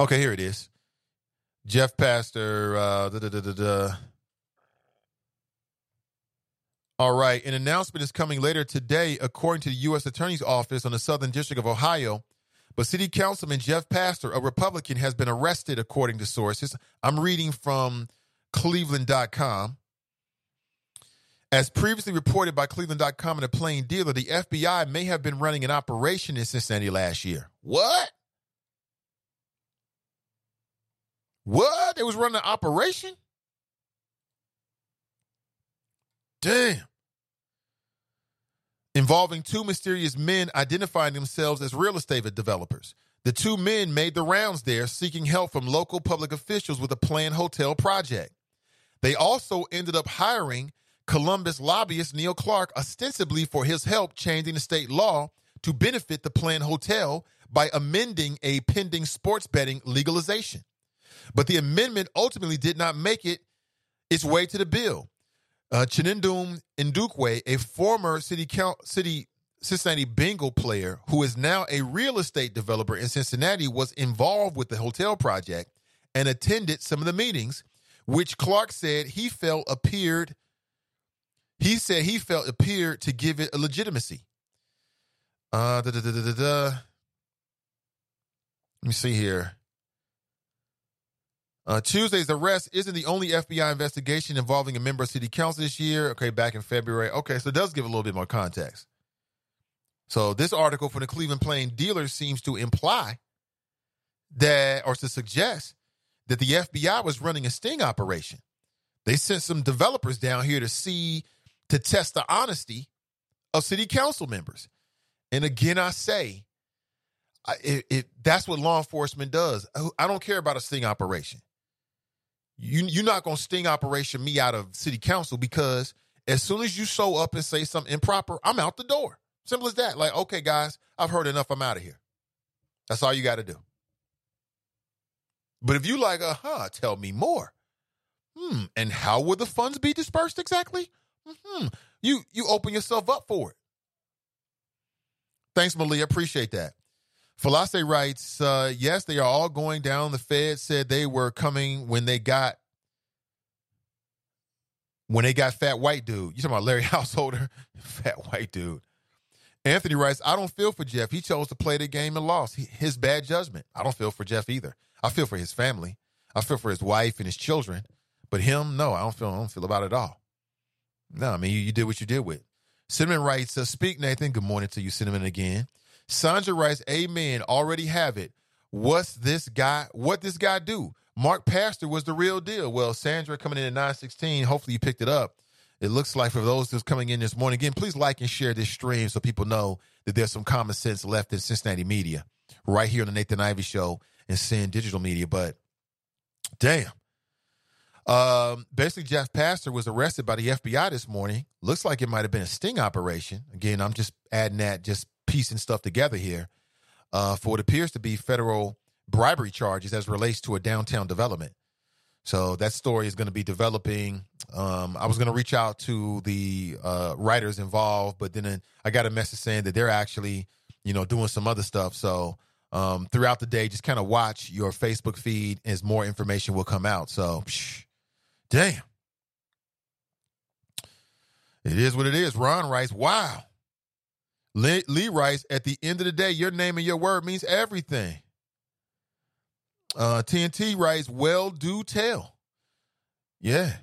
Okay, here it is. Jeff Pastor. Uh, da, da, da, All right. An announcement is coming later today, according to the U.S. Attorney's Office on the Southern District of Ohio. But City Councilman Jeff Pastor, a Republican, has been arrested, according to sources. I'm reading from Cleveland.com. As previously reported by Cleveland.com and a plain dealer, the FBI may have been running an operation in Cincinnati last year. What? What? It was running an operation? Damn. Involving two mysterious men identifying themselves as real estate developers. The two men made the rounds there seeking help from local public officials with a planned hotel project. They also ended up hiring Columbus lobbyist Neil Clark ostensibly for his help changing the state law to benefit the planned hotel by amending a pending sports betting legalization. But the amendment ultimately did not make it its way to the bill. Uh, Chinedum Ndukwe, a former city count, city Cincinnati Bengal player who is now a real estate developer in Cincinnati, was involved with the hotel project and attended some of the meetings, which Clark said he felt appeared he said he felt appeared to give it a legitimacy. Uh, da, da, da, da, da. Let me see here. Uh, Tuesday's arrest isn't the only FBI investigation involving a member of city council this year. Okay, back in February. Okay, so it does give a little bit more context. So this article from the Cleveland Plain Dealer seems to imply that, or to suggest that the FBI was running a sting operation. They sent some developers down here to see to test the honesty of city council members. And again, I say, it, it, that's what law enforcement does. I don't care about a sting operation. You, you're not going to sting operation me out of city council because as soon as you show up and say something improper, I'm out the door. Simple as that. Like, okay, guys, I've heard enough. I'm out of here. That's all you got to do. But if you like, uh huh, tell me more. Hmm, and how will the funds be dispersed exactly? Hmm You you open yourself up for it. Thanks, Malia. Appreciate that. Falasse writes, uh, yes, they are all going down. The Fed said they were coming when they got when they got fat white dude. You talking about Larry *laughs* Householder? fat white dude. Anthony writes, I don't feel for Jeff. He chose to play the game and lost. He, his bad judgment. I don't feel for Jeff either. I feel for his family. I feel for his wife and his children. But him, no, I don't feel I don't feel about it at all. No, I mean, you, you did what you did with. Cinnamon writes, uh, Speak, Nathan. Good morning to you, Cinnamon, again. Sandra writes, Amen. Already have it. What's this guy? What this guy do? Mark Pastor was the real deal. Well, Sandra coming in at 916. Hopefully you picked it up. It looks like for those who's coming in this morning, again, please like and share this stream so people know that there's some common sense left in Cincinnati media right here on the Nathan Ivey Show and Sin Digital Media. But damn, um, basically, Jeff Pastor was arrested by the FBI this morning. Looks like it might have been a sting operation. Again, I'm just adding that, just piecing stuff together here uh, for what appears to be federal bribery charges as relates to a downtown development. So that story is going to be developing. Um, I was going to reach out to the uh, writers involved, but then I got a message saying that they're actually, you know, doing some other stuff. So um, throughout the day, just kind of watch your Facebook feed as more information will come out. So. Psh, Damn. It is what it is. Ron writes, wow. Lee, Lee writes, at the end of the day, your name and your word means everything. Uh, TNT writes, well, do tell. Yeah.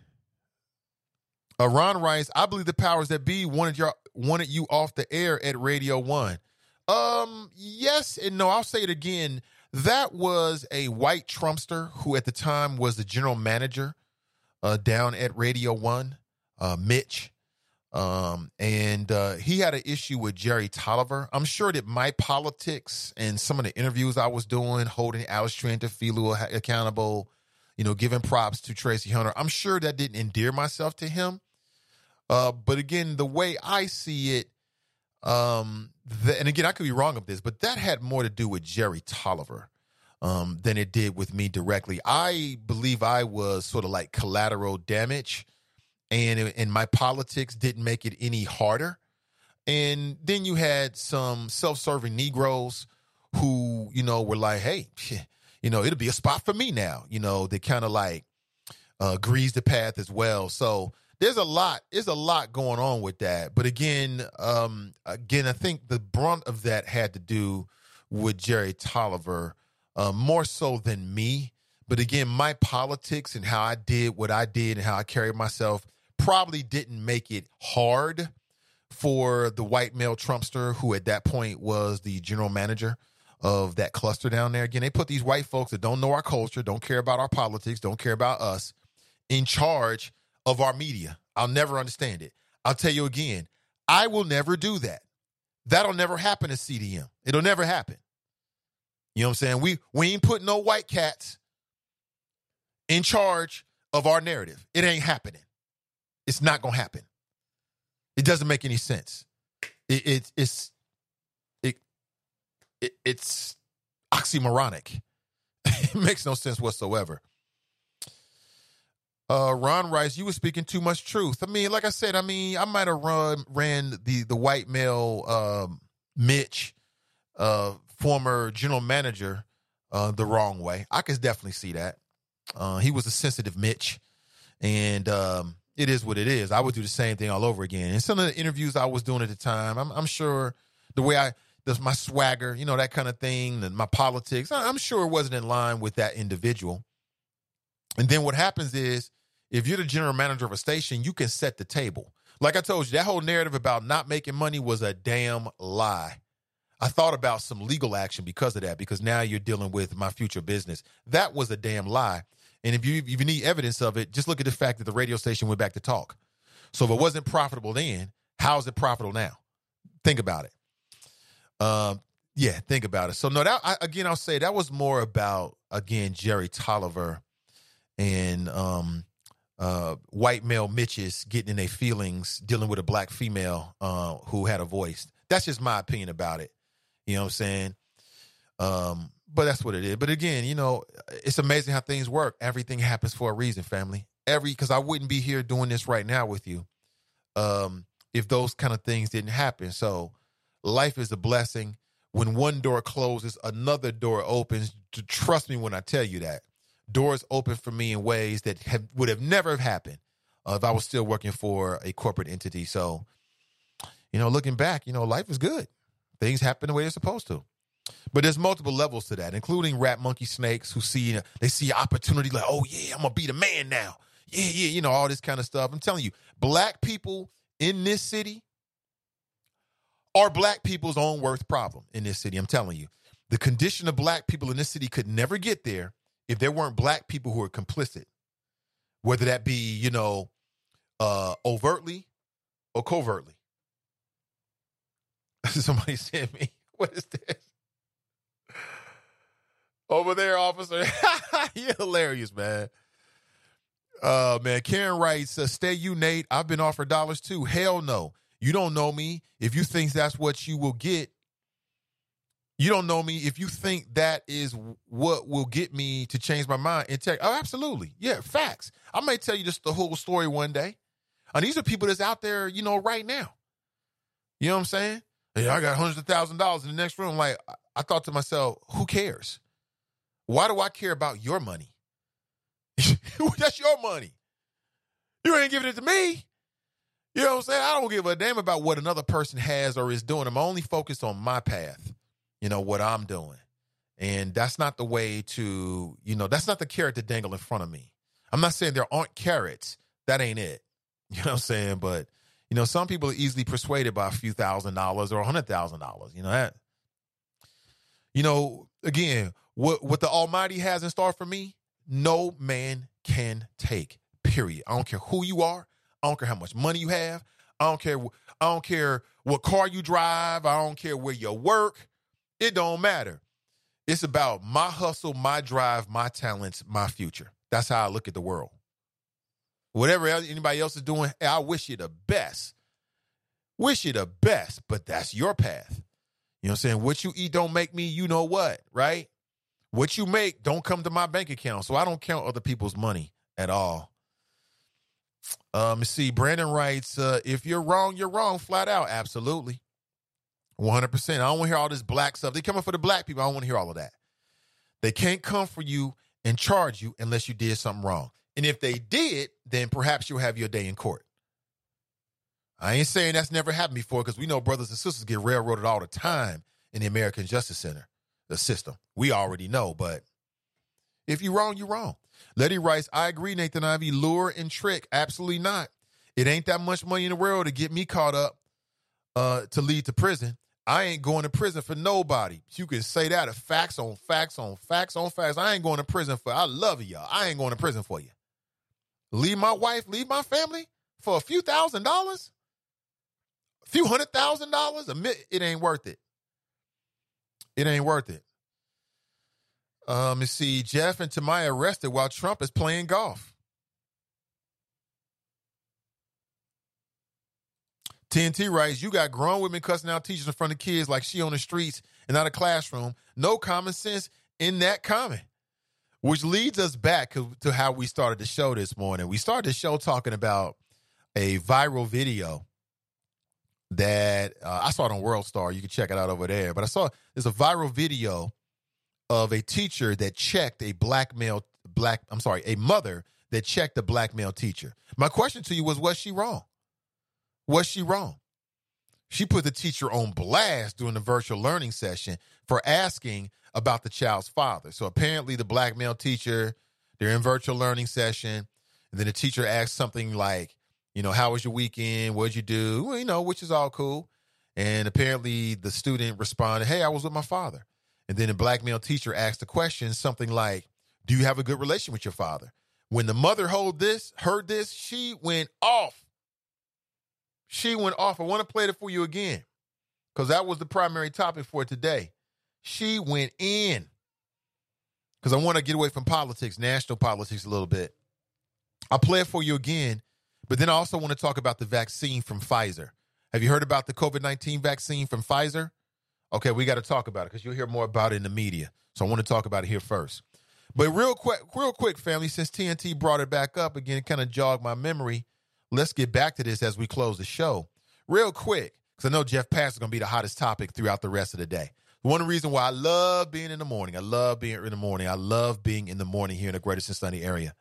Uh, Ron writes, I believe the powers that be wanted your wanted you off the air at Radio One. Wanted you off the air at Radio One. Um, yes and no. I'll say it again. That was a white Trumpster who at the time was the general manager uh, down at Radio One, uh, Mitch. Um, and uh, he had an issue with Jerry Tolliver. I'm sure that my politics and some of the interviews I was doing, holding Alex Triantafilou accountable, you know, giving props to Tracie Hunter, I'm sure that didn't endear myself to him. Uh, but again, the way I see it, um, the, and again, I could be wrong of this, but that had more to do with Jerry Tolliver um, than it did with me directly. I believe I was sort of like collateral damage, and and my politics didn't make it any harder. And then you had some self-serving Negroes who, you know, were like, "Hey, you know, it'll be a spot for me now." You know, they kind of like uh, greased the path as well. So there's a lot there's a lot going on with that but again um again i think the brunt of that had to do with jerry tolliver uh, more so than me but again my politics and how i did what i did and how i carried myself probably didn't make it hard for the white male trumpster who at that point was the general manager of that cluster down there again they put these white folks that don't know our culture don't care about our politics don't care about us in charge of our media. I'll never understand it. I'll tell you again, I will never do that. That'll never happen at CDM. It'll never happen. You know what I'm saying? We we ain't put no white cats in charge of our narrative. It ain't happening. It's not gonna happen. It doesn't make any sense. It, it it's it, it it's oxymoronic. *laughs* it makes no sense whatsoever. Uh, Ron Rice, you were speaking too much truth. I mean, like I said, I mean, I might have run ran the the white male um, Mitch, uh, former general manager, uh, the wrong way. I could definitely see that. Uh, he was a sensitive Mitch, and um, it is what it is. I would do the same thing all over again. And some of the interviews I was doing at the time, I'm, I'm sure the way I, does my swagger, you know, that kind of thing, and my politics, I'm sure it wasn't in line with that individual. And then what happens is if you're the general manager of a station, you can set the table. Like I told you, that whole narrative about not making money was a damn lie. I thought about some legal action because of that, because now you're dealing with my future business. That was a damn lie. And if you if you need evidence of it, just look at the fact that the radio station went back to talk. So if it wasn't profitable then, how is it profitable now? Think about it. Um, yeah, think about it. So no, that I, again, I'll say that was more about again Jerry Tolliver and um, uh, white male Mitches getting in their feelings dealing with a black female uh, who had a voice. That's just my opinion about it. You know what I'm saying? Um, but that's what it is. But again, you know, it's amazing how things work. Everything happens for a reason, family. Every because I wouldn't be here doing this right now with you um, if those kind of things didn't happen. So life is a blessing. When one door closes, another door opens. Trust me when I tell you that doors open for me in ways that have, would have never have happened uh, if I was still working for a corporate entity. So, you know, looking back, you know, life is good. Things happen the way they're supposed to. But there's multiple levels to that, including rat monkey snakes who see they see opportunity like, oh yeah, I'm gonna be the man now. Yeah, yeah, you know, all this kind of stuff. I'm telling you, black people in this city are black people's own worst problem in this city. I'm telling you. The condition of black people in this city could never get there if there weren't black people who are complicit, whether that be, you know, uh, overtly or covertly. *laughs* Somebody sent me, *laughs* what is this? Over there, officer. *laughs* You're hilarious, man. Uh man, Karen writes, uh, stay you, Nate. I've been offered dollars too. Hell no. You don't know me. If you think that's what you will get, you don't know me. If you think that is what will get me to change my mind and tell, oh, absolutely. Yeah, facts. I may tell you just the whole story one day. And these are people that's out there, you know, right now. You know what I'm saying? I got hundreds of thousand dollars in the next room. Like, I thought to myself, who cares? Why do I care about your money? *laughs* that's your money. You ain't giving it to me. You know what I'm saying? I don't give a damn about what another person has or is doing. I'm only focused on my path you know, what I'm doing. And that's not the way to, you know, that's not the carrot to dangle in front of me. I'm not saying there aren't carrots. That ain't it. *laughs* You know what I'm saying? But you know, some people are easily persuaded by a few thousand dollars or a hundred thousand dollars. You know that. You know, again, what what the Almighty has in store for me, no man can take. Period. I don't care who you are. I don't care how much money you have. I don't care. I don't care what car you drive. I don't care where you work. It don't matter. It's about my hustle, my drive, my talents, my future. That's how I look at the world. Whatever anybody else is doing, I wish you the best. Wish you the best, but that's your path. You know what I'm saying? What you eat don't make me, you know what, right? What you make don't come to my bank account. So I don't count other people's money at all. Um, see, Brandon writes, uh, if you're wrong, you're wrong, flat out. Absolutely. 100%. I don't want to hear all this black stuff. They coming for the black people. I don't want to hear all of that. They can't come for you and charge you unless you did something wrong. And if they did, then perhaps you'll have your day in court. I ain't saying that's never happened before because we know brothers and sisters get railroaded all the time in the American Justice Center, the system. We already know, but if you're wrong, you're wrong. Letty writes, I agree, Nathan Ivey. Lure and trick. Absolutely not. It ain't that much money in the world to get me caught up uh, to lead to prison. I ain't going to prison for nobody. You can say that. Facts on facts on facts on facts. I ain't going to prison for. I love y'all. I ain't going to prison for you. Leave my wife, leave my family for a few thousand dollars, a few hundred thousand dollars. Admit It ain't worth it. It ain't worth it. Um, you see, Jeff and Tamaya arrested while Trump is playing golf. TNT writes, You got grown women cussing out teachers in front of kids like she on the streets and not a classroom. No common sense in that comment. Which leads us back to how we started the show this morning. We started the show talking about a viral video that uh, I saw it on World Star. You can check it out over there. But I saw there's a viral video of a teacher that checked a black male black I'm sorry, a mother that checked a black male teacher. My question to you was was she wrong? Was she wrong? She put the teacher on blast during the virtual learning session for asking about the child's father. So apparently the black male teacher, they're in virtual learning session, and then the teacher asks something like, you know, how was your weekend? What'd you do? Well, you know, which is all cool. And apparently the student responded, Hey, I was with my father. And then the black male teacher asked the question, something like, Do you have a good relation with your father? When the mother heard this, heard this, she went off. She went off. I want to play it for you again because that was the primary topic for today. She went in because I want to get away from politics, national politics a little bit. I'll play it for you again, but then I also want to talk about the vaccine from Pfizer. Have you heard about the COVID 19 vaccine from Pfizer? Okay, we got to talk about it because you'll hear more about it in the media. So I want to talk about it here first. But real quick, real quick, family, since TNT brought it back up again, kind of jogged my memory. Let's get back to this as we close the show. Real quick, because I know Jeff Pass is going to be the hottest topic throughout the rest of the day. One reason why I love being in the morning. I love being in the morning. I love being in the morning here in the Greater Cincinnati area.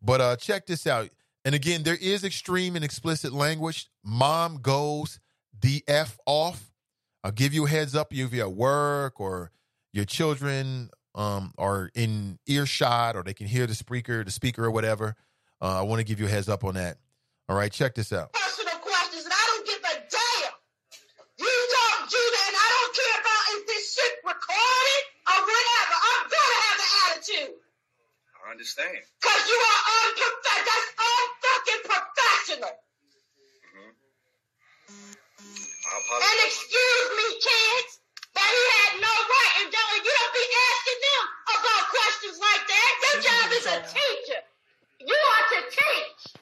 But uh, check this out. And again, there is extreme and explicit language. Mom goes the F off. I'll give you a heads up if you're at work or your children um, are in earshot or they can hear the speaker, the speaker or whatever. Uh, I want to give you a heads up on that. All right, check this out. Personal questions, and I don't give a damn. You talk, Judah, and I don't care about if this shit recorded or whatever. I'm gonna have an attitude. I understand. Cause you are unprofessional. That's unfucking professional. Mm-hmm. I apologize. And excuse me, kids, that he had no right, and don't, you don't be asking them about questions like that. Your job is a teacher. You are to teach.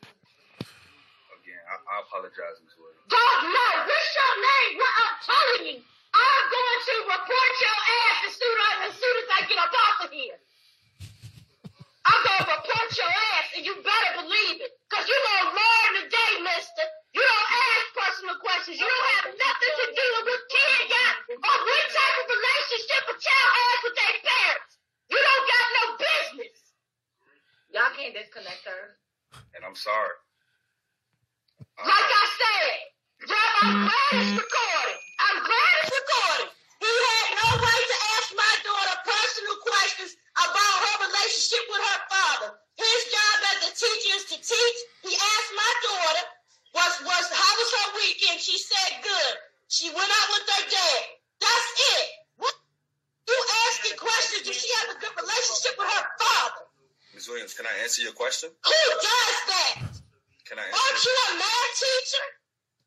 Again, I, I apologize, Ms. Williams. Don't know. What's your name? What I'm telling you. I'm going to report your ass as soon as, as soon as I get up off of here. I'm going to report your ass, and you better believe it. Because you're going to learn today, mister. You don't ask personal questions. You don't have nothing to do with what kid got or what type of relationship a child has with their parents. You don't got no business. Y'all can't disconnect her. And I'm sorry. Like I said, Jeff, I'm glad it's recorded. I'm glad it's recorded. He had no right to ask my daughter personal questions about her relationship with her father. His job as a teacher is to teach. He asked my daughter, was, was, how was her weekend? she said good. She went out with her dad. That's it. What? You asking questions? Does she have a good relationship with her father? Ms. Williams, can I answer your question? Who does that? Can I answer? Aren't you a math teacher?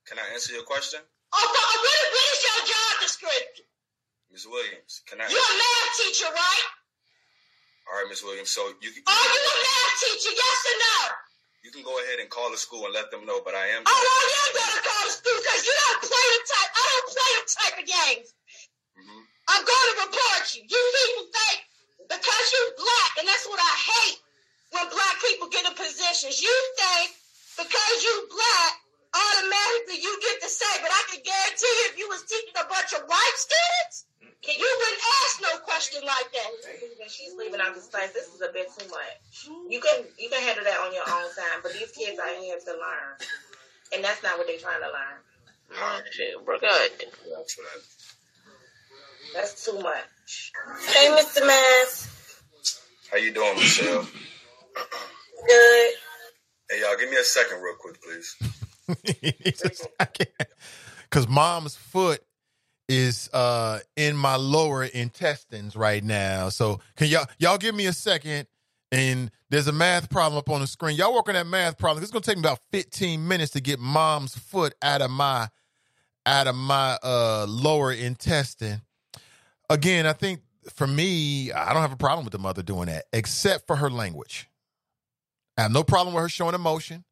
Can I answer your question? Oh, but what, what is your job description? Ms. Williams, can I? You're a math teacher, right? All right, Ms. Williams. So you can Are you a math teacher? Yes or no? you can go ahead and call the school and let them know. But I am. Oh, you ain't gonna call the school because you don't play the type. I don't play the type of games. Mm-hmm. I'm going to report you. You people think because you're black, and that's what I hate when black people get in positions. You think because you're black, automatically you get to say, but I can guarantee if you was teaching a bunch of white students, you wouldn't ask no question like that. She's leaving out this class. This is a bit too much. You can you can handle that on your own time, but these kids are here to learn, and that's not what they're trying to learn. Oh, shit, we're good. That's too much. Hey, Mr. Mast. How you doing, Michelle? Good. Hey, y'all, give me a second, real quick, please. *laughs* Because mom's foot is uh in my lower intestines right now. So can y'all y'all give me a second? And there's a math problem up on the screen. Y'all work on that math problem. It's gonna take me about 15 minutes to get mom's foot out of my out of my uh lower intestine. Again, I think for me, I don't have a problem with the mother doing that, except for her language. I have no problem with her showing emotion.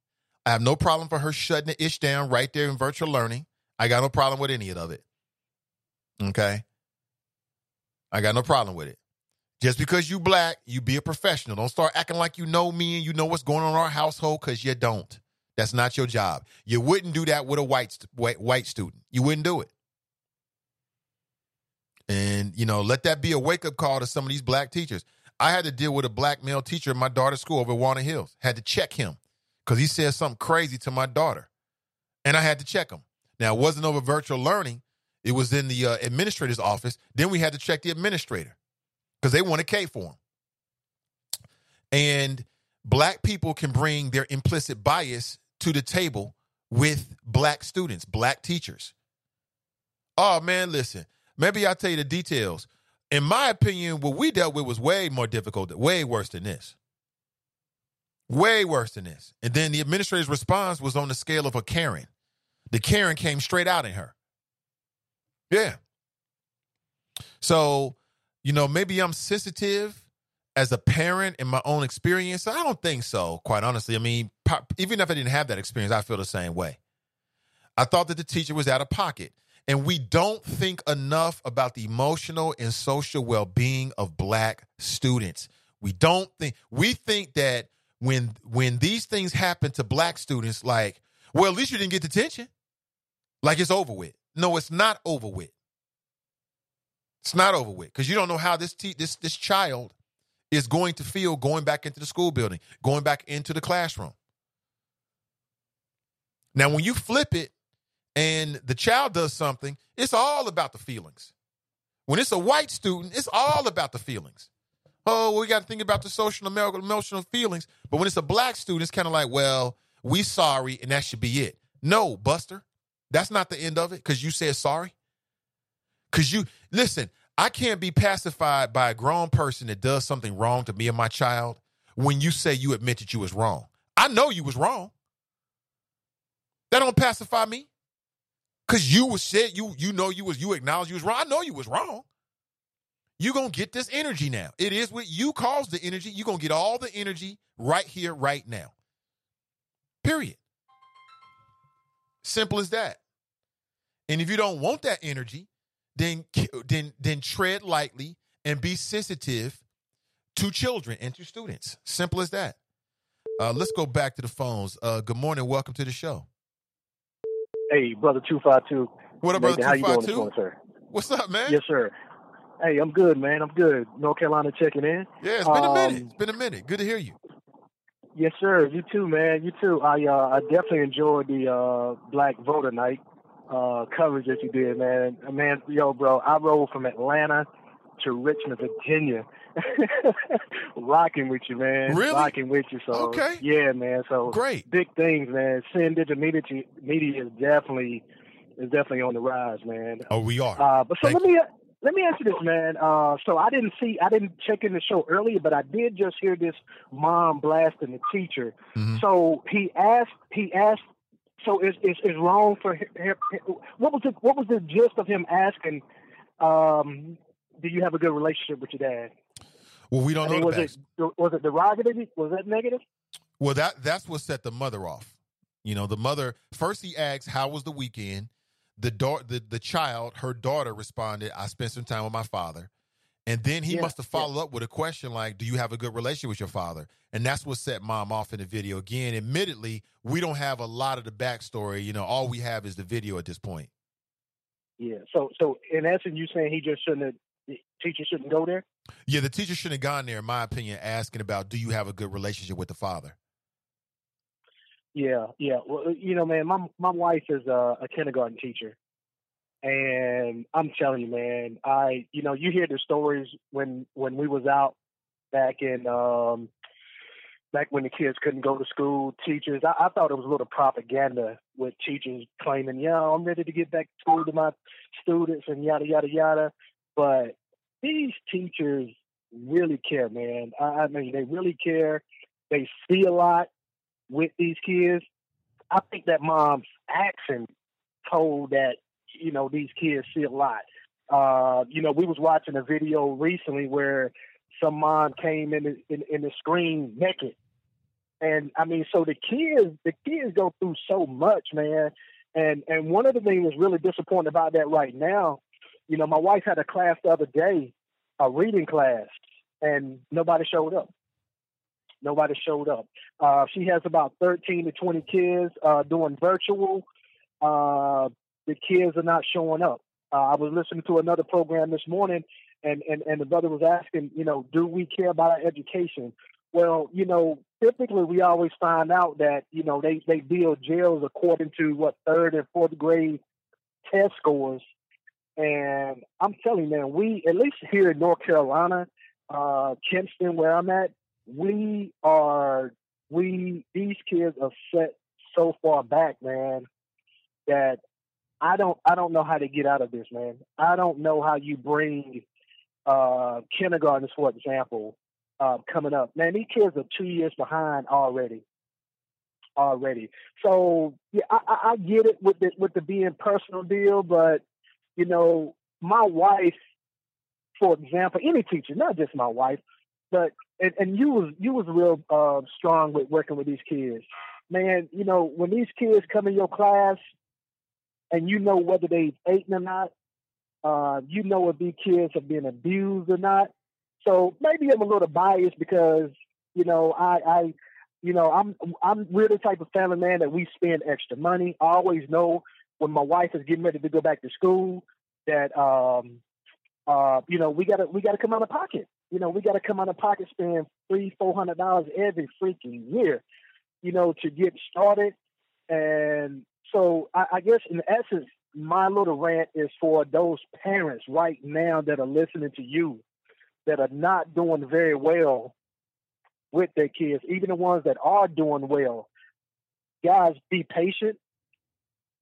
I have no problem for her shutting the ish down right there in virtual learning. I got no problem with any of it. Okay. I got no problem with it. Just because you black, you be a professional. Don't start acting like you know me and you know what's going on in our household because you don't. That's not your job. You wouldn't do that with a white white, white student. You wouldn't do it. And you know, let that be a wake up call to some of these black teachers. I had to deal with a black male teacher in my daughter's school over at Walnut Hills. Had to check him because he said something crazy to my daughter, and I had to check him. Now it wasn't over virtual learning; it was in the uh, administrator's office. Then we had to check the administrator because they wanted K for him. And black people can bring their implicit bias to the table with black students, black teachers. Oh man, listen. Maybe I'll tell you the details. In my opinion, what we dealt with was way more difficult, way worse than this. Way worse than this. And then the administrator's response was on the scale of a Karen. The Karen came straight out in her. Yeah. So, you know, maybe I'm sensitive as a parent in my own experience. I don't think so, quite honestly. I mean, even if I didn't have that experience, I feel the same way. I thought that the teacher was out of pocket. And we don't think enough about the emotional and social well being of black students. We don't think, we think that when when these things happen to black students, like, well, at least you didn't get detention. Like it's over with. No, it's not over with. It's not over with because you don't know how this te- this this child is going to feel going back into the school building, going back into the classroom. Now, when you flip it and the child does something, it's all about the feelings. When it's a white student, it's all about the feelings. Oh, we got to think about the social emotional feelings. But when it's a black student, it's kind of like, well, we sorry, and that should be it. No, Buster, that's not the end of it because you said sorry. Because you, listen, I can't be pacified by a grown person that does something wrong to me and my child when you say you admit that you was wrong. I know you was wrong. That don't pacify me. Cause you was said you you know you was you acknowledge you was wrong. I know you was wrong. You gonna get this energy now. It is what you caused the energy. You gonna get all the energy right here, right now. Period. Simple as that. And if you don't want that energy, then then then tread lightly and be sensitive to children and to students. Simple as that. Uh, let's go back to the phones. Uh, good morning. Welcome to the show. Hey, brother two five two. What up, brother How you doing this 252? sir? What's up, man? Yes, sir. Hey, I'm good, man. I'm good. North Carolina checking in. Yeah, it's been a minute. Um, It's been a minute. Good to hear you. Yes, sir. You too, man. You too. I uh, I definitely enjoyed the uh, Black Voter Night uh, coverage that you did, man. Man, yo, bro, I rode from Atlanta to Richmond, Virginia, *laughs* rocking with you, man. Really? Rocking with you. So Okay. yeah, man. So Great. big things, man. Seeing digital media, media is definitely is definitely on the rise, man. Oh, we are. Uh, but so Thank let me let me ask you this, man. Uh, so I didn't see, I didn't check in the show earlier, but I did just hear this mom blasting the teacher. Mm-hmm. So he asked, he asked. So is is is wrong for him? What was the what was the gist of him asking? Um, do you have a good relationship with your dad? Well, we don't I know mean, the was back- it was it derogative? Was that negative? Well, that that's what set the mother off. You know, the mother first he asks, "How was the weekend?" The daughter, the, the child, her daughter responded, "I spent some time with my father." And then he Yeah, must have followed up with a question like, "Do you have a good relationship with your father?" And that's what set mom off in the video. Again, admittedly, we don't have a lot of the backstory. You know, all we have is the video at this point. Yeah. So so in essence, you saying he just shouldn't have, the teacher shouldn't go there? Yeah, the teacher shouldn't have gone there, in my opinion, asking about, "Do you have a good relationship with the father?" Yeah, yeah. Well, you know, man, my my wife is a, a kindergarten teacher, and I'm telling you, man, I you know, you hear the stories when when we was out back in um back when the kids couldn't go to school. Teachers, I, I thought it was a little propaganda with teachers claiming, "Yeah, I'm ready to get back to school to my students," and yada yada yada. But these teachers really care, man. I, I mean, they really care. They see a lot with these kids. I think that mom's action told that you know these kids see a lot. Uh, you know, we was watching a video recently where some mom came in the, in, in the screen naked, and I mean, so the kids the kids go through so much, man. And and one of the things that's really disappointing about that right now, you know, my wife had a class the other day, a reading class, and nobody showed up. Nobody showed up. Uh, she has about 13 to 20 kids uh, doing virtual. Uh, the kids are not showing up. Uh, I was listening to another program this morning, and, and, and the brother was asking, you know, do we care about our education? Well, you know, typically we always find out that, you know, they, they build jails according to what third and fourth grade test scores. And I'm telling you, man, we, at least here in North Carolina, uh, Kinston, where I'm at, we are we these kids are set so far back, man, that I don't I don't know how to get out of this, man. I don't know how you bring uh kindergartners, for example, uh, coming up. Man, these kids are two years behind already. Already. So yeah, I, I, I get it with the with the being personal deal, but you know, my wife, for example, any teacher, not just my wife, but and, and you was you was real uh, strong with working with these kids, man. You know when these kids come in your class, and you know whether they've eaten or not, uh, you know if these kids have been abused or not. So maybe I'm a little biased because you know I, I you know I'm I'm we're the type of family man that we spend extra money. I always know when my wife is getting ready to go back to school that um uh you know we gotta we gotta come out of pocket you know, we got to come out of pocket, spend three, four hundred dollars every freaking year, you know, to get started. And so, I, I guess in essence, my little rant is for those parents right now that are listening to you, that are not doing very well with their kids, even the ones that are doing well. Guys, be patient.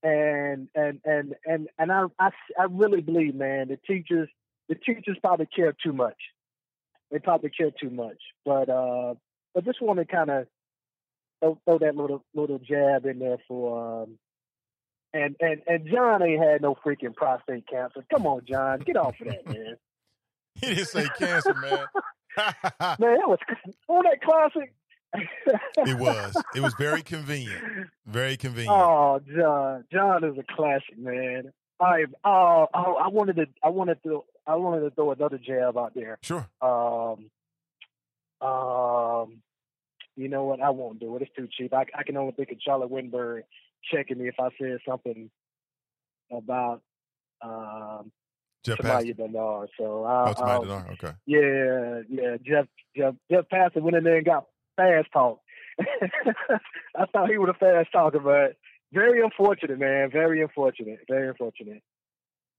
And and and and and I I, I really believe, man, the teachers the teachers probably care too much they probably care too much. But uh, I just want to kind of throw, throw, that little little jab in there for. Um, and and and John ain't had no freaking prostate cancer. Come on, John, get off of that, *laughs* man. he didn't say cancer, man. *laughs* man, that was *laughs* on that classic. It was. It was very convenient. Very *laughs* convenient. Oh, John, John is a classic, man. I oh, oh I wanted to I wanted to I wanted to throw another jab out there. Sure. Um, um, you know what? I won't do it. It's too cheap. I, I can only think of Charlotte Winberg checking me if I said something about um, Jeff Bernard. So I, oh, Tamaya Bernard. Okay. Yeah, yeah. Jeff Jeff Jeff Pastor went in there and got fast talk. *laughs* I thought he was a fast talker, but very unfortunate, man. Very unfortunate. Very unfortunate.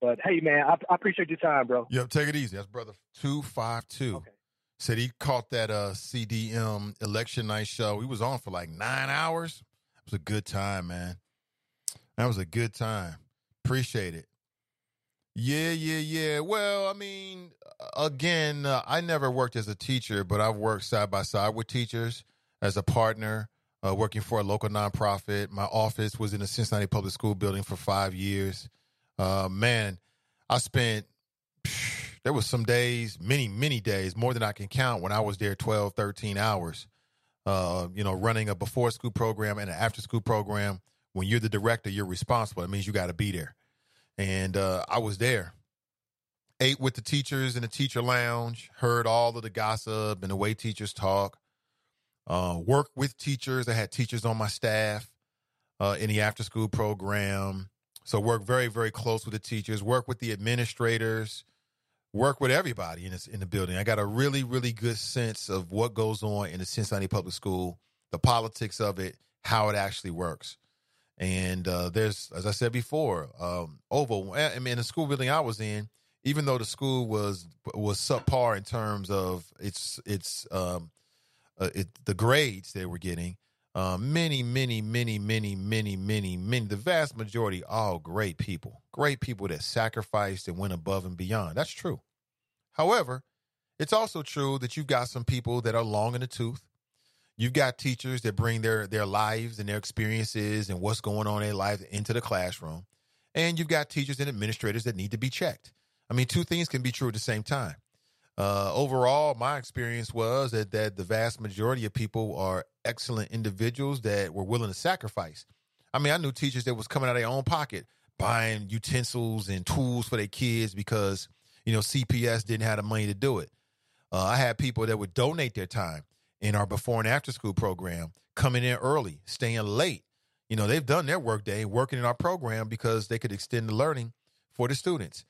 But hey, man, I, I, appreciate your time, bro. Yep, take it easy. That's brother two five two. Okay. Said he caught that uh, CDM election night show. He was on for like nine hours. It was a good time, man. That was a good time. Appreciate it. Yeah, yeah, yeah. Well, I mean, again, uh, I never worked as a teacher, but I've worked side by side with teachers as a partner, uh, working for a local nonprofit. My office was in the Cincinnati Public School building for five years. Uh, man, I spent, *sighs* there was some days, many, many days, more than I can count when I was there 12, 13 hours, uh, you know, running a before school program and an after school program. When you're the director, you're responsible. It means you got to be there. And uh, I was there ate with the teachers in the teacher lounge, heard all of the gossip and the way teachers talk, uh, worked with teachers. I had teachers on my staff uh, in the after school program. So work very, very close with the teachers, work with the administrators, work with everybody in this in the building. I got a really, really good sense of what goes on in the Cincinnati Public School, the politics of it, how it actually works. And uh, there's, as I said before, um, Oval. I mean, the school building I was in, even though the school was was subpar in terms of its its um, uh, it, the grades they were getting, uh, many, many, many, many, many, many, many, the vast majority, all great people, great people that sacrificed and went above and beyond. That's true. However, it's also true that you've got some people that are long in the tooth. You've got teachers that bring their their lives and their experiences and what's going on in their lives into the classroom. And you've got teachers and administrators that need to be checked. I mean, two things can be true at the same time. Uh, overall, my experience was that, that the vast majority of people are excellent individuals that were willing to sacrifice. I mean, I knew teachers that was coming out of their own pocket, buying utensils and tools for their kids because, you know, CPS didn't have the money to do it. Uh, I had people that would donate their time in our before and after school program, coming in early, staying late. You know, they've done their work day working in our program because they could extend the learning for the students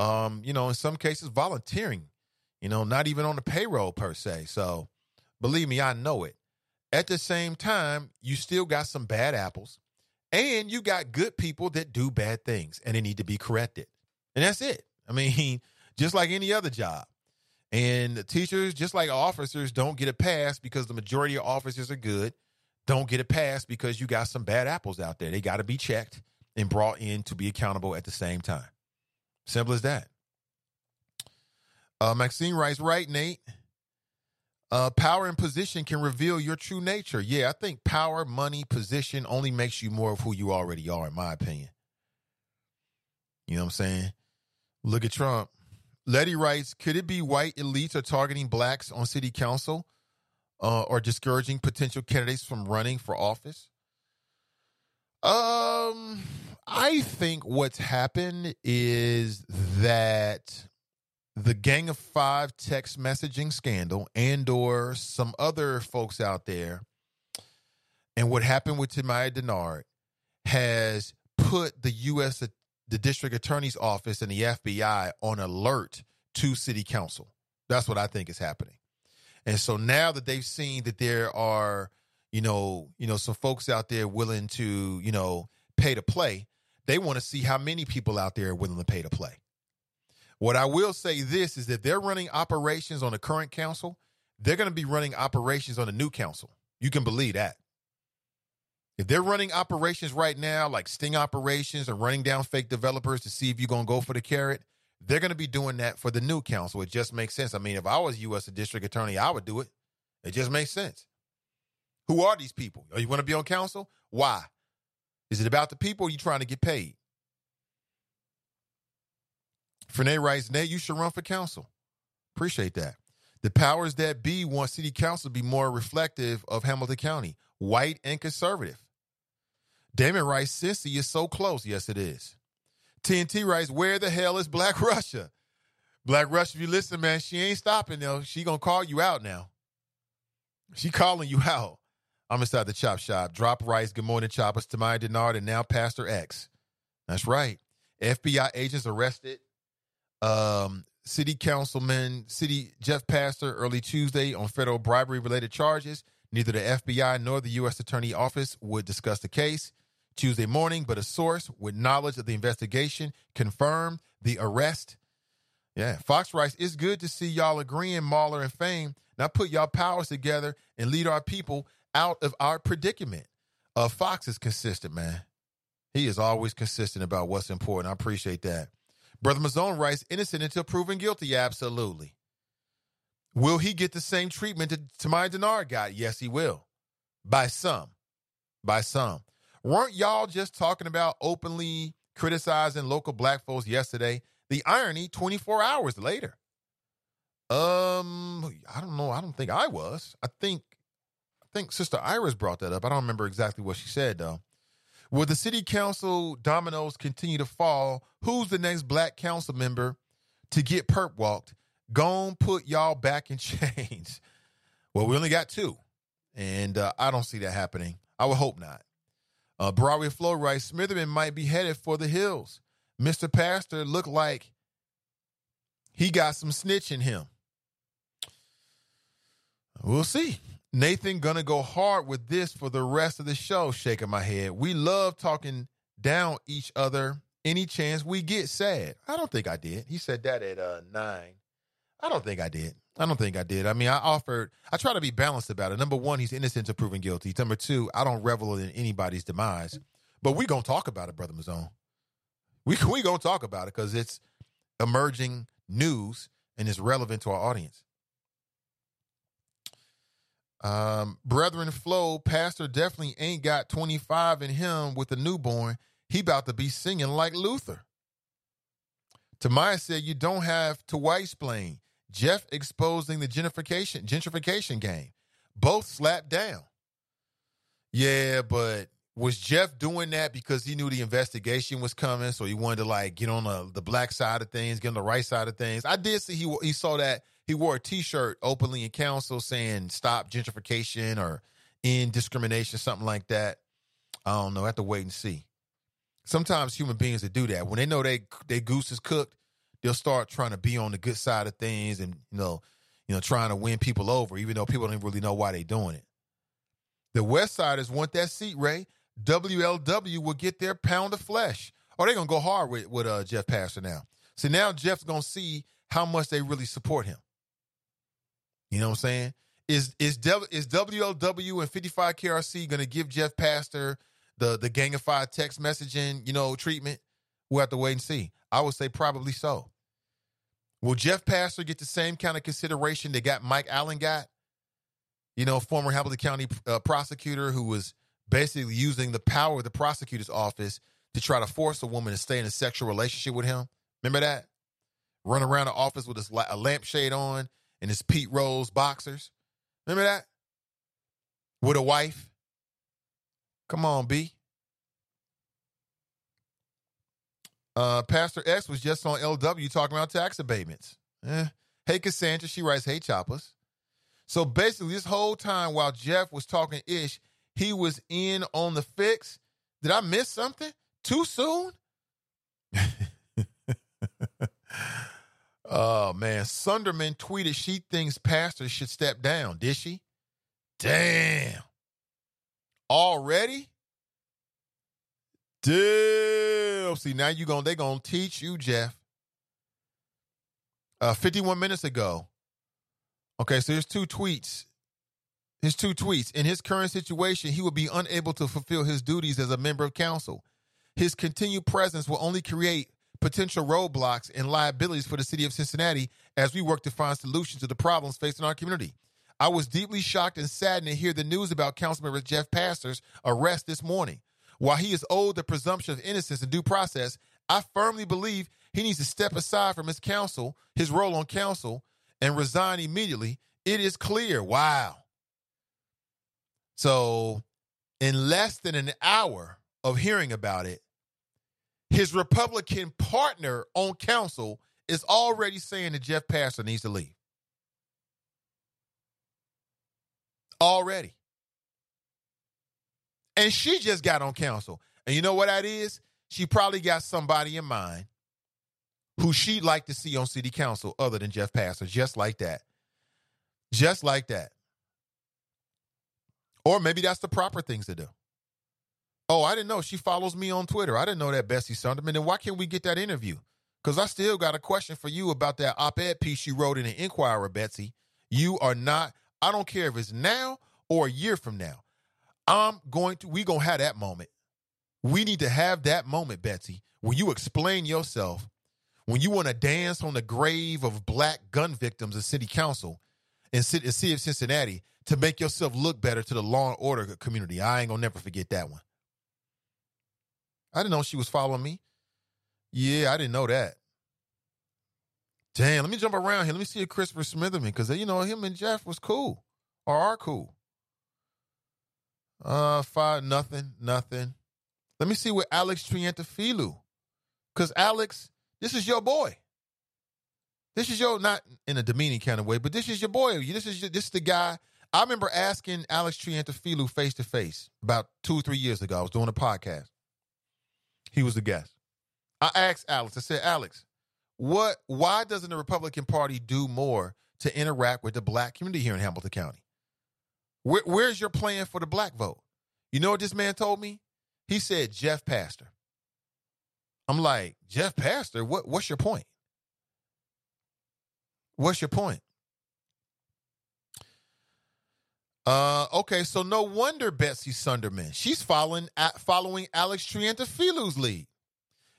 um, you know, in some cases volunteering, you know, not even on the payroll per se. So believe me, I know it. At the same time, you still got some bad apples and you got good people that do bad things and they need to be corrected. And that's it. I mean, *laughs* just like any other job. And teachers, just like officers, don't get a pass because the majority of officers are good. Don't get a pass because you got some bad apples out there. They got to be checked and brought in to be accountable at the same time. Simple as that. Uh, Maxine writes, right, Nate. Uh, power and position can reveal your true nature. Yeah, I think power, money, position only makes you more of who you already are, in my opinion. You know what I'm saying? Look at Trump. Letty writes, could it be white elites are targeting blacks on city council uh, or discouraging potential candidates from running for office? Um, I think what's happened is that the Gang of Five text messaging scandal and or some other folks out there and what happened with Tamaya Dennard has put the U.S. the district attorney's office and the FBI on alert to city council. That's what I think is happening. And so now that they've seen that there are, you know, you know, some folks out there willing to, you know, pay to play, they want to see how many people out there are willing to pay to play. What I will say this is that they're running operations on the current council, they're going to be running operations on the new council. You can believe that. If they're running operations right now, like sting operations and running down fake developers to see if you're going to go for the carrot, they're going to be doing that for the new council. It just makes sense. I mean, if I was U.S. district attorney, I would do it. It just makes sense. Who are these people? Oh, you want to be on council? Why? Is it about the people or you trying to get paid? Frenay writes, Nate, you should run for council. Appreciate that. The powers that be want city council to be more reflective of Hamilton County, white and conservative. Damon writes, Cincy is so close. Yes, it is. TNT writes, where the hell is Black *laughs* Russia? Black Russia, if you listen, man, she ain't stopping though. She gonna call you out now. She calling you out. I'm inside the chop shop. Drop rice. Good morning, choppers. Tamaya Dennard and now Pastor X. That's right. FBI agents arrested um, city councilman, city Jeff Pastor early Tuesday on federal bribery related charges. Neither the FBI nor the U.S. Attorney Office would discuss the case Tuesday morning, but a source with knowledge of the investigation confirmed the arrest. Yeah, Fox writes, It's good to see y'all agreeing, Mahler and Fame. Now put y'all powers together and lead our people out of our predicament. Uh, Fox is consistent, man. He is always consistent about what's important. I appreciate that. Brother Mazone writes, innocent until proven guilty. Absolutely. Will he get the same treatment that Tamaya Dennard got? Yes, he will. By some. By some. Weren't y'all just talking about openly criticizing local black folks yesterday? The irony 24 hours later. Um, I don't know. I don't think I was. I think I think Sister Iris brought that up. I don't remember exactly what she said though. Will the city council dominoes continue to fall? Who's the next black council member to get perp walked? Gone put y'all back in *laughs* chains. Well, we only got two, and uh, I don't see that happening. I would hope not. Uh, Broadway Flow writes Smitherman might be headed for the hills. Mr. Pastor looked like he got some snitch in him. We'll see. Nathan gonna go hard with this for the rest of the show, shaking my head. We love talking down each other any chance we get sad. I don't think I did. He said that at uh nine. I don't think I did. I don't think I did. I mean, I offered, I try to be balanced about it. Number one, he's innocent until proven guilty. Number two, I don't revel in anybody's demise. But we gonna talk about it, Brother Mazone. We *laughs* we gonna talk about it because it's emerging news and it's relevant to our audience. Um, Brethren Flow, Pastor definitely ain't got 25 in him with a newborn. He about to be singing like Luther. Tamaya said you don't have to white explain. Jeff exposing the gentrification gentrification game. Both slapped down. Yeah, but was Jeff doing that because he knew the investigation was coming, so he wanted to like get on the, the black side of things, get on the right side of things? I did see he he saw that he wore a T-shirt openly in council saying "Stop gentrification" or "End discrimination," something like that. I don't know. I have to wait and see. Sometimes human beings that do that when they know they they goose is cooked, they'll start trying to be on the good side of things and you know, you know, trying to win people over, even though people don't really know why they're doing it. The West Siders want that seat, Ray. WLW will get their pound of flesh. Or they're gonna go hard with with uh, Jeff Pastor now. So now Jeff's gonna see how much they really support him. You know what I'm saying? Is is is WLW and 55 KRC going to give Jeff Pastor the the gangified text messaging you know treatment? We'll have to wait and see. I would say probably so. Will Jeff Pastor get the same kind of consideration that got Mike Allen got? You know, former Hamilton County uh, prosecutor who was basically using the power of the prosecutor's office to try to force a woman to stay in a sexual relationship with him. Remember that? Run around the office with his, a lampshade on and his Pete Rose boxers. Remember that? With a wife. Come on, B. Uh, Pastor X was just on LW talking about tax abatements. Eh. Hey, Cassandra, she writes, Hey, Choppers. So basically, this whole time while Jeff was talking ish, he was in on the fix. Did I miss something? Too soon? *laughs* Oh man, Sundermann tweeted she thinks pastors should step down. Did she? Damn. Already? Damn. See, now you going they gonna teach you, Jeff. Uh 51 minutes ago. Okay, so here's two tweets. His two tweets. In his current situation, he will be unable to fulfill his duties as a member of council. His continued presence will only create potential roadblocks and liabilities for the city of Cincinnati as we work to find solutions to the problems facing our community. I was deeply shocked and saddened to hear the news about Councilmember Jeff Pastor's arrest this morning. While he is owed the presumption of innocence and due process, I firmly believe he needs to step aside from his counsel, his role on council, and resign immediately. It is clear. Wow. So, in less than an hour of hearing about it, his Republican partner on council is already saying that Jeff Pastor needs to leave. Already. And she just got on council. And you know what that is? She probably got somebody in mind who she'd like to see on city council other than Jeff Pastor, just like that. Just like that. Or maybe that's the proper things to do. Oh, I didn't know she follows me on Twitter. I didn't know that, Bessie Sundermann. Then why can't we get that interview? Because I still got a question for you about that op ed piece you wrote in the Inquirer, Betsy. You are not, I don't care if it's now or a year from now. I'm going to, we going to have that moment. We need to have that moment, Betsy, when you explain yourself, when you want to dance on the grave of black gun victims in city council in city, of Cincinnati to make yourself look better to the law and order community. I ain't gonna never forget that one. I didn't know she was following me. Yeah, I didn't know that. Damn, let me jump around here. Let me see if Christopher Smitherman, because you know him and Jeff was cool or are cool. Uh, five nothing, nothing. Let me see what Alex Triantafilou, because Alex, this is your boy. This is your not in a demeaning kind of way, but this is your boy. This is your, this is the guy. I remember asking Alex Triantafilou face to face about two three years ago. I was doing a podcast. He was the guest. I asked Alex. I said, Alex, what? Why doesn't the Republican Party do more to interact with the black community here in Hamilton County? Where, where's your plan for the black vote? You know what this man told me? He said Jeff Pastor. I'm like, Jeff Pastor, what, what's your point? What's your point? Uh, okay, so no wonder Betsy Sundermann. She's following following Alex Triantafilou's lead.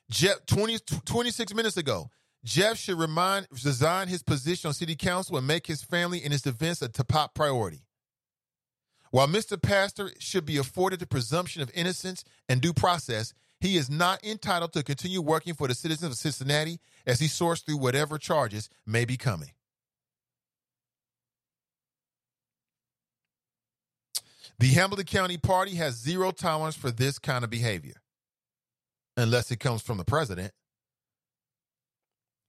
Jeff 20, 26 minutes ago. Jeff should remind resign his position on city council and make his family and his defense a top priority. While Mr. Pastor should be afforded the presumption of innocence and due process, he is not entitled to continue working for the citizens of Cincinnati as he sorts through whatever charges may be coming. The Hamilton County Party has zero tolerance for this kind of behavior, unless it comes from the president.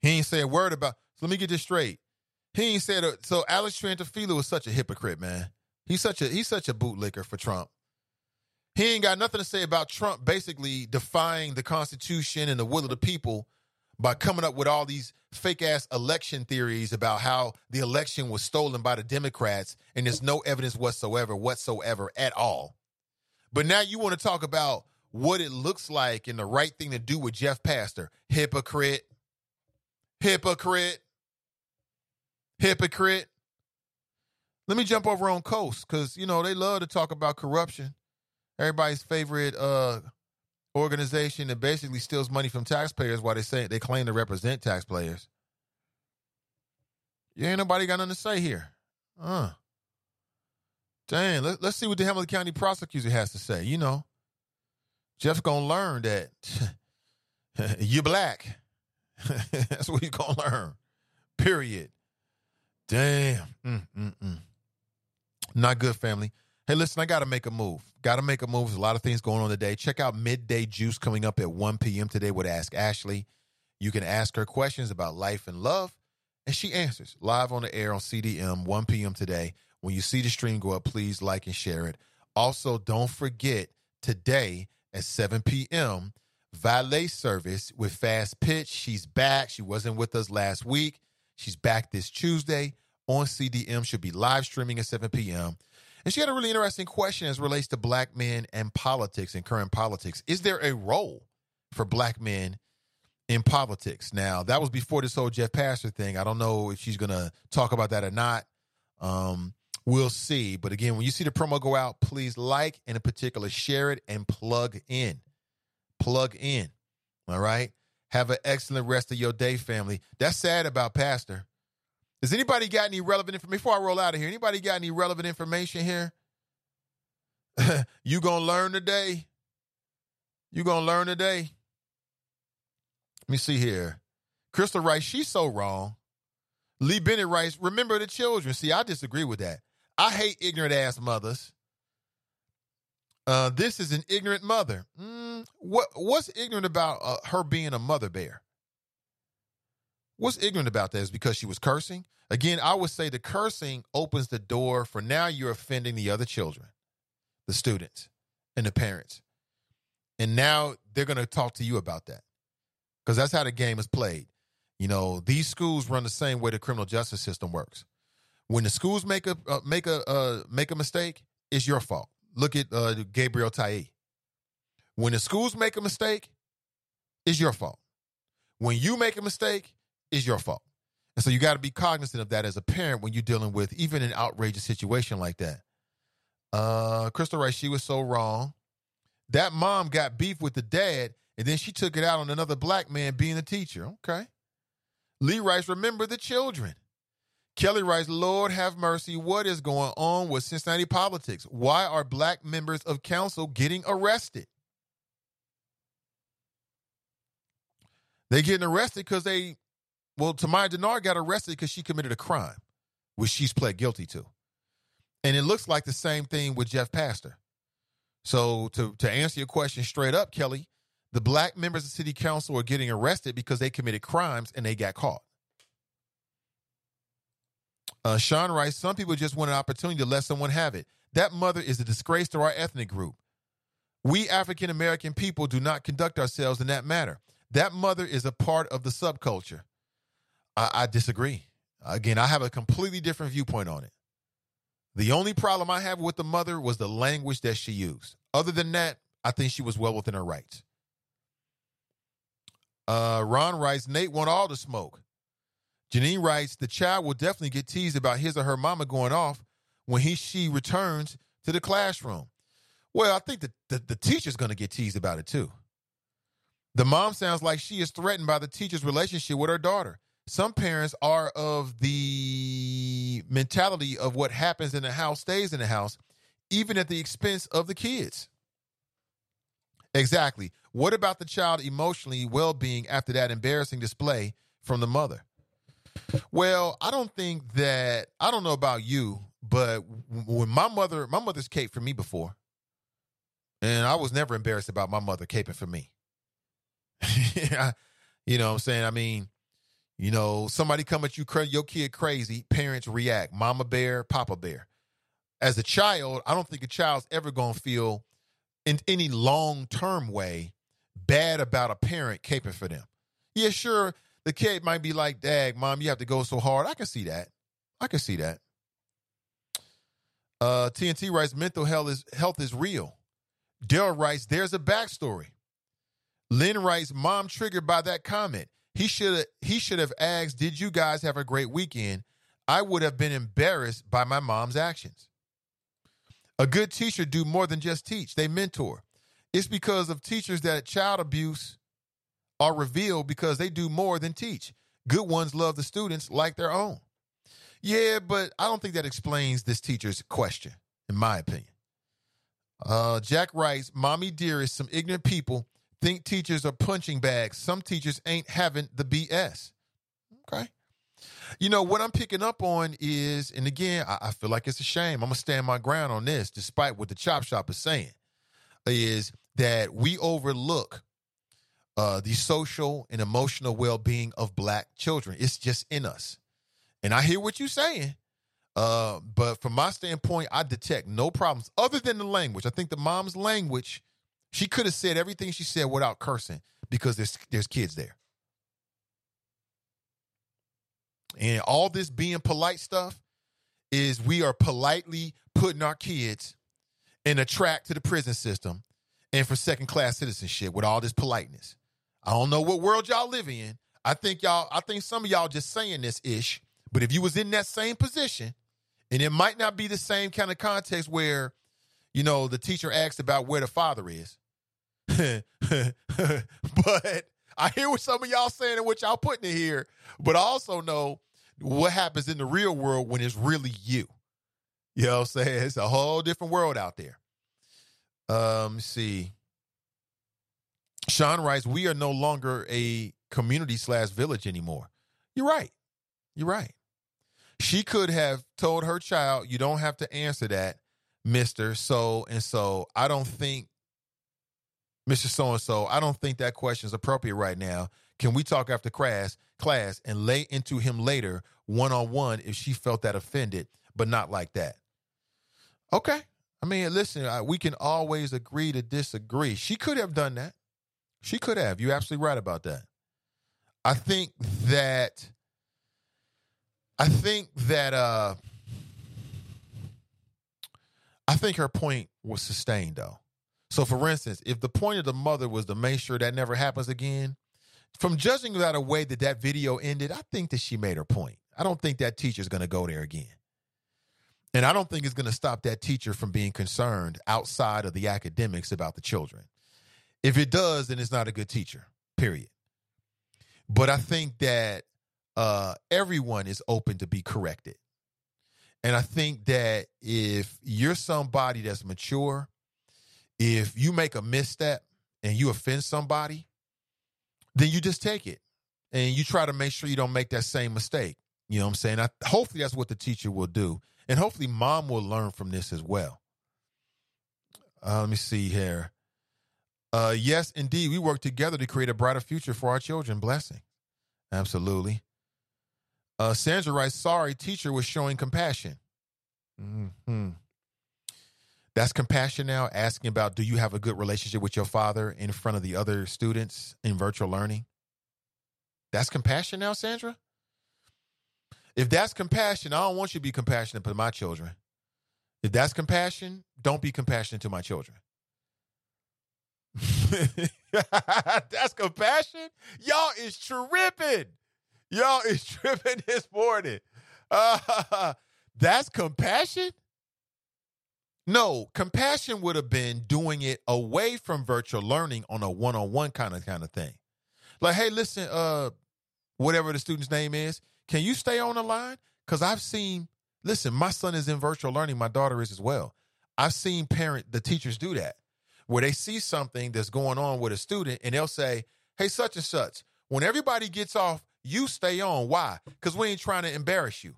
He ain't say a word about. So let me get this straight. He ain't said. So Alex Triantafilou was such a hypocrite, man. He's such a he's such a bootlicker for Trump. He ain't got nothing to say about Trump basically defying the Constitution and the will of the people by coming up with all these fake ass election theories about how the election was stolen by the Democrats and there's no evidence whatsoever, whatsoever at all. But now you want to talk about what it looks like and the right thing to do with Jeff Pastor. Hypocrite. Hypocrite. Hypocrite. Let me jump over on Coast because, you know, they love to talk about corruption. Everybody's favorite uh, organization that basically steals money from taxpayers while they say they claim to represent taxpayers. You ain't nobody got nothing to say here. Uh. Dang, let, us see what the Hamilton County prosecutor has to say. You know, Jeff's gonna learn that *laughs* you're black. *laughs* That's what he's gonna learn. Period. Damn. Mm, mm, mm. Not good, family. Hey, listen, I got to make a move. Got to make a move. There's a lot of things going on today. Check out Midday Juice coming up at 1 p.m. today with Ask Ashley. You can ask her questions about life and love, and she answers live on the air on CDM 1 p.m. today. When you see the stream go up, please like and share it. Also, don't forget today at 7 p.m., valet service with Fast Pitch. She's back. She wasn't with us last week. She's back this Tuesday on CDM. She'll be live streaming at 7 p.m. And she had a really interesting question as relates to black men and politics and current politics. Is there a role for black men in politics? Now, that was before this whole Jeff Pastor thing. I don't know if she's going to talk about that or not. Um, we'll see. But again, when you see the promo go out, please like and in particular share it and plug in. Plug in. All right. Have an excellent rest of your day, family. That's sad about Pastor. Has anybody got any relevant information? Before I roll out of here, anybody got any relevant information here? *laughs* you gonna learn today? You gonna learn today? Let me see here. Crystal writes, she's so wrong. Lee Bennett writes, remember the children. See, I disagree with that. I hate ignorant ass mothers. Uh, this is an ignorant mother. Mm, what what's ignorant about uh, her being a mother bear? What's ignorant about that is because she was cursing. Again, I would say the cursing opens the door for now you're offending the other children, the students, and the parents. And now they're going to talk to you about that because that's how the game is played. You know, these schools run the same way the criminal justice system works. When the schools make a uh, make a uh, make a mistake, it's your fault. Look at uh, Gabriel Taye. When the schools make a mistake, it's your fault. When you make a mistake, is your fault. And so you got to be cognizant of that as a parent when you're dealing with even an outrageous situation like that. Uh, Crystal Wright, she was so wrong. That mom got beef with the dad, and then she took it out on another black man being a teacher. Okay. Lee writes, remember the children. Kelly writes, Lord have mercy. What is going on with Cincinnati politics? Why are black members of council getting arrested? They're getting arrested because they, well, Tamaya Dennard got arrested because she committed a crime, which she's pled guilty to. And it looks like the same thing with Jeff Pastor. So to, to answer your question straight up, Kelly, the black members of city council are getting arrested because they committed crimes and they got caught. Uh, Sean writes, some people just want an opportunity to let someone have it. That mother is a disgrace to our ethnic group. We African American people do not conduct ourselves in that manner. That mother is a part of the subculture. I, I disagree. Again, I have a completely different viewpoint on it. The only problem I have with the mother was the language that she used. Other than that, I think she was well within her rights. Uh, Ron writes, Nate want all the smoke. Janine writes, the child will definitely get teased about his or her mama going off when he she returns to the classroom. Well, I think the, the, the teacher's going to get teased about it too. The mom sounds like she is threatened by the teacher's relationship with her daughter. Some parents are of the mentality of what happens in the house stays in the house, even at the expense of the kids. Exactly. What about the child emotionally well being after that embarrassing display from the mother? Well, I don't think that I don't know about you, but when my mother, my mother's caped for me before, and I was never embarrassed about my mother caping for me. *laughs* you know what I'm saying? I mean, you know, somebody come at you, your kid crazy, parents react. Mama bear, papa bear. As a child, I don't think a child's ever going to feel in any long term way bad about a parent caping for them. Yeah, sure, the kid might be like, Dag, mom, you have to go so hard. I can see that. I can see that. Uh, TNT writes, mental health is health is real. Daryl writes, there's a backstory. Lynn writes, mom triggered by that comment. He should he should have asked, did you guys have a great weekend? I would have been embarrassed by my mom's actions. A good teacher do more than just teach, they mentor. It's because of teachers that child abuse are revealed because they do more than teach. Good ones love the students like their own. Yeah, but I don't think that explains this teacher's question, in my opinion. Uh, Jack writes, Mommy dearest, some ignorant people think teachers are punching bags. Some teachers ain't having the BS. Okay. You know, what I'm picking up on is, and again, I, I feel like it's a shame. I'm going to stand my ground on this, despite what the chop shop is saying, is that we overlook uh, the social and emotional well being of black children. It's just in us. And I hear what you're saying. Uh, but from my standpoint, I detect no problems other than the language. I think the mom's language, she could have said everything she said without cursing because there's there's kids there. And all this being polite stuff is we are politely putting our kids in a track to the prison system and for second class citizenship with all this politeness. I don't know what world y'all live in. I think y'all, I think some of y'all just saying this ish. But if you was in that same position, and it might not be the same kind of context where, you know, the teacher asked about where the father is. *laughs* but I hear what some of y'all saying and what y'all putting in here. But I also know what happens in the real world when it's really you. You know what I'm saying? It's a whole different world out there. Um, see. Sean writes, we are no longer a community slash village anymore. You're right. You're right. She could have told her child, you don't have to answer that, Mr. So and so. I don't think, Mr. So and so, I don't think that question is appropriate right now. Can we talk after class, class and lay into him later one on one if she felt that offended, but not like that? Okay. I mean, listen, we can always agree to disagree. She could have done that. She could have. You're absolutely right about that. I think that I think that uh I think her point was sustained though. So for instance, if the point of the mother was to make sure that never happens again, from judging that a way that that video ended, I think that she made her point. I don't think that teacher's going to go there again. And I don't think it's going to stop that teacher from being concerned outside of the academics about the children. If it does, then it's not a good teacher, period. But I think that uh, everyone is open to be corrected. And I think that if you're somebody that's mature, if you make a misstep and you offend somebody, then you just take it and you try to make sure you don't make that same mistake. You know what I'm saying? I, hopefully that's what the teacher will do. And hopefully mom will learn from this as well. Uh, let me see here. Uh, yes, indeed. We work together to create a brighter future for our children. Blessing. Absolutely. Uh, Sandra writes, sorry, teacher was showing compassion. hmm That's compassion now, asking about do you have a good relationship with your father in front of the other students in virtual learning? That's compassion now, Sandra? If that's compassion, I don't want you to be compassionate to my children. If that's compassion, don't be compassionate to my children. *laughs* that's compassion? Y'all is tripping. Y'all is *laughs* tripping this morning. Uh, *laughs* that's compassion? No, compassion would have been doing it away from virtual learning on a one-on-one kind of kind of thing. Like, hey, listen, uh, whatever the student's name is, can you stay on the line? Because I've seen, listen, my son is in virtual learning, my daughter is as well. I've seen parent the teachers do that, where they see something that's going on with a student and they'll say, Hey, such and such, when everybody gets off, you stay on. Why? Because we ain't trying to embarrass you.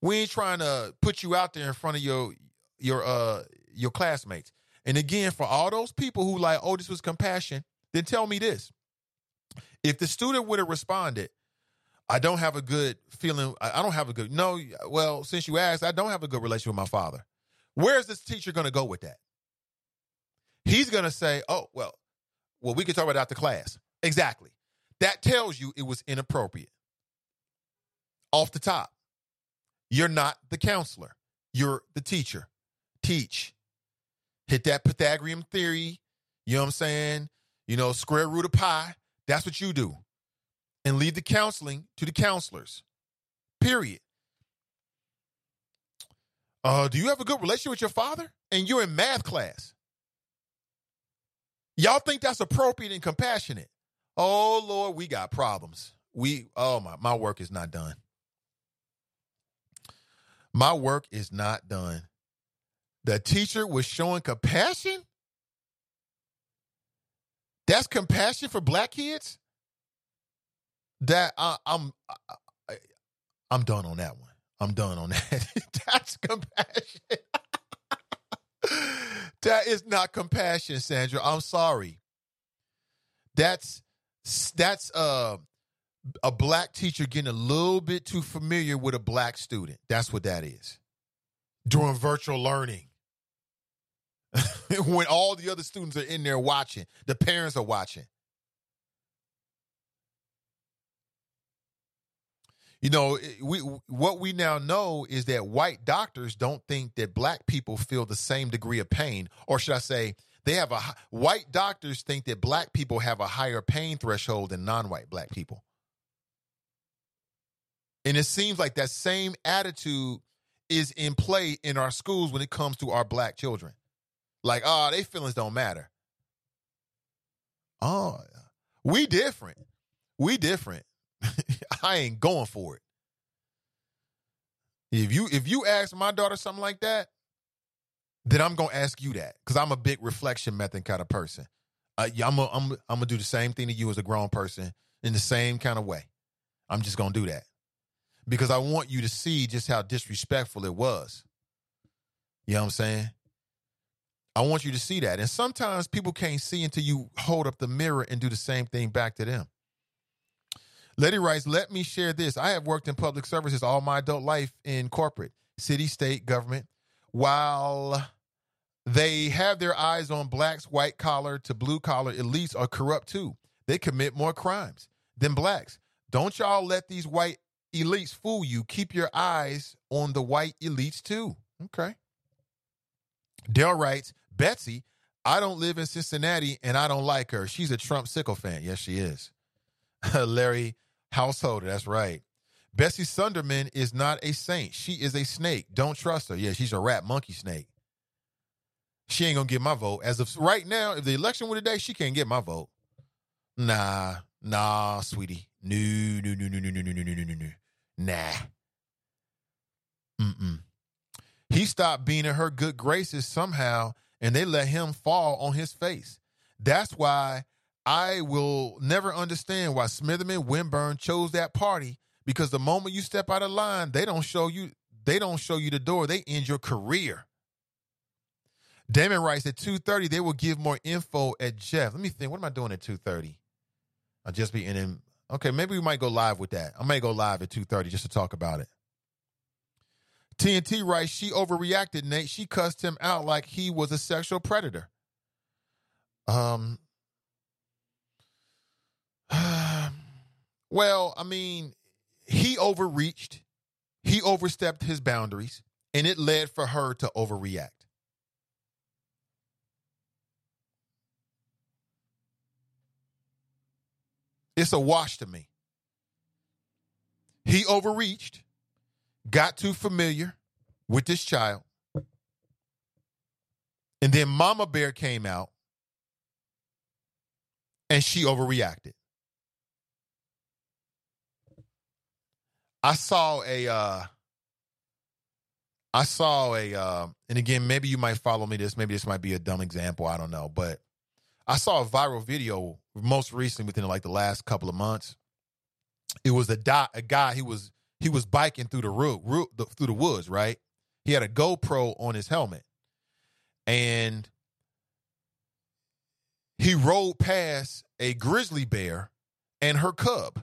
We ain't trying to put you out there in front of your your uh your classmates. And again, for all those people who like, oh, this was compassion, then tell me this. If the student would have responded, I don't have a good feeling. I don't have a good no. Well, since you asked, I don't have a good relationship with my father. Where is this teacher going to go with that? He's going to say, "Oh, well, well, we can talk about after class." Exactly. That tells you it was inappropriate. Off the top, you're not the counselor. You're the teacher. Teach. Hit that Pythagorean theory. You know what I'm saying? You know, square root of pi. That's what you do and leave the counseling to the counselors. Period. Uh, do you have a good relationship with your father? And you're in math class. Y'all think that's appropriate and compassionate? Oh Lord, we got problems. We oh my my work is not done. My work is not done. The teacher was showing compassion? That's compassion for black kids? that I, I'm I, I'm done on that one. I'm done on that. *laughs* That's compassion. *laughs* that is not compassion, Sandra. I'm sorry. That's that's uh, a black teacher getting a little bit too familiar with a black student. That's what that is. During virtual learning. *laughs* when all the other students are in there watching, the parents are watching. you know we what we now know is that white doctors don't think that black people feel the same degree of pain or should i say they have a white doctors think that black people have a higher pain threshold than non-white black people and it seems like that same attitude is in play in our schools when it comes to our black children like oh they feelings don't matter oh we different we different *laughs* I ain't going for it. If you if you ask my daughter something like that, then I'm gonna ask you that because I'm a big reflection method kind of person. Uh, yeah, I'm gonna I'm, I'm gonna do the same thing to you as a grown person in the same kind of way. I'm just gonna do that because I want you to see just how disrespectful it was. You know what I'm saying? I want you to see that. And sometimes people can't see until you hold up the mirror and do the same thing back to them. Letty writes, let me share this. I have worked in public services all my adult life in corporate, city, state, government. While they have their eyes on blacks, white collar to blue collar elites are corrupt too. They commit more crimes than blacks. Don't y'all let these white elites fool you. Keep your eyes on the white elites too. Okay. Dell writes, Betsy, I don't live in Cincinnati and I don't like her. She's a Trump sickle fan. Yes, she is. Larry Householder, that's right. Bessie Sundermann is not a saint. She is a snake. Don't trust her. Yeah, she's a rat monkey snake. She ain't gonna get my vote. As of right now, if the election were today, she can't get my vote. Nah, nah, sweetie. No, no, no, no, no, no, no, no, no, no, no. Nah. Mm-mm. He stopped being in her good graces somehow, and they let him fall on his face. That's why I will never understand why Smitherman Winburn chose that party because the moment you step out of line, they don't show you they don't show you the door. They end your career. Damon writes at 2.30, they will give more info at Jeff. Let me think. What am I doing at 2.30? I'll just be in. Okay, maybe we might go live with that. I may go live at 2.30 just to talk about it. TNT writes, she overreacted, Nate. She cussed him out like he was a sexual predator. Um, *sighs* well, I mean, he overreached, he overstepped his boundaries, and it led for her to overreact. It's a wash to me. He overreached, got too familiar with this child, and then Mama Bear came out and she overreacted. I saw a uh I saw a uh and again maybe you might follow me this maybe this might be a dumb example I don't know but I saw a viral video most recently within like the last couple of months. It was a dot, a guy he was he was biking through the road through the woods, right? He had a GoPro on his helmet. And he rode past a grizzly bear and her cub.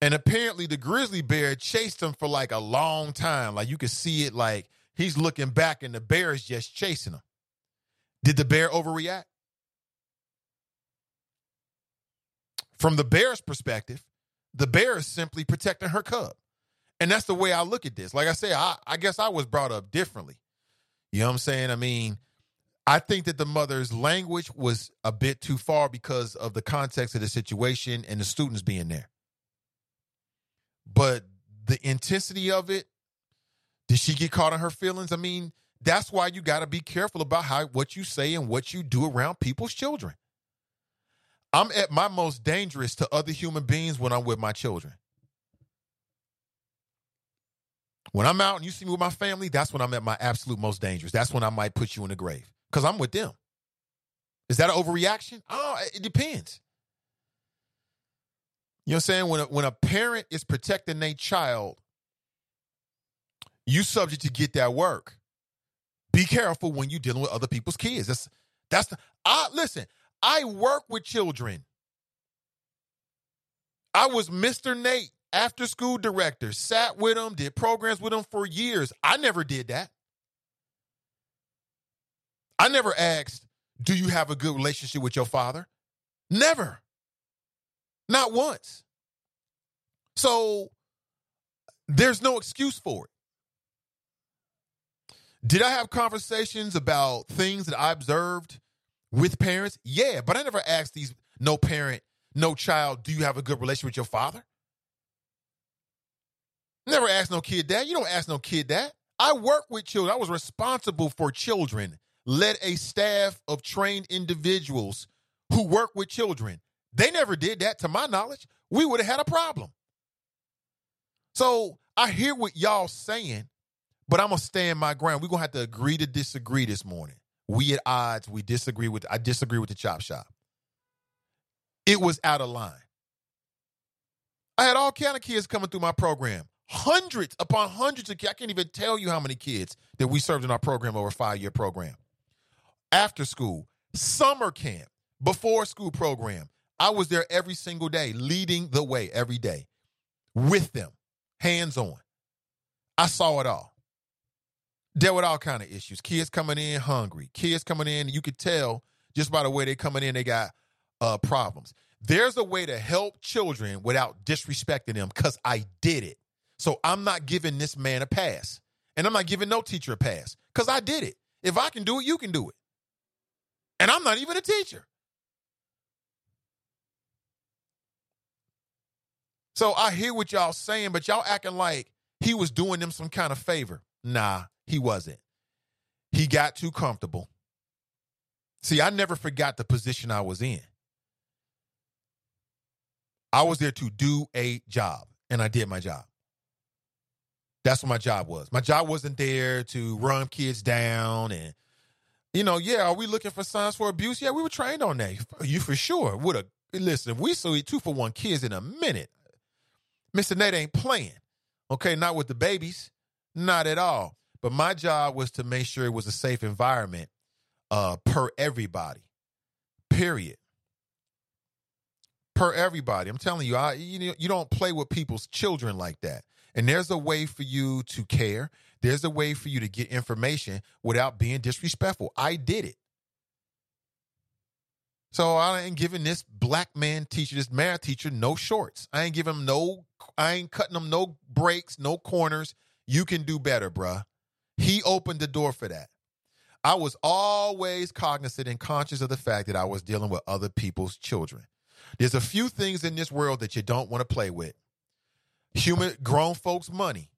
And apparently the grizzly bear chased him for like a long time. Like you could see it like he's looking back and the bear is just chasing him. Did the bear overreact? From the bear's perspective, the bear is simply protecting her cub. And that's the way I look at this. Like I say, I, I guess I was brought up differently. You know what I'm saying? I mean, I think that the mother's language was a bit too far because of the context of the situation and the students being there. But the intensity of it, did she get caught in her feelings? I mean, that's why you got to be careful about how what you say and what you do around people's children. I'm at my most dangerous to other human beings when I'm with my children. When I'm out and you see me with my family, that's when I'm at my absolute most dangerous. That's when I might put you in the grave because I'm with them. Is that an overreaction? Oh, it depends. You know what I'm saying? When a, when a parent is protecting their child, you subject to get that work. Be careful when you're dealing with other people's kids. That's that's the I listen, I work with children. I was Mr. Nate, after school director, sat with them, did programs with them for years. I never did that. I never asked, Do you have a good relationship with your father? Never. Not once. So there's no excuse for it. Did I have conversations about things that I observed with parents? Yeah, but I never asked these no parent, no child, do you have a good relationship with your father? Never asked no kid that. You don't ask no kid that. I work with children. I was responsible for children, led a staff of trained individuals who work with children. They never did that, to my knowledge. We would have had a problem. So I hear what y'all saying, but I'm gonna stand my ground. We're gonna have to agree to disagree this morning. We at odds. We disagree with. I disagree with the chop shop. It was out of line. I had all kind of kids coming through my program. Hundreds upon hundreds of kids. I can't even tell you how many kids that we served in our program over a five year program. After school, summer camp, before school program. I was there every single day, leading the way every day with them, hands on. I saw it all. Dealt with all kind of issues. Kids coming in hungry. Kids coming in, you could tell just by the way they coming in, they got uh, problems. There's a way to help children without disrespecting them because I did it. So I'm not giving this man a pass. And I'm not giving no teacher a pass because I did it. If I can do it, you can do it. And I'm not even a teacher. So I hear what y'all saying, but y'all acting like he was doing them some kind of favor. Nah, he wasn't. He got too comfortable. See, I never forgot the position I was in. I was there to do a job, and I did my job. That's what my job was. My job wasn't there to run kids down and, you know, yeah, are we looking for signs for abuse? Yeah, we were trained on that. You for sure would have. Listen, if we saw two for one kids in a minute, Mr. Nate ain't playing. Okay, not with the babies, not at all. But my job was to make sure it was a safe environment uh, per everybody. Period. Per everybody. I'm telling you, I you you don't play with people's children like that. And there's a way for you to care. There's a way for you to get information without being disrespectful. I did it. So I ain't giving this black man teacher, this math teacher, no shorts. I ain't giving him no, I ain't cutting him no breaks, no corners. You can do better, bruh. He opened the door for that. I was always cognizant and conscious of the fact that I was dealing with other people's children. There's a few things in this world that you don't want to play with. Human grown folks' money.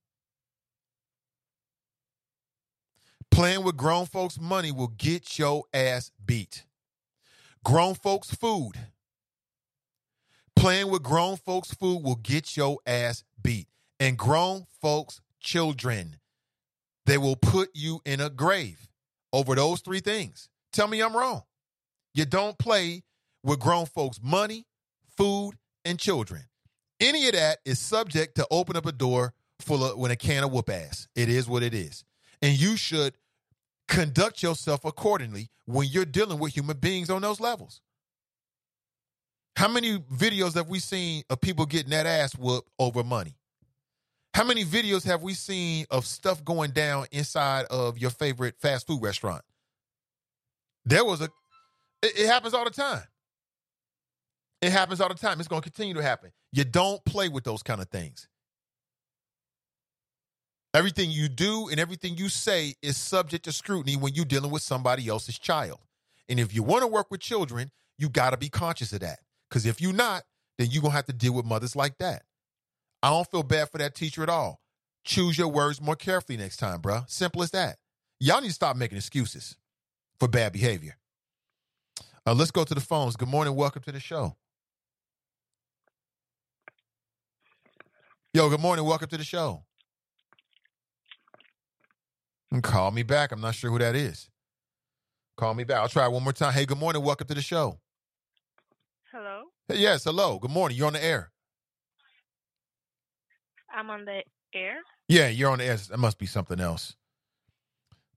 Playing with grown folks' money will get your ass beat. Grown folks' food. Playing with grown folks' food will get your ass beat. And grown folks' children. They will put you in a grave over those three things. Tell me I'm wrong. You don't play with grown folks' money, food, and children. Any of that is subject to open up a door full of when a can of whoop ass. It is what it is. And you should conduct yourself accordingly when you're dealing with human beings on those levels. How many videos have we seen of people getting that ass whooped over money? How many videos have we seen of stuff going down inside of your favorite fast food restaurant? There was a, it, it happens all the time. It happens all the time. It's going to continue to happen. You don't play with those kind of things. Everything you do and everything you say is subject to scrutiny when you're dealing with somebody else's child. And if you want to work with children, you got to be conscious of that. Because if you're not, then you're going to have to deal with mothers like that. I don't feel bad for that teacher at all. Choose your words more carefully next time, bruh. Simple as that. Y'all need to stop making excuses for bad behavior. Uh, let's go to the phones. Good morning. Welcome to the show. Yo, good morning. Welcome to the show. And call me back. I'm not sure who that is. Call me back. I'll try one more time. Hey, good morning. Welcome to the show. Hello. Hey, yes, hello. Good morning. You're on the air. I'm on the air. Yeah, you're on the air. That must be something else.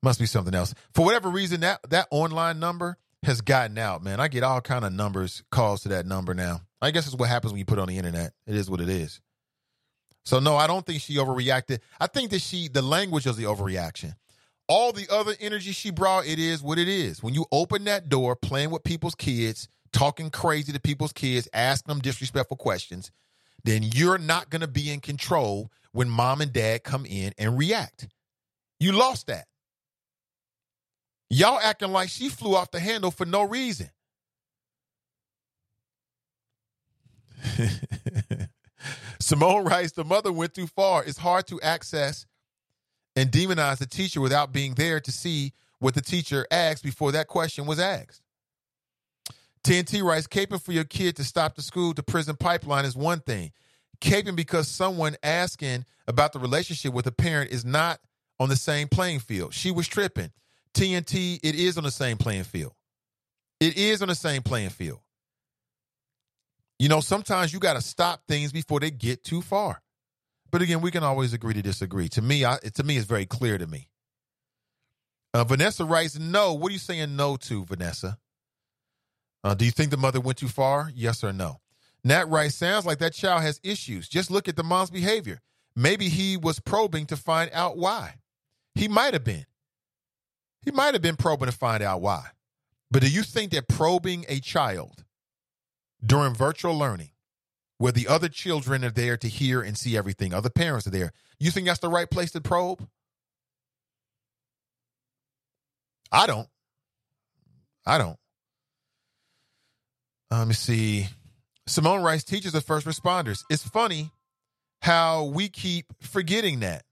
Must be something else. For whatever reason, that that online number has gotten out, man. I get all kind of numbers, calls to that number now. I guess it's what happens when you put on the internet. It is what it is. So no, I don't think she overreacted. I think that she the language was the overreaction. All the other energy she brought, it is what it is. When you open that door, playing with people's kids, talking crazy to people's kids, asking them disrespectful questions, then you're not going to be in control when mom and dad come in and react. You lost that. Y'all acting like she flew off the handle for no reason. *laughs* Simone writes, the mother went too far. It's hard to access and demonize the teacher without being there to see what the teacher asked before that question was asked. TNT writes, caping for your kid to stop the school to prison pipeline is one thing. Caping because someone asking about the relationship with a parent is not on the same playing field. She was tripping. TNT, it is on the same playing field. It is on the same playing field. You know, sometimes you got to stop things before they get too far. But again, we can always agree to disagree. To me, I, to me, it's very clear to me. Uh, Vanessa writes, "No." What are you saying no to, Vanessa? Uh, do you think the mother went too far? Yes or no? Nat writes, "Sounds like that child has issues. Just look at the mom's behavior. Maybe he was probing to find out why. He might have been. He might have been probing to find out why. But do you think that probing a child during virtual learning, where the other children are there to hear and see everything, other parents are there, you think that's the right place to probe? I don't. I don't. Uh, let me see. Simone Rice teaches the first responders. It's funny how we keep forgetting that.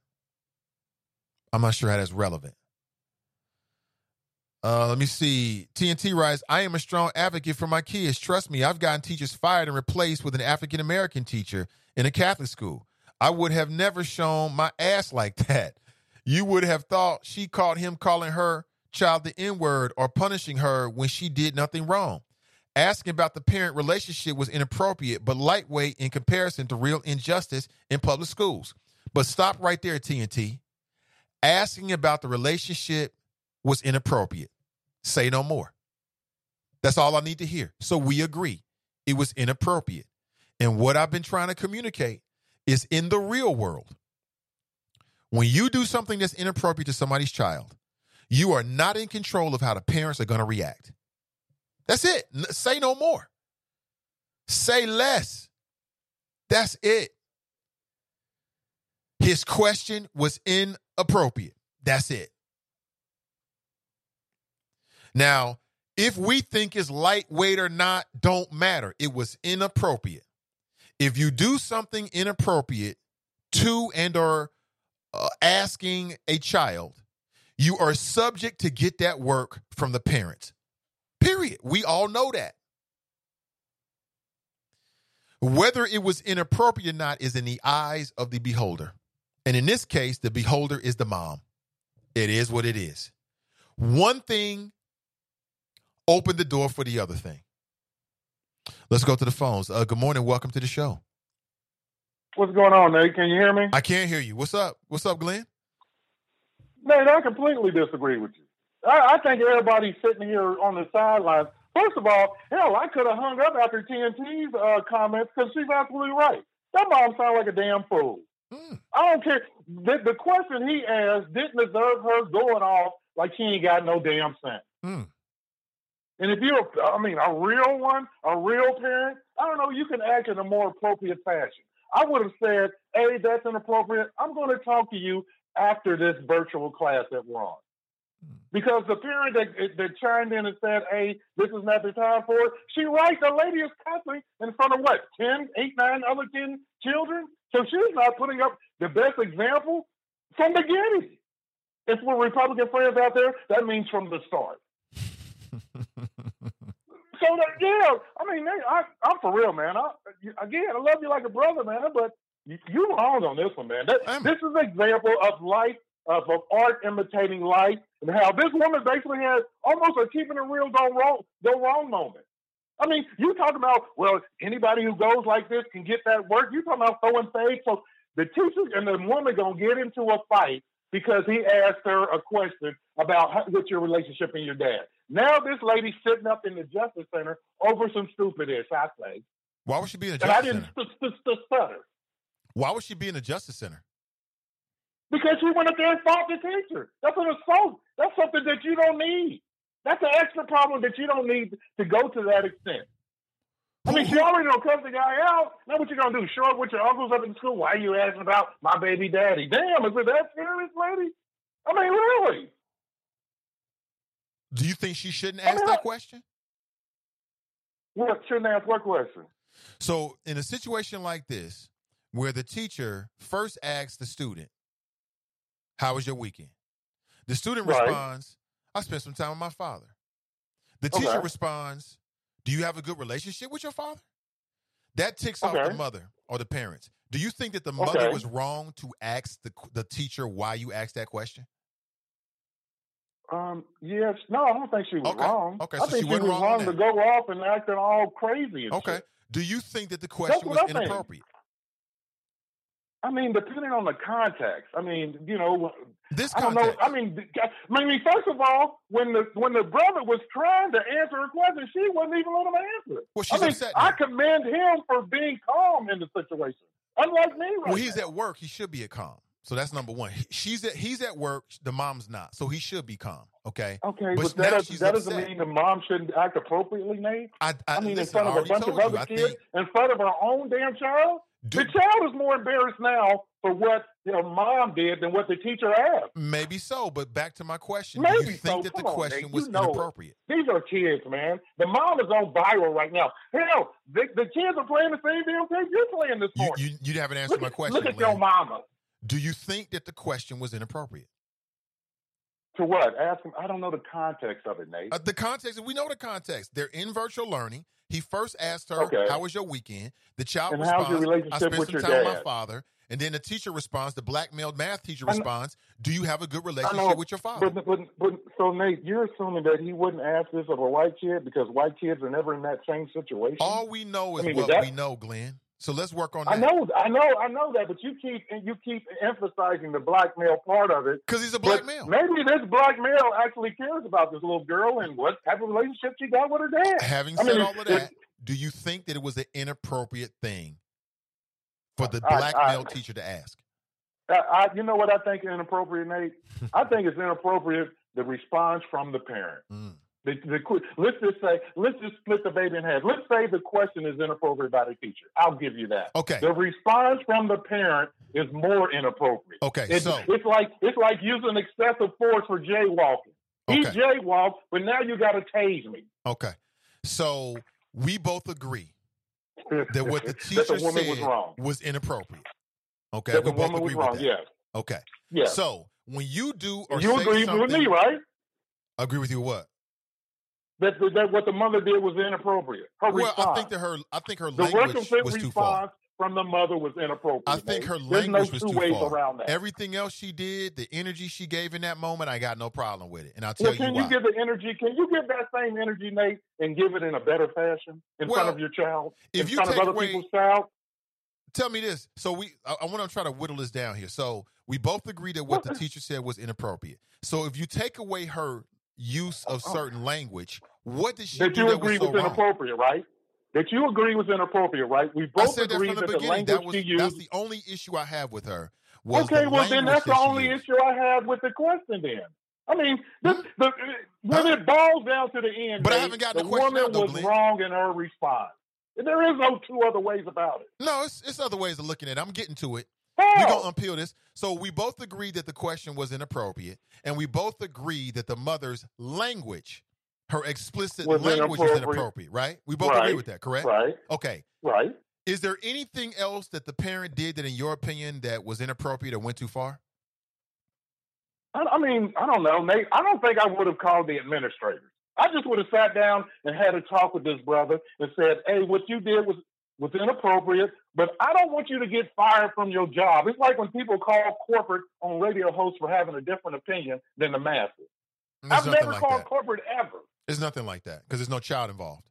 I'm not sure how that's relevant. Uh, let me see. TNT writes, I am a strong advocate for my kids. Trust me, I've gotten teachers fired and replaced with an African American teacher in a Catholic school. I would have never shown my ass like that. You would have thought she caught him calling her child the N word or punishing her when she did nothing wrong. Asking about the parent relationship was inappropriate, but lightweight in comparison to real injustice in public schools. But stop right there, TNT. Asking about the relationship was inappropriate. Say no more. That's all I need to hear. So we agree it was inappropriate. And what I've been trying to communicate is in the real world, when you do something that's inappropriate to somebody's child, you are not in control of how the parents are going to react. That's it. Say no more. Say less. That's it. His question was inappropriate. That's it. Now, if we think it's lightweight or not, don't matter. It was inappropriate. If you do something inappropriate to and or uh, asking a child, you are subject to get that work from the parents. Period. We all know that. Whether it was inappropriate or not is in the eyes of the beholder. And in this case, the beholder is the mom. It is what it is. One thing opened the door for the other thing. Let's go to the phones. Uh, good morning. Welcome to the show. What's going on, Nate? Can you hear me? I can't hear you. What's up? What's up, Glenn? Nate, I completely disagree with you. I, I think everybody's sitting here on the sidelines. First of all, hell, I could have hung up after TNT's uh, comments because she's absolutely right. That mom sounds like a damn fool. I don't care. The, the question he asked didn't deserve her going off like she ain't got no damn sense. And if you're, I mean, a real one, a real parent, I don't know, you can act in a more appropriate fashion. I would have said, hey, that's inappropriate. I'm going to talk to you after this virtual class that we're on. Hmm. Because the parent that, that chimed in and said, hey, this is not the time for it, she right. The lady is cussing in front of what, 10, 8, 9 other 10 children? So she's not putting up the best example from the beginning. If we're Republican friends out there, that means from the start. *laughs* So that, yeah, I mean, I, I'm for real, man. I, again, I love you like a brother, man, but you, you wrong on this one, man. That, this is an example of life, of, of art imitating life, and how this woman basically has almost a keeping it real go wrong, go wrong moment. I mean, you talking about well, anybody who goes like this can get that work. You talking about throwing fades. So the teacher and the woman gonna get into a fight because he asked her a question about how, what's your relationship and your dad. Now this lady's sitting up in the Justice Center over some stupidness, I say. Why would she be in the And I Justice didn't Center? st- st- st- stutter Why would she be in the Justice Center? Because she went up there and fought the teacher. That's an assault. That's something that you don't need. That's an extra problem that you don't need to go to that extent. I mean, she already don't cuss the guy out. Now what you gonna do? Show up with your uncles up in school? Why are you asking about my baby daddy? Damn, is it that serious, lady? I mean, really? Do you think she shouldn't ask that question? What shouldn't ask what question? So, in a situation like this, where the teacher first asks the student, How was your weekend? The student Right. responds, I spent some time with my father. The teacher Okay. responds, Do you have a good relationship with your father? That ticks off the mother or the parents. Do you think that the mother Okay. was wrong to ask the, the teacher why you asked that question? Um, yes, no, I don't think she was Okay. wrong. Okay, I think she she, was wrong wrong to go off and acting all crazy. And Okay. shit. Do you think that the question what was inappropriate? I mean, depending on the context. I mean, you know, this I don't know. I mean, I mean, first of all, when the when the brother was trying to answer her question, she wasn't even letting him answer it. Well, she's I mean, upset I commend him for being calm in the situation, unlike me. Right Well, he's now. at work. He should be at calm. So that's number one. She's at he's at work. The mom's not. So he should be calm. Okay. Okay, but, but, now that, she's that doesn't mean the mom shouldn't act appropriately, Nate. I, I, mean, in front I of a bunch of told you, other kids, think- in front of her own damn child. The child is more embarrassed now for what her mom did than what the teacher asked. Maybe so, but back to my question. do Maybe you think so. that the Come on, question was You know it. inappropriate? These are kids, man. The mom is on viral right now. Hell, the, the kids are playing the same damn thing you're playing this You, morning. you, you haven't answered look, my at- question. look at your mama. Do you think that the question was inappropriate? To what? Ask him. I don't know the context of it, Nate. Uh, the context, we know the context. They're in virtual learning. He first asked her, Okay. How was your weekend? The child And how's responds, your I relationship spent with some your time with my father. And then the teacher responds, the blackmailed math teacher responds, Do you have a good relationship know, with your father? But, but, but, so, Nate, you're assuming that he wouldn't ask this of a white kid because white kids are never in that same situation. All we know is I mean, what that- we know, Glenn. So let's work on that. I know, I know, I know that, but you keep you keep emphasizing the black male part of it because he's a black male. Maybe this black male actually cares about this little girl and what type of relationship she got with her dad. Having I said mean, all of that, do you think that it was an inappropriate thing for the black I- male teacher to ask? I, I, you know what I think is inappropriate, Nate? *laughs* I think it's inappropriate the response from the parent. Mm. The, the, let's just say, let's just split the baby in half. Let's say the question is inappropriate by the teacher. I'll give you that. Okay. The response from the parent is more inappropriate. Okay, It's, so- it's like it's like using excessive force for jaywalking. He Okay. jaywalked, but now you got to tase me. Okay. So we both agree that what the *laughs* teacher the said was wrong. was inappropriate. Okay. That we both agree wrong. with that. Yes. Okay. Yes. So when you do or you agree something, with me, right? Agree with you what? That, that what the mother did was inappropriate. Her Well, response. I think that her I think her the language was too far. response from the mother was inappropriate. I think her There's language no was too ways far. around that. Everything else she did, the energy she gave in that moment, I got no problem with it. And I'll tell Well, can you you, give the energy? Can you give that same energy, Nate, and give it in a better fashion in Well, front of your child, if in you front of take other away- people's child? Tell me this. So we I, I want to try to whittle this down here. So we both agree that what the teacher said was inappropriate. So if you take away her use of oh. certain language, what did she That you that agree was so was wrong? inappropriate, right? That you agree was inappropriate, right? We both that agree from the that the beginning. language That was she used. that's the only issue I have with her. Okay, the well then that's the that only used. issue I had with the question. Then I mean, this, the, when it boils down to the end, But I haven't gotten the the question woman though, was Glenn. wrong in her response. There is no two other ways about it. No, it's, it's other ways of looking at it. I'm getting to it. We're going to unpeel this. So we both agree that the question was inappropriate, and we both agree that the mother's language, her explicit Was language was inappropriate. right? We both agree with that, correct? Right. Okay. Right. Is there anything else that the parent did that, in your opinion, that was inappropriate or went too far? I, I mean, I don't know, Nate. I don't think I would have called the administrators. I just would have sat down and had a talk with this brother and said, "Hey, what you did was was inappropriate, but I don't want you to get fired from your job." It's like when people call corporate on radio hosts for having a different opinion than the masses. There's I've never like called that. corporate ever. There's nothing like that because there's no child involved.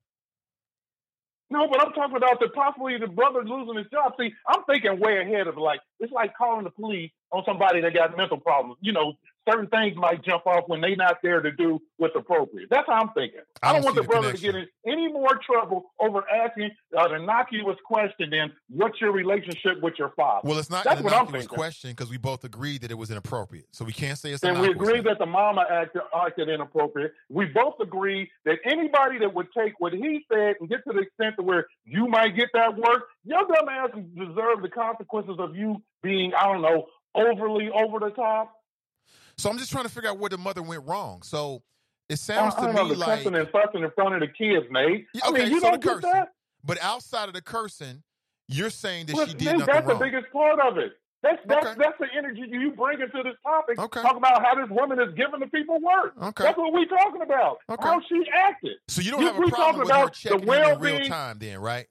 No, but I'm talking about the possibly the brother losing his job. See, I'm thinking way ahead of like it's like calling the police on somebody that got mental problems. You know, certain things might jump off when they're not there to do what's appropriate. That's how I'm thinking. I I don't want the the brother to get in any more trouble over asking uh, the innocuous question. Then, what's your relationship with your father? Well, it's not That's an what I'm innocuous thinking. question because we both agreed that it was inappropriate. So we can't say it's And we agree that the mama acted, acted inappropriate. We both agree that anybody that would take what he said and get to the extent to where you might get that work, your dumb ass deserve the consequences of you being, I don't know, overly over the top. So I'm just trying to figure out where the mother went wrong. So it sounds I to don't know, me the like cussing and fussing in front of the kids, mate. Yeah, I mean, you so don't the cursing. that? But outside of the cursing, you're saying that Well, she did Nate, nothing that's wrong. the biggest part of it. That's that's that's the energy you bring into this topic. Okay. Talk about how this woman is giving the people work. Okay. That's what we're talking about. Okay. How she acted. so you don't You- have a problem with her about the checking in in real time, then, right?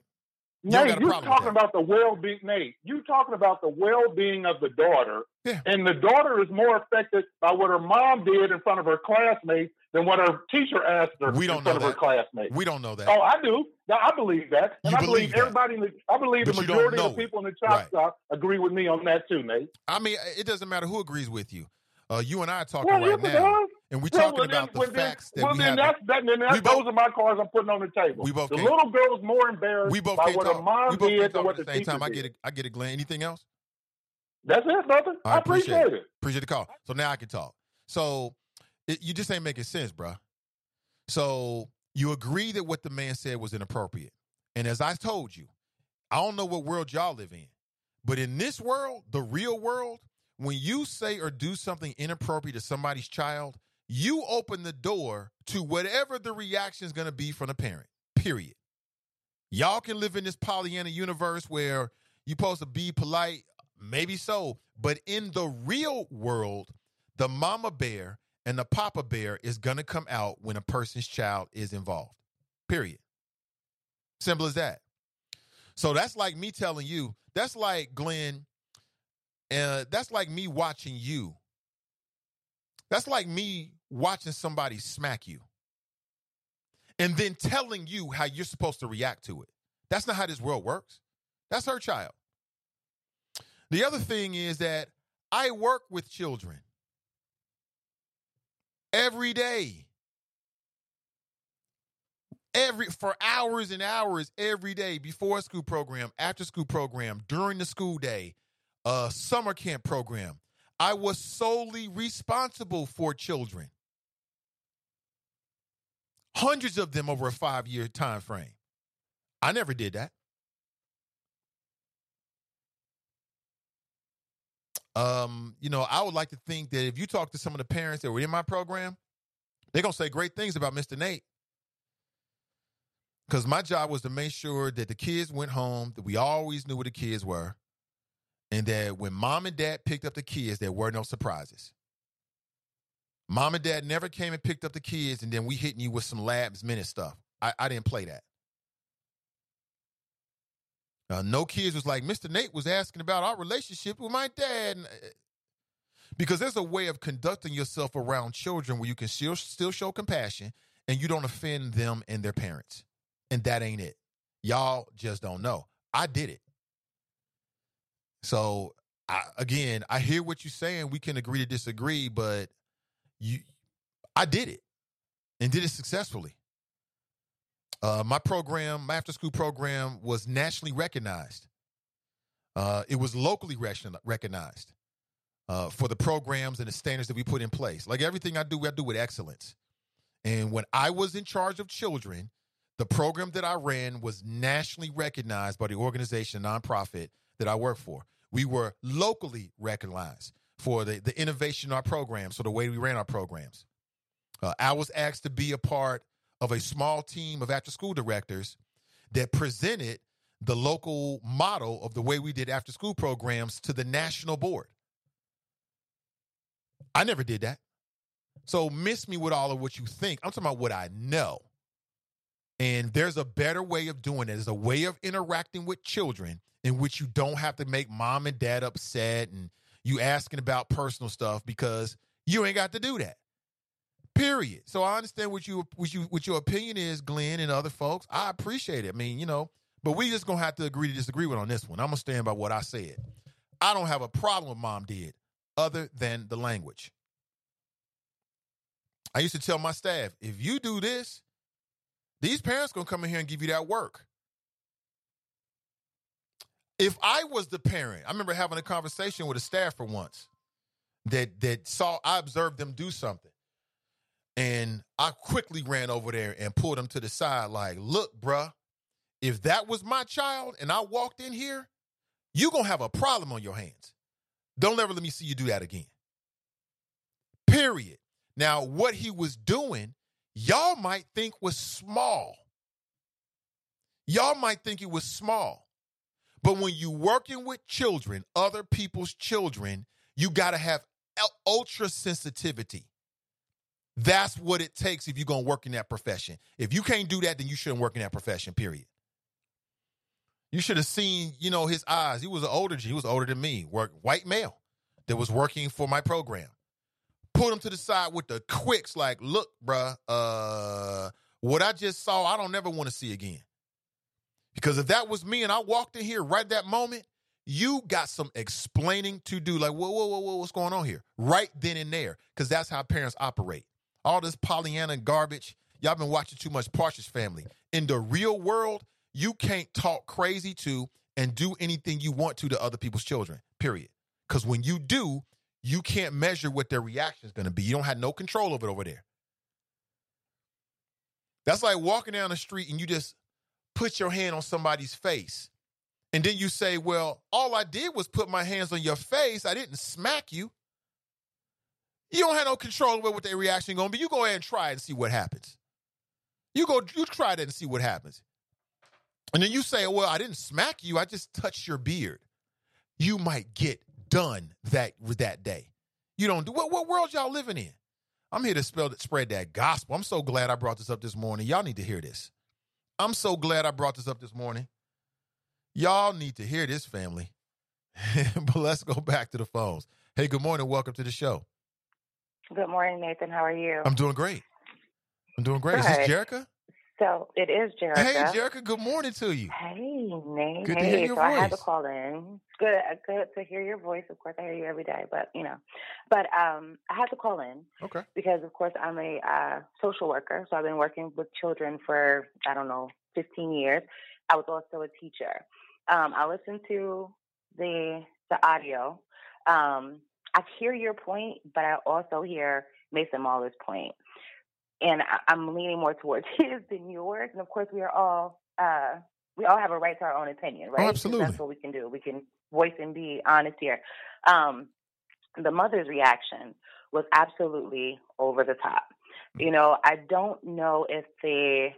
Nate, you're talking about the well-being. Nate, you talking about the well-being of the daughter, Yeah. and the daughter is more affected by what her mom did in front of her classmates than what her teacher asked her We in don't front know of her classmates. We don't know that. Oh, I do. Now, I believe that, and You I believe believe that. everybody. In the, I believe But the majority of know the it. people in the chop Right. shop agree with me on that too, Nate. I mean, it doesn't matter who agrees with you. Uh, you and I are talking Well, right now, does. And we're talking well, then- about the then- facts that well, we then have. That's, then that's, We both- those are my cards I'm putting on the table. We both the little girl is more embarrassed we both by what her mom did than what the the same time. I get it. I get it, Glenn. Anything else? That's it, brother. I, appreciate, it. Appreciate the call. So now I can talk. So it, you just ain't making sense, bruh. So you agree that what the man said was inappropriate. And as I told you, I don't know what world y'all live in, But in this world, the real world, when you say or do something inappropriate to somebody's child, you open the door to whatever the reaction is going to be from the parent, period. Y'all can live in this Pollyanna universe where you're supposed to be polite, maybe so. But in the real world, the mama bear and the papa bear is going to come out when a person's child is involved, period. Simple as that. So that's like me telling you, that's like Glenn, uh, that's like me watching you. That's like me watching somebody smack you and then telling you how you're supposed to react to it. That's not how this world works. That's her child. The other thing is that I work with children every day. Every for hours and hours every day before school program, after school program, during the school day, uh summer camp program. I was solely responsible for children. Hundreds of them over a 5-year time frame. I never did that. Um, you know, I would like to think that if you talk to some of the parents that were in my program, they're gonna say great things about Mr. Nate. Because my job was to make sure that the kids went home, that we always knew where the kids were, and that when mom and dad picked up the kids, there were no surprises. Mom and dad never came and picked up the kids, and then we hitting you with some labs minute stuff. I, I didn't play that. Uh, no kids was like, Mr. Nate was asking about our relationship with my dad. Uh, because there's a way of conducting yourself around children where you can still, still show compassion and you don't offend them and their parents. And that ain't it. Y'all just don't know. I did it. So, I, again, I hear what you're saying. We can agree to disagree, but you, I did it and did it successfully. Uh, my program, my after school program, was nationally recognized. Uh, it was locally recognized uh, for the programs and the standards that we put in place. Like everything I do, I do with excellence. And when I was in charge of children, the program that I ran was nationally recognized by the organization, nonprofit that I work for. We were locally recognized for the, the innovation in our programs, so the way we ran our programs. Uh, I was asked to be a part of a small team of after school directors that presented the local model of the way we did after school programs to the national board. I never did that. So miss me with all of what you think. I'm talking about what I know. And there's a better way of doing it. There's a way of interacting with children in which you don't have to make mom and dad upset and you asking about personal stuff because you ain't got to do that. Period. So I understand what you what you what your opinion is, Glenn and other folks. I appreciate it. I mean, you know, but we just gonna have to agree to disagree with on this one. I'm gonna stand by what I said. I don't have a problem with mom did, other than the language. I used to tell my staff, if you do this, these parents gonna come in here and give you that work. If I was the parent, I remember having a conversation with a staffer once that that saw I observed them do something. And I quickly ran over there and pulled him to the side, like, look, bruh, if that was my child and I walked in here, you gonna have a problem on your hands. Don't ever let me see you do that again. Period. Now, what he was doing, y'all might think was small. Y'all might think it was small. But when you working with children, other people's children, you got to have ultra sensitivity. That's what it takes if you're going to work in that profession. If you can't do that, then you shouldn't work in that profession, period. You should have seen, you know, his eyes. He was an older, he was older than me, work, white male that was working for my program. Put him to the side with the quicks, like, look, bruh, uh, what I just saw, I don't never want to see again. Because if that was me and I walked in here right that moment, you got some explaining to do. Like, whoa, whoa, whoa, whoa, what's going on here? Right then and there. Because that's how parents operate all this Pollyanna garbage. Y'all been watching too much Partridge Family. In the real world, you can't talk crazy to and do anything you want to to other people's children. Period. Because when you do, you can't measure what their reaction is going to be. You don't have no control of it over there. That's like walking down the street and you just put your hand on somebody's face and then you say, well, all I did was put my hands on your face. I didn't smack you. You don't have no control over what their reaction going to be. You go ahead and try and see what happens. You go, you try that and see what happens. And then you say, well, I didn't smack you. I just touched your beard. You might get done that with that day. You don't do what, what world y'all living in? I'm here to spell, spread that gospel. I'm so glad I brought this up this morning. Y'all need to hear this. I'm so glad I brought this up this morning. Y'all need to hear this, family. *laughs* but let's go back to the phones. Hey, good morning. Welcome to the show. Good morning, Nathan. How are you? I'm doing great. I'm doing great. Is this Jerica? So it is Jerica. Hey, Jerica. Good morning to you. Hey, Nate. Good to hear your so I had to voice. call in. Good, good to hear your voice. Of course, I hear you every day, but you know, but um, I had to call in Okay. because, of course, I'm a uh, social worker. So I've been working with children for I don't know 15 years. I was also a teacher. Um, I listened to the the audio. Um, I hear your point, but I also hear Mason Mahler's point and I- I'm leaning more towards *laughs* his than yours. And of course, we are all uh, we all have a right to our own opinion, right? 'Cause absolutely. That's what we can do. We can voice and be honest here. Um, the mother's reaction was absolutely over the top. You know, I don't know if the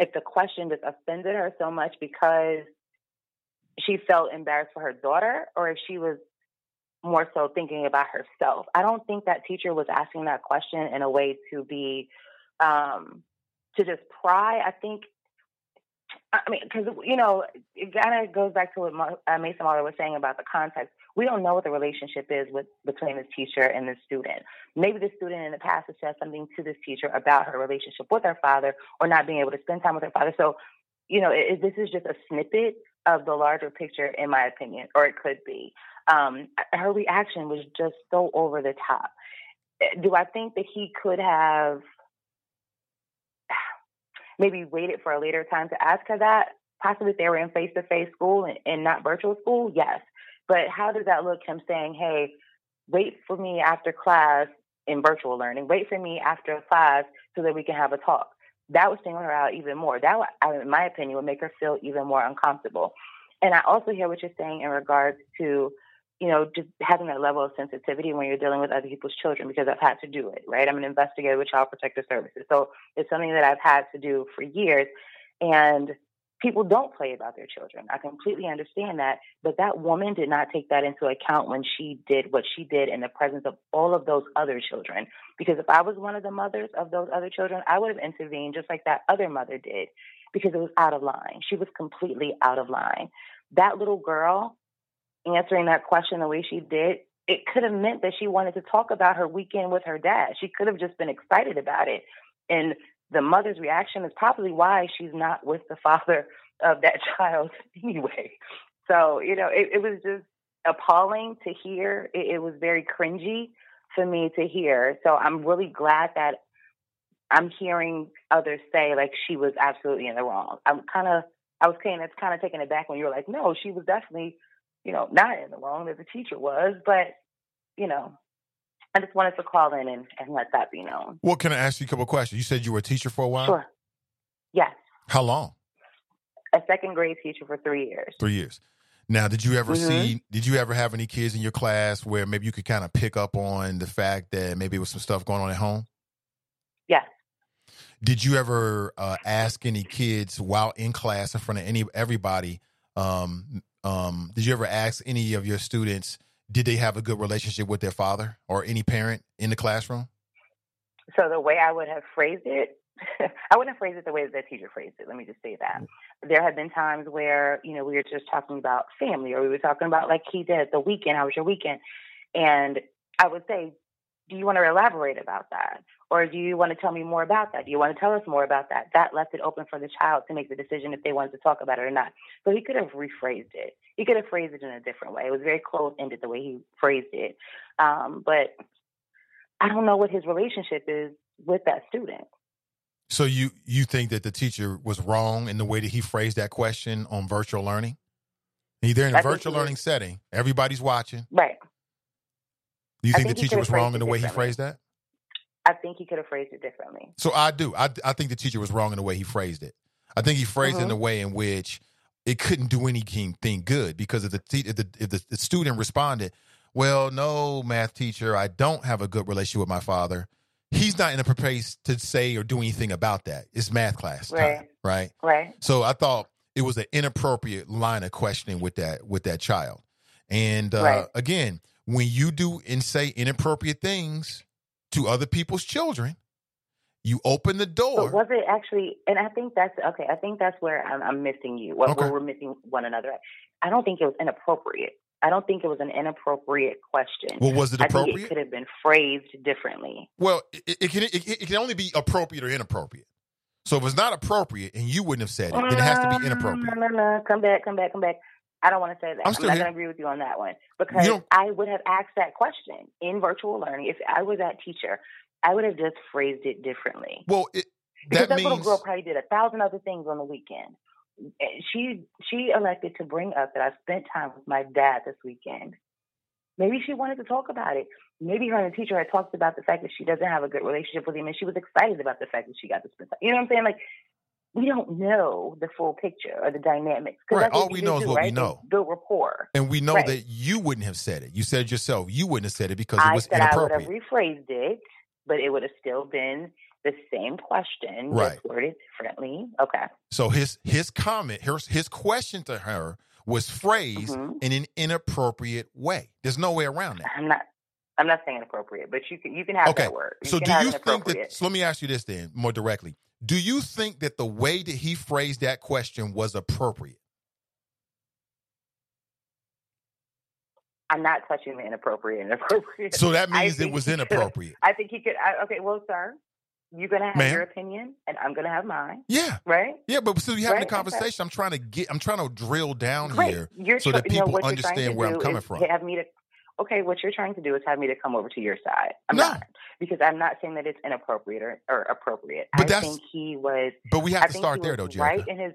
if the question just offended her so much because she felt embarrassed for her daughter, or if she was more so thinking about herself. I don't think that teacher was asking that question in a way to be um, to just pry. I think. I mean, because you know, it kind of goes back to what uh, Mason Mahler was saying about the context. We don't know what the relationship is with between this teacher and the student. Maybe the student in the past has said something to this teacher about her relationship with her father, or not being able to spend time with her father. So, you know, it, this is just a snippet of the larger picture, in my opinion, or it could be. Um, her reaction was just so over the top. Do I think that he could have *sighs* maybe waited for a later time to ask her that? Possibly if they were in face to face school and, and not virtual school, yes. But how does that look him saying, hey, wait for me after class in virtual learning, wait for me after class so that we can have a talk? That would single her out even more. That, would, in my opinion, would make her feel even more uncomfortable. And I also hear what you're saying in regards to, you know, just having that level of sensitivity when you're dealing with other people's children because I've had to do it, right? I'm an investigator with Child Protective Services. So it's something that I've had to do for years. And people don't play about their children. I completely understand that. But that woman did not take that into account when she did what she did in the presence of all of those other children. Because if I was one of the mothers of those other children, I would have intervened just like that other mother did because it was out of line. She was completely out of line. That little girl answering that question the way she did, it could have meant that she wanted to talk about her weekend with her dad. She could have just been excited about it. And the mother's reaction is probably why she's not with the father of that *laughs* child anyway. So, you know, it, it was just appalling to hear. It, it was very cringy for me to hear. So I'm really glad that I'm hearing others say like she was absolutely in the wrong. I'm kind of, I was kind of kind of taken aback when you were like, no, she was definitely, you know, not in the wrong that the teacher was, but you know, I just wanted to call in and, and let that be known. Well, can I ask you a couple of questions? You said you were a teacher for a while? Sure. Yes, How long? a second grade teacher for three years. Three years. Now, did you ever Mhm. see, did you ever have any kids in your class where maybe you could kind of pick up on the fact that maybe there was some stuff going on at home? Yes. Did you ever uh, ask any kids while in class in front of any everybody? Um, um, did you ever ask any of your students did they have a good relationship with their father or any parent in the classroom? So the way I would have phrased it, *laughs* I wouldn't have phrased it the way that the teacher phrased it. Let me just say that. There have been times where, you know, we were just talking about family or we were talking about like he did the weekend, how was your weekend? And I would say, do you want to elaborate about that? Or do you want to tell me more about that? Do you want to tell us more about that? That left it open for the child to make the decision if they wanted to talk about it or not. So he could have rephrased it. He could have phrased it in a different way. It was very close ended the way he phrased it. Um, but I don't know what his relationship is with that student. So you you think that the teacher was wrong in the way that he phrased that question on virtual learning? Either in a I virtual learning setting, everybody's watching. Right. Do you think, think the teacher was wrong in the way he phrased that? I think he could have phrased it differently. So I do. I, I think the teacher was wrong in the way he phrased it. I think he phrased it in Mhm. a way in which it couldn't do anything good because if the if the, if the, the student responded, "Well, no, math teacher, I don't have a good relationship with my father." He's not in a place to say or do anything about that. It's math class time, Right. right? Right. So I thought it was an inappropriate line of questioning with that with that child. And uh, Right. again, when you do and say inappropriate things to other people's children, you open the door. But was it actually? And I think that's okay. I think that's where I'm, I'm missing you. Where, Okay. where we're missing one another. I don't think it was inappropriate. I don't think it was an inappropriate question. Well, was it I think appropriate? it could have been phrased differently. Well, it, it can it, it can only be appropriate or inappropriate. So if it's not appropriate and you wouldn't have said it, then it has to be um, inappropriate. No, no, no. Come back, come back, come back. I don't want to say that. I'm I'm, not going to agree with you on that one because I would have asked that question in virtual learning. If I was that teacher, I would have just phrased it differently. Well, it, Because that that, little girl probably did a thousand other things on the weekend. Eh, she she elected to bring up that I spent time with my dad this weekend. Maybe she wanted to talk about it. Maybe her and the teacher had talked about the fact that she doesn't have a good relationship with him, and she was excited about the fact that she got to spend time. You know what I'm saying? Like we don't know the full picture or the dynamics. Right. that's All we know is what we right? They know. Build rapport. and we know Right. that you wouldn't have said it. You said it yourself. You wouldn't have said it because it I was said I would have rephrased it, but it would have still been the same question, Right. just worded differently. Okay. So his his comment, his his question to her was phrased Mm-hmm. in an inappropriate way. There's no way around that. I'm not. I'm not saying inappropriate, but you can you can have Okay. that word. You So do you think inappropriate. that? So let me ask you this then, more directly. Do you think that the way that he phrased that question was appropriate? I'm not touching the inappropriate. Inappropriate. So that means it was he could- inappropriate. I think he could. I, okay, well, sir, you're gonna have Ma'am? your opinion, and I'm gonna have mine. Yeah. Right. Yeah, but so you're having Right, a conversation. I'm trying to get. I'm trying to drill down Great. here You're so that people you're trying understand where I'm coming from. Have me to. Okay, what you're trying to do is have me to come over to your side. I'm No. not because I'm not saying that it's inappropriate or, or appropriate. But I that's- think he was. But we have I to start there, though, Right in his.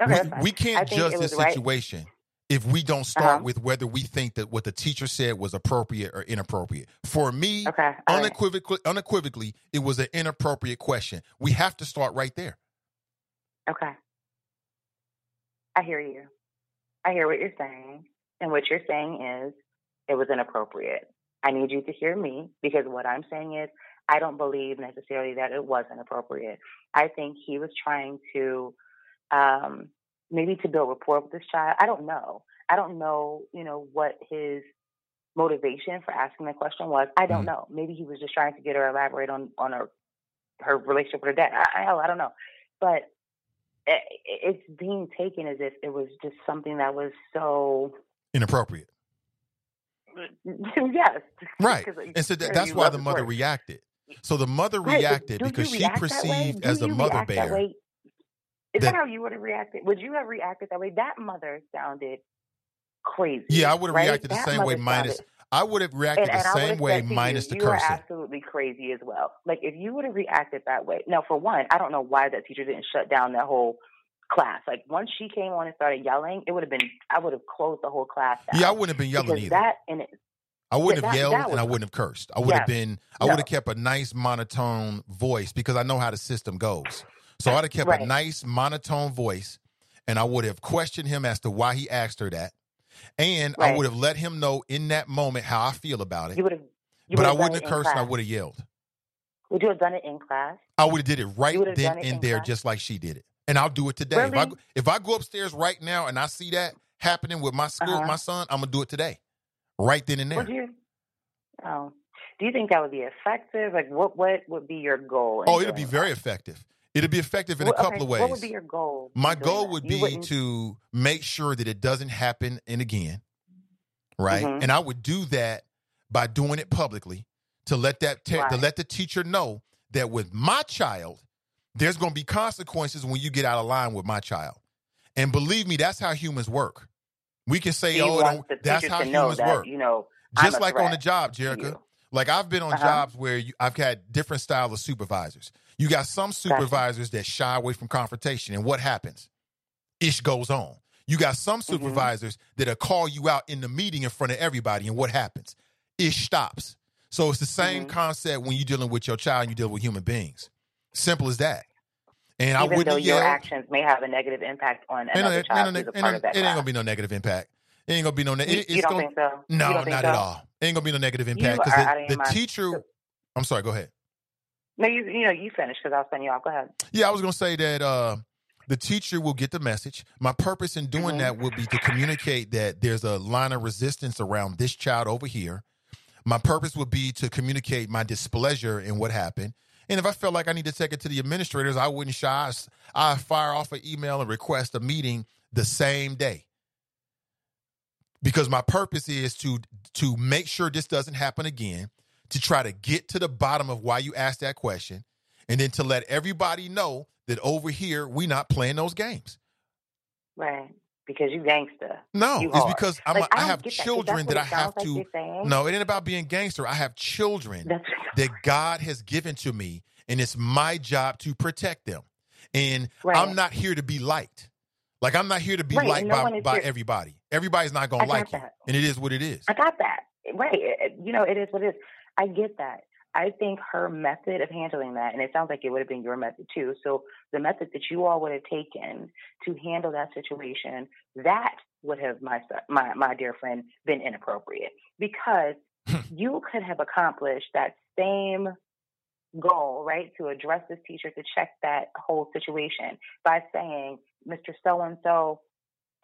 We, Okay, fine. we can't judge this was right- situation if we don't start Uh-huh. with whether we think that what the teacher said was appropriate or inappropriate. For me, Okay, all right. unequivocally, unequivocally, it was an inappropriate question. We have to start right there. Okay. I hear you. I hear what you're saying. And what you're saying is it was inappropriate. I need you to hear me because what I'm saying is I don't believe necessarily that it was inappropriate. I think he was trying to um, maybe to build rapport with this child. I don't know. I don't know, you know, what his motivation for asking the question was. I don't know. Maybe he was just trying to get her elaborate on on her her relationship with her dad. I, hell, I don't know. But it, it's being taken as if it was just something that was so Inappropriate. *laughs* yes, Right. And so that, that's why the mother reacted. So the mother Right, reacted do because she perceived as a mother that bear. Is that- that how you would have reacted? Would you have reacted that way? That mother sounded crazy. Yeah, I would have right? reacted the That same way minus sounded- I would have reacted and, and the same way minus you, the you are absolutely crazy as well. Like if you would have reacted that way. Now, for one, I don't know why that teacher didn't shut down that whole class. Like once she came on and started yelling, it would have been I would have closed the whole class down. Yeah, I wouldn't have been yelling either. That and it, I wouldn't yeah, have that- yelled that and I wouldn't have cursed. I would have been I No. would have kept a nice monotone voice because I know how the system goes. So I'd have kept Right. a nice monotone voice and I would have questioned him as to why he asked her that. And I would have let him know in that moment how I feel about it. you would have. You but I wouldn't have cursed and I would have yelled. Would you have done it in class? I would have did it right You would have then and there class? just like she did it. And I'll do it today. If I go- if I go upstairs right now and I see that happening with my school, Uh-huh. my son, I'm gonna do it today. Right then and there. Would you? Oh, do you think that would be effective? Like, what what would be your goal? Oh, it'll be doing very effective. It'll be effective in Well, a couple okay, of ways. What would be your goal? My goal that? would You be wouldn't- to make sure that it doesn't happen and again, right? Mhm. And I would do that by doing it publicly to let that te- to let the teacher know that with my child, there's going to be consequences when you get out of line with my child. And believe me, that's how humans work. We can say, you "Oh, that's how humans that, work." You know, I'm Just like on the job, Jerica. Like I've been on Uh-huh. jobs where you, I've had different style of supervisors. You got some supervisors that shy away from confrontation, and what happens? Ish goes on. You got some Mm-hmm. supervisors that'll call you out in the meeting in front of everybody, and what happens? Ish stops. So it's the same Mm-hmm. concept when you're dealing with your child and you're dealing with human beings. Simple as that. And I wouldn't though your yelled. actions may have a negative impact on another no- child who's a part no- of that it ain't gonna be no negative impact. It ain't gonna be no. Ne- You- you don't gonna, think so? No, not so? at all. It Ain't gonna be no negative impact because are out of the, the teacher. I'm sorry. Go ahead. No, you you know you finish because I was cutting you off. Go ahead. Yeah, I was gonna say that uh, the teacher will get the message. My purpose in doing Mm-hmm. that would be to communicate that there's a line of resistance around this child over here. My purpose would be to communicate my displeasure in what happened. And if I felt like I need to take it to the administrators, I wouldn't shy. I fire off an email and request a meeting the same day. Because my purpose is to to make sure this doesn't happen again, to try to get to the bottom of why you asked that question, and then to let everybody know that over here we're not playing those games. Right. Because you gangster. No, You it's hard. because I'm Like, a, I I have that, children that's that I have like to. No, it ain't about being gangster. I have children That's that God has given to me, and it's my job to protect them. And Right. I'm not here to be liked. Like I'm not here to be Right, liked no by, by here- everybody. Everybody's not gonna got like you, that. and it is what it is. I got that. Right. You know, it is what it is. I get that. I think her method of handling that, and it sounds like it would have been your method too. So the method that you all would have taken to handle that situation, that would have my my my dear friend been inappropriate because you could have accomplished that same goal, right, to address this teacher to check that whole situation by saying, Mr. So and so,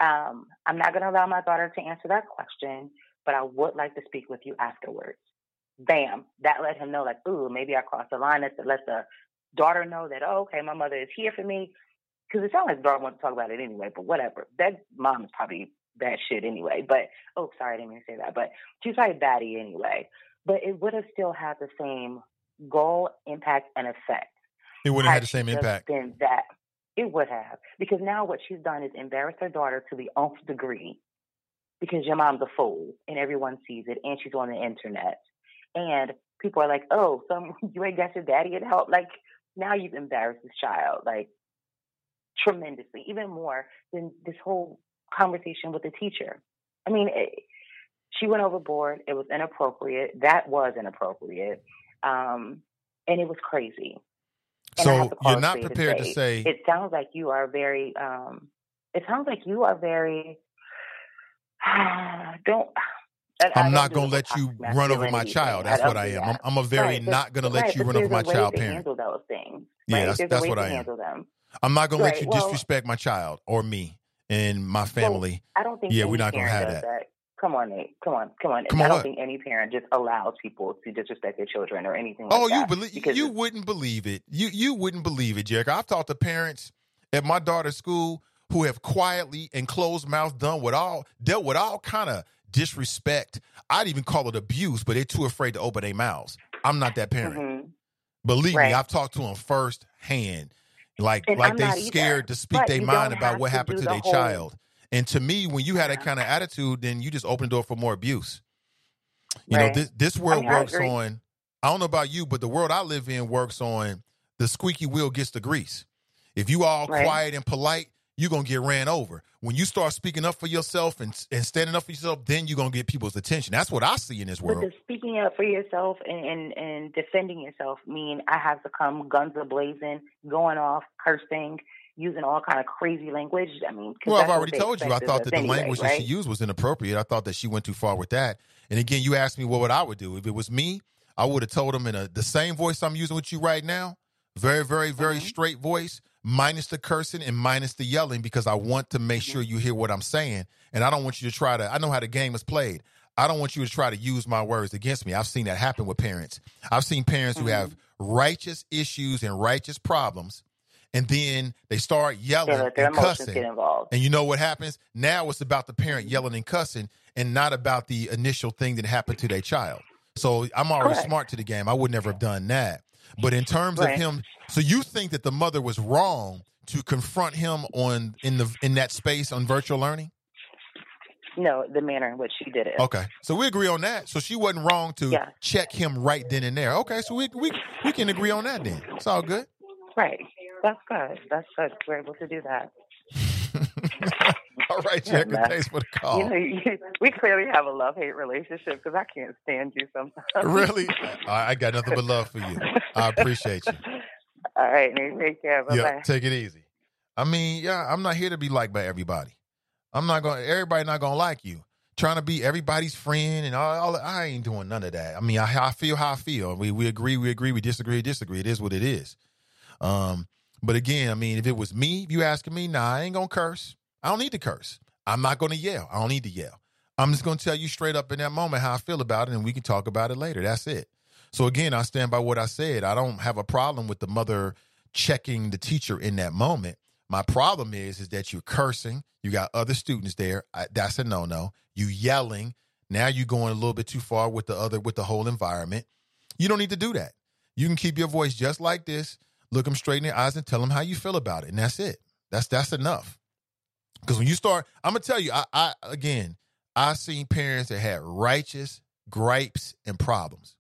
um, I'm not going to allow my daughter to answer that question, but I would like to speak with you afterwards. Bam. That let him know, like, ooh, maybe I crossed the line. That to let the daughter know that, oh, okay, my mother is here for me. Because it sounds like the daughter wants to talk about it anyway, but whatever. That mom is probably bad shit anyway. But, oh, sorry, I didn't mean to say that. But she's probably batty anyway. But it would have still had the same goal, impact, and effect. It wouldn't have had the same impact. Been that it would have because now what she's done is embarrass her daughter to the nth degree because your mom's a fool and everyone sees it and she's on the internet and people are like, oh, some *laughs* you ain't got your daddy at help. Like now you've embarrassed this child like tremendously, even more than this whole conversation with the teacher. I mean, it, she went overboard. It was inappropriate. That was inappropriate. Um, and it was crazy. And So you're not prepared to say It sounds like you are very. Um, it sounds like you are very. *sighs* don't. I'm don't going to let you run over my child. That's what I am. I'm. I'm a very Right, not going to let right, you run over my child to parent. handle those things. Yeah, that's- that's what I am. them. I'm not going to let you well- disrespect my child or me and my family. I don't think yeah, we're not going to have does that. Come on, Nate. Come on, come on. Come I on, don't what? think any parent just allows people to disrespect their children or anything Oh, like you that. believe you wouldn't believe it. You you wouldn't believe it, Jerica. I've talked to parents at my daughter's school who have quietly and closed mouth done with all dealt with all kind of disrespect. I'd even call it abuse, but they're too afraid to open their mouths. I'm not that parent. Mhm. Believe Right. me, I've talked to them firsthand. Like And like I'm they not either. scared to speak their mind about what to happened to the their whole- child. And to me, when you had that kind of attitude, then you just open the door for more abuse. You know, Right. this this I world mean, works agree. on. I don't know about you, but the world I live in works on the squeaky wheel gets the grease. If you all Right. quiet and polite, you're gonna get ran over. When you start speaking up for yourself and and standing up for yourself, then you're gonna get people's attention. That's what I see in this world. speaking up for yourself and, and, and defending yourself mean I have to come guns a blazing, going off, cursing, using all kind of crazy language. I mean, Well, I've already told you. I thought that the anyway, language that she used was inappropriate. I thought that she went too far with that. And again, you asked me what would I would do if it was me. I would have told him in a, the same voice I'm using with you right now, very, very, very Mm-hmm. straight voice, minus the cursing and minus the yelling, because I want to make Mm-hmm. sure you hear what I'm saying, and I don't want you to try to. I know how the game is played. I don't want you to try to use my words against me. I've seen that happen with parents. I've seen parents who have Mm-hmm. righteous issues and righteous problems, and then they start yelling their and cussing. get involved. And you know what happens? Now it's about the parent yelling and cussing and not about the initial thing that happened to their child. So I'm already Correct. smart to the game. I would never have done that. But in terms Right. of him, so you think that the mother was wrong to confront him on in the in that space on virtual learning? No, the manner in which she did it. Okay, so we agree on that. So she wasn't wrong to Yeah. check him right then and there. Okay, so we we we can agree on that then. It's all good. Right. That's good. That's good. We're able to do that. *laughs* *laughs* All right, Yeah, Jack. man. Thanks for the call. You know, you, we clearly have a love hate relationship because I can't stand you sometimes. Really? *laughs* I I got nothing but love for you. I appreciate you. All right, Nate. Take care. Bye Yeah, take it easy. I mean, yeah, I'm not here to be liked by everybody. I'm not going. to Everybody not gonna like you. Trying to be everybody's friend and all. all I ain't doing none of that. I mean, I, I feel how I feel. We we agree, we agree, we disagree, disagree. It is what it is. Um, but again, I mean, if it was me, if you asking me, nah, I ain't gonna curse. I don't need to curse. I'm not gonna yell. I don't need to yell. I'm just gonna tell you straight up in that moment how I feel about it, and we can talk about it later. That's it. So again, I stand by what I said. I don't have a problem with the mother checking the teacher in that moment. My problem is is that you're cursing. You got other students there. I, that's a no no. You yelling. Now you're going a little bit too far with the other with the whole environment. You don't need to do that. You can keep your voice just like this. Look them straight in the eyes and tell them how you feel about it, and that's it. That's that's enough. Because when you start, I'm gonna tell you. I, I again, I've seen parents that had righteous gripes and problems.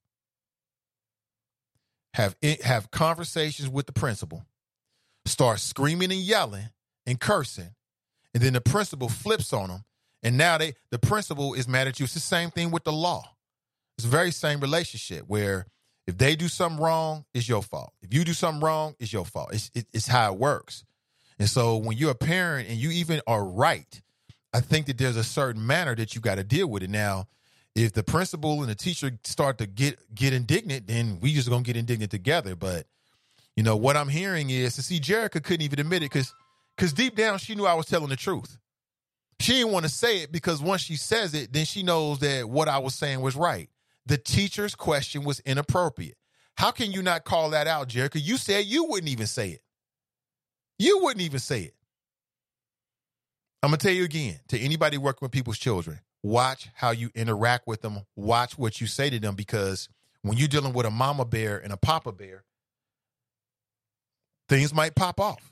Have have conversations with the principal, start screaming and yelling and cursing, and then the principal flips on them, and now they the principal is mad at you. It's the same thing with the law. It's the very same relationship where if they do something wrong, it's your fault. If you do something wrong, it's your fault. It's it, it's how it works. And so when you're a parent and you even are right, I think that there's a certain manner that you got to deal with it. Now, if the principal and the teacher start to get get indignant, then we just gonna get indignant together. But you know what I'm hearing is to see Jerica couldn't even admit it because because deep down she knew I was telling the truth. She didn't want to say it because once she says it, then she knows that what I was saying was right. The teacher's question was inappropriate. How can you not call that out, Jerica? You said you wouldn't even say it. You wouldn't even say it. I'm gonna tell you again to anybody working with people's children, watch how you interact with them, watch what you say to them, because when you're dealing with a mama bear and a papa bear, things might pop off.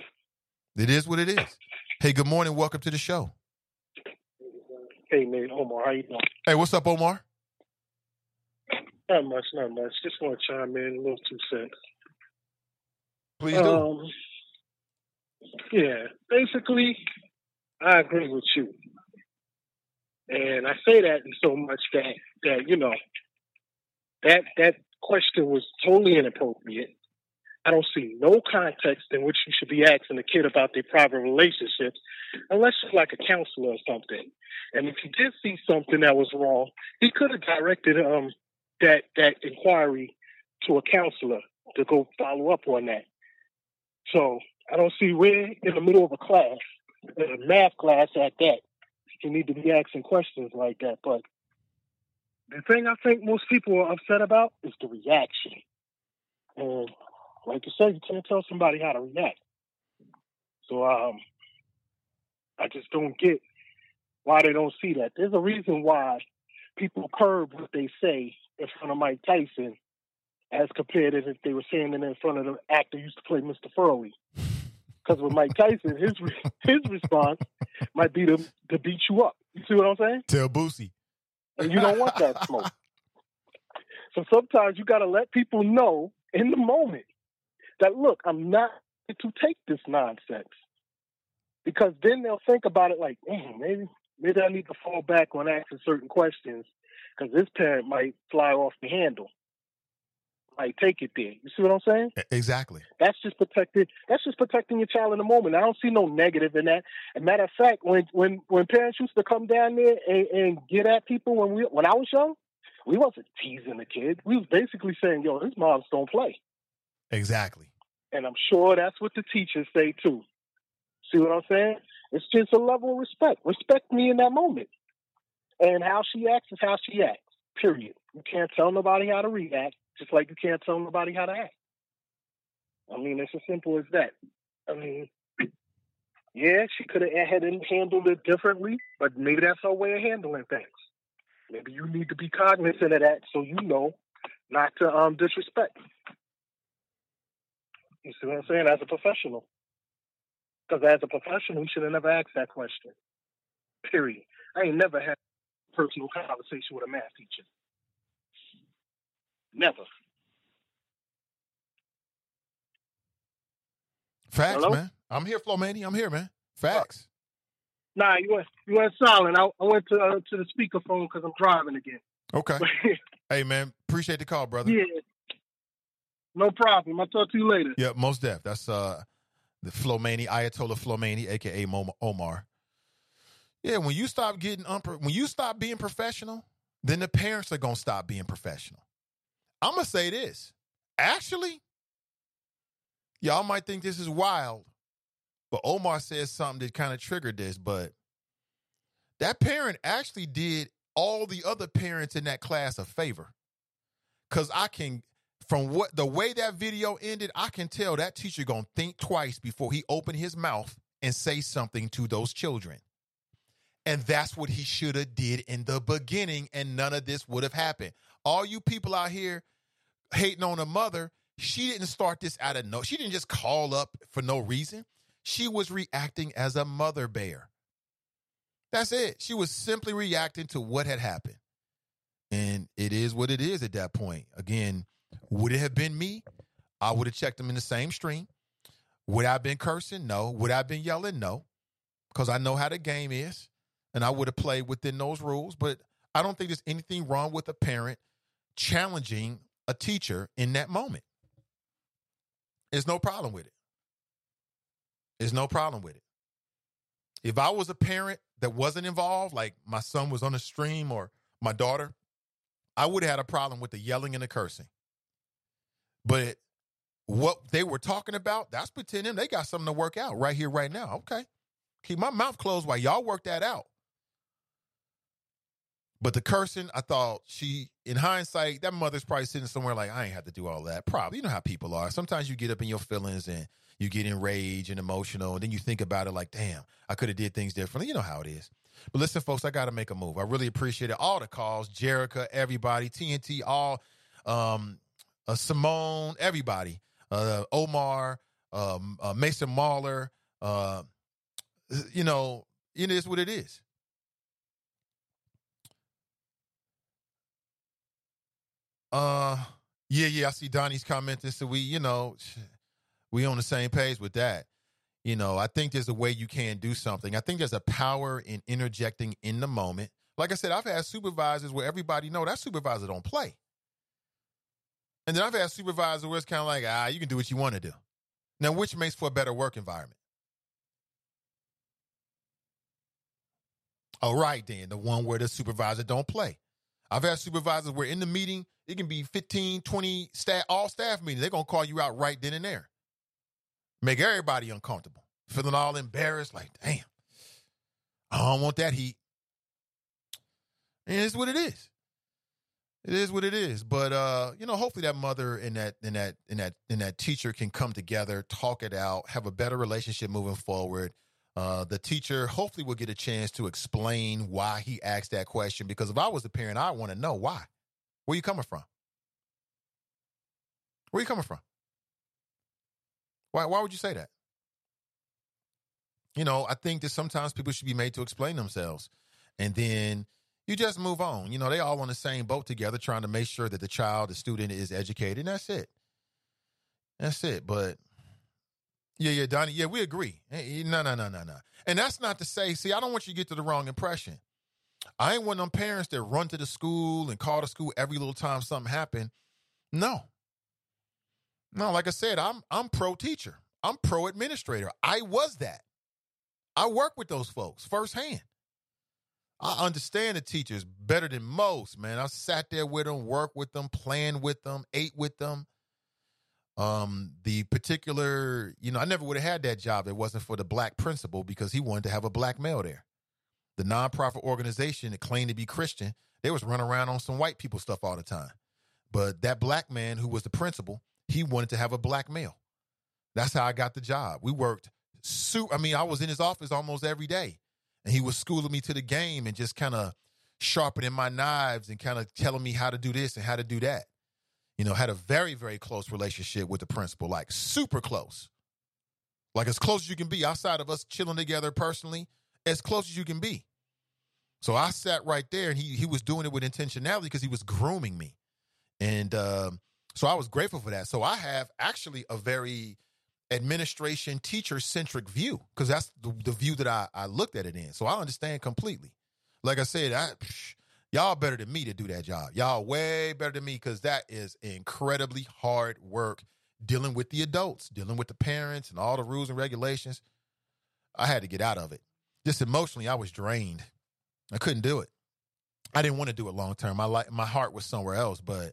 It is what it is. Hey, good morning. Welcome to the show. Hey, man, Omar, how you doing? Hey, what's up, Omar? Not much, not much. Just want to chime in a little two cents. Please do. Um, yeah, basically, I agree with you, and I say that in so much that that you know that that question was totally inappropriate. I don't see no context in which you should be asking a kid about their private relationships, unless you're like a counselor or something. And if he did see something that was wrong, he could have directed um that that inquiry to a counselor to go follow up on that. So I don't see where in the middle of a class, a math class at that, you need to be asking questions like that. But the thing I think most people are upset about is the reaction. And like you said, you can't tell somebody how to react. So um, I just don't get why they don't see that. There's a reason why people curb what they say in front of Mike Tyson as compared to if they were saying it in front of the actor used to play Mr. Furley. Because with Mike Tyson, his *laughs* his response might be to to beat you up. You see what I'm saying? Tell Boosie. And you don't want that smoke. *laughs* So sometimes you got to let people know in the moment that look, I'm not to take this nonsense. Because then they'll think about it like, mm, maybe maybe I need to fall back on asking certain questions because this parent might fly off the handle. Might take it there. You see what I'm saying? Exactly. That's just protecting. That's just protecting your child in the moment. I don't see no negative in that. As a matter of fact, when when when parents used to come down there and, and get at people when we when I was young, we wasn't teasing the kid. We was basically saying, "Yo, his moms don't play." Exactly. And I'm sure that's what the teachers say too. See what I'm saying? It's just a level of respect. Respect me in that moment. And how she acts is how she acts. Period. You can't tell nobody how to react, just like you can't tell nobody how to act. I mean, it's as simple as that. I mean, yeah, she could have had handled it differently, but maybe that's her way of handling things. Maybe you need to be cognizant of that so you know not to um, disrespect. You see what I'm saying? As a professional. Because as a professional, you should have never asked that question. Period. I ain't never had a personal conversation with a math teacher. Never. Facts, Hello? man. I'm here, Flo Manny. I'm here, man. Facts. Nah, you went you went silent. I, I went to uh, to the speakerphone because I'm driving again. Okay. *laughs* hey, man. Appreciate the call, brother. Yeah. No problem. I'll talk to you later. Yeah, most def. That's uh the Flo Flomani, Ayatollah Flomani, aka Omar. Yeah, when you stop getting unpro- when you stop being professional, then the parents are gonna stop being professional. I'm gonna say this. Actually, y'all might think this is wild, but Omar says something that kind of triggered this, but that parent actually did all the other parents in that class a favor. Cause I can from what the way that video ended, I can tell that teacher gonna think twice before he open his mouth and say something to those children. And that's what he should have did in the beginning, and none of this would have happened. All you people out here hating on a mother, she didn't start this out of no. She didn't just call up for no reason. She was reacting as a mother bear. That's it. She was simply reacting to what had happened. And it is what it is at that point. Again, would it have been me? I would have checked them in the same stream. Would I have been cursing? No. Would I have been yelling? No. Because I know how the game is and I would have played within those rules. But I don't think there's anything wrong with a parent challenging a teacher in that moment. There's no problem with it. There's no problem with it. If I was a parent that wasn't involved, like my son was on the stream or my daughter, I would have had a problem with the yelling and the cursing. But what they were talking about, that's pretending. They got something to work out right here, right now. Okay. Keep my mouth closed while y'all work that out. But the cursing, I thought she, in hindsight, that mother's probably sitting somewhere like, I ain't have to do all that. Probably. You know how people are. Sometimes you get up in your feelings and you get enraged and emotional, and then you think about it like, damn, I could have did things differently. You know how it is. But listen, folks, I got to make a move. I really appreciate it. All the calls, Jerica, everybody, TNT, all, um, uh, Simone, everybody, uh, Omar, um, uh, Mason Mahler, uh, you know, it is what it is. Uh, yeah, yeah. I see Donnie's commenting. So we, you know, we on the same page with that. You know, I think there's a way you can do something. I think there's a power in interjecting in the moment. Like I said, I've had supervisors where everybody know that supervisor don't play. And then I've had supervisors where it's kind of like, ah, you can do what you want to do. Now, which makes for a better work environment? All right, then, the one where the supervisor don't play. I've had supervisors where in the meeting, it can be 15, 20 staff, all staff meetings. They're going to call you out right then and there. Make everybody uncomfortable, feeling all embarrassed, like, damn, I don't want that heat. And it's what it is. It is what it is. But uh, you know, hopefully that mother and that and that and that and that teacher can come together, talk it out, have a better relationship moving forward. Uh, the teacher hopefully will get a chance to explain why he asked that question. Because if I was the parent, I want to know why. Where you coming from? Where you coming from? Why why would you say that? You know, I think that sometimes people should be made to explain themselves. And then you just move on. You know, they all on the same boat together trying to make sure that the child, the student is educated. And that's it. That's it. But yeah, yeah, Donnie, yeah, we agree. No, no, no, no, no. And that's not to say, see, I don't want you to get to the wrong impression. I ain't one of them parents that run to the school and call the school every little time something happened. No. No, like I said, I'm I'm pro teacher. I'm pro administrator. I was that. I work with those folks firsthand. I understand the teachers better than most, man. I sat there with them, worked with them, planned with them, ate with them. Um, the particular, you know, I never would have had that job it wasn't for the black principal because he wanted to have a black male there. The nonprofit organization that claimed to be Christian, they was running around on some white people stuff all the time. But that black man who was the principal, he wanted to have a black male. That's how I got the job. We worked super. I mean, I was in his office almost every day, and he was schooling me to the game and just kind of sharpening my knives and kind of telling me how to do this and how to do that. You know, had a very, very close relationship with the principal, like super close. Like as close as you can be outside of us chilling together personally, as close as you can be. So I sat right there and he he was doing it with intentionality because he was grooming me. And um, so I was grateful for that. So I have actually a very administration teacher centric view because that's the, the, view that I, I looked at it in. So I understand completely. Like I said, I Y'all better than me to do that job. Y'all way better than me because that is incredibly hard work dealing with the adults, dealing with the parents and all the rules and regulations. I had to get out of it. Just emotionally, I was drained. I couldn't do it. I didn't want to do it long term. My life, my heart was somewhere else. But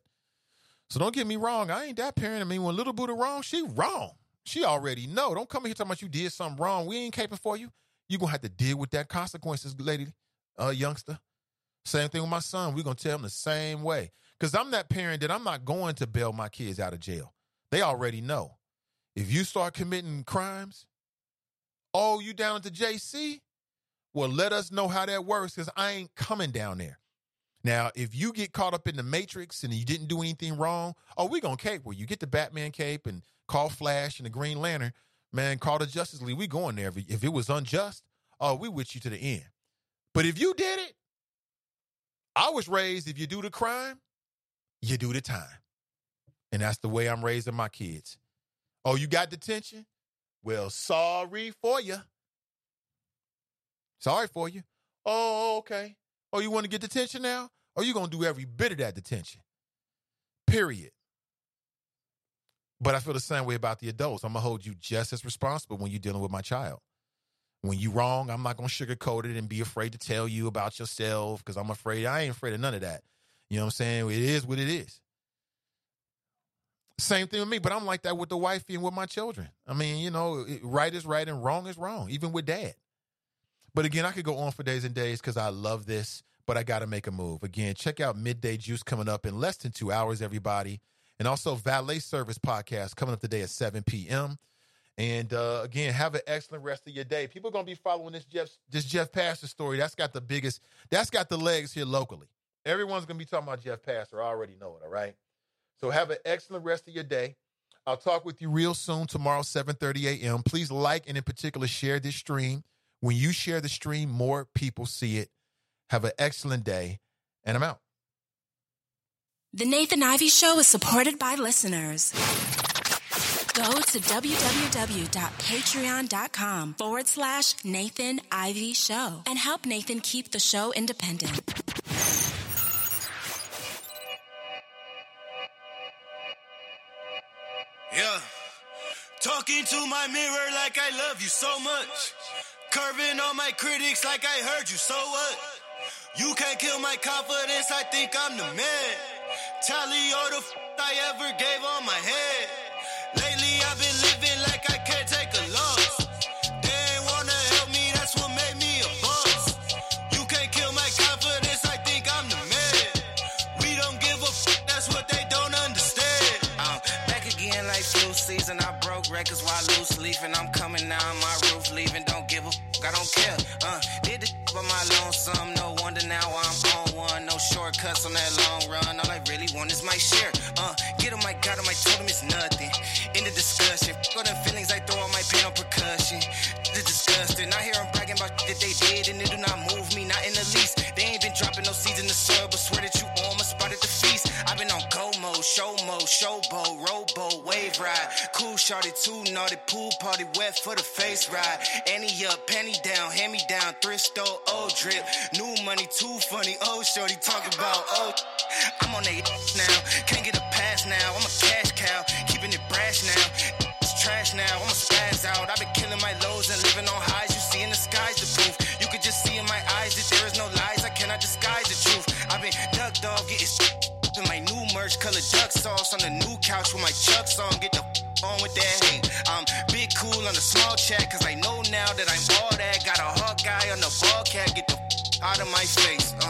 so don't get me wrong. I ain't that parent. I mean, when little Buddha wrong, she wrong. She already know. Don't come here talking about you did something wrong. We ain't caping for you. You gonna have to deal with that consequences, lady, uh, youngster. Same thing with my son. We're gonna tell him the same way. Cause I'm that parent that I'm not going to bail my kids out of jail. They already know. If you start committing crimes, oh, you down at the JC? Well, let us know how that works because I ain't coming down there. Now, if you get caught up in the matrix and you didn't do anything wrong, oh, we gonna cape where you get the Batman cape and call Flash and the Green Lantern, man, call the Justice League. We going there. If it was unjust, oh, we with you to the end. But if you did it, I was raised if you do the crime, you do the time. And that's the way I'm raising my kids. Oh, you got detention? Well, sorry for you. Sorry for you. Oh, okay. Oh, you want to get detention now? Or you going to do every bit of that detention? Period. But I feel the same way about the adults. I'm going to hold you just as responsible when you're dealing with my child. When you wrong, I'm not to sugarcoat it and be afraid to tell you about yourself because I'm afraid. I ain't afraid of none of that. You know what I'm saying? It is what it is. Same thing with me, but I'm like that with the wifey and with my children. I mean, you know, right is right and wrong is wrong, even with dad. But again, I could go on for days and days because I love this, but I got to make a move. Again, check out Midday Juice coming up in less than two hours, everybody. And also Valet Service Podcast coming up today at 7 p.m. And uh, again, have an excellent rest of your day. People are gonna be following this Jeff this Jeff Pastor story. That's got the biggest. That's got the legs here locally. Everyone's gonna be talking about Jeff Pastor. I already know it. All right. So have an excellent rest of your day. I'll talk with you real soon tomorrow, 7:30 a.m. Please like and in particular share this stream. When you share the stream, more people see it. Have an excellent day, and I'm out. The Nathan Ivey Show is supported by listeners. Go to www.patreon.com forward slash Nathan Ivey Show and help Nathan keep the show independent. Yeah. Talking to my mirror like I love you so much. Curving on my critics like I heard you, so what? You can't kill my confidence, I think I'm the man. Tally all the f- I ever gave on my head. Records while loose leafing. I'm coming down my roof, leaving. Don't give a f- I don't care. Uh, did the by my lonesome. No wonder now I'm on one. No shortcuts on that long run. All I really want is my share. Uh, get on my God, on my totem it's nothing. In the discussion, all them feelings I throw on my pain on percussion. The disgusting. I hear show mode, showboat, rowboat, wave ride. Cool shorty, too naughty, pool party, wet for the face ride. Annie up, penny down, hand me down, thrift store, old drip. New money, too funny, old shorty, talk about, oh. I'm on that *laughs* now, can't get a pass now. I'm a cash cow, keeping it brash now. It's *laughs* trash now, I'ma spaz out. I've been color duck sauce on the new couch with my chucks on. Get the on with that hate. I'm big cool on the small chat, cause I know now that I'm all that. Got a hawk guy on the ball cat. Get the out of my face. Uh.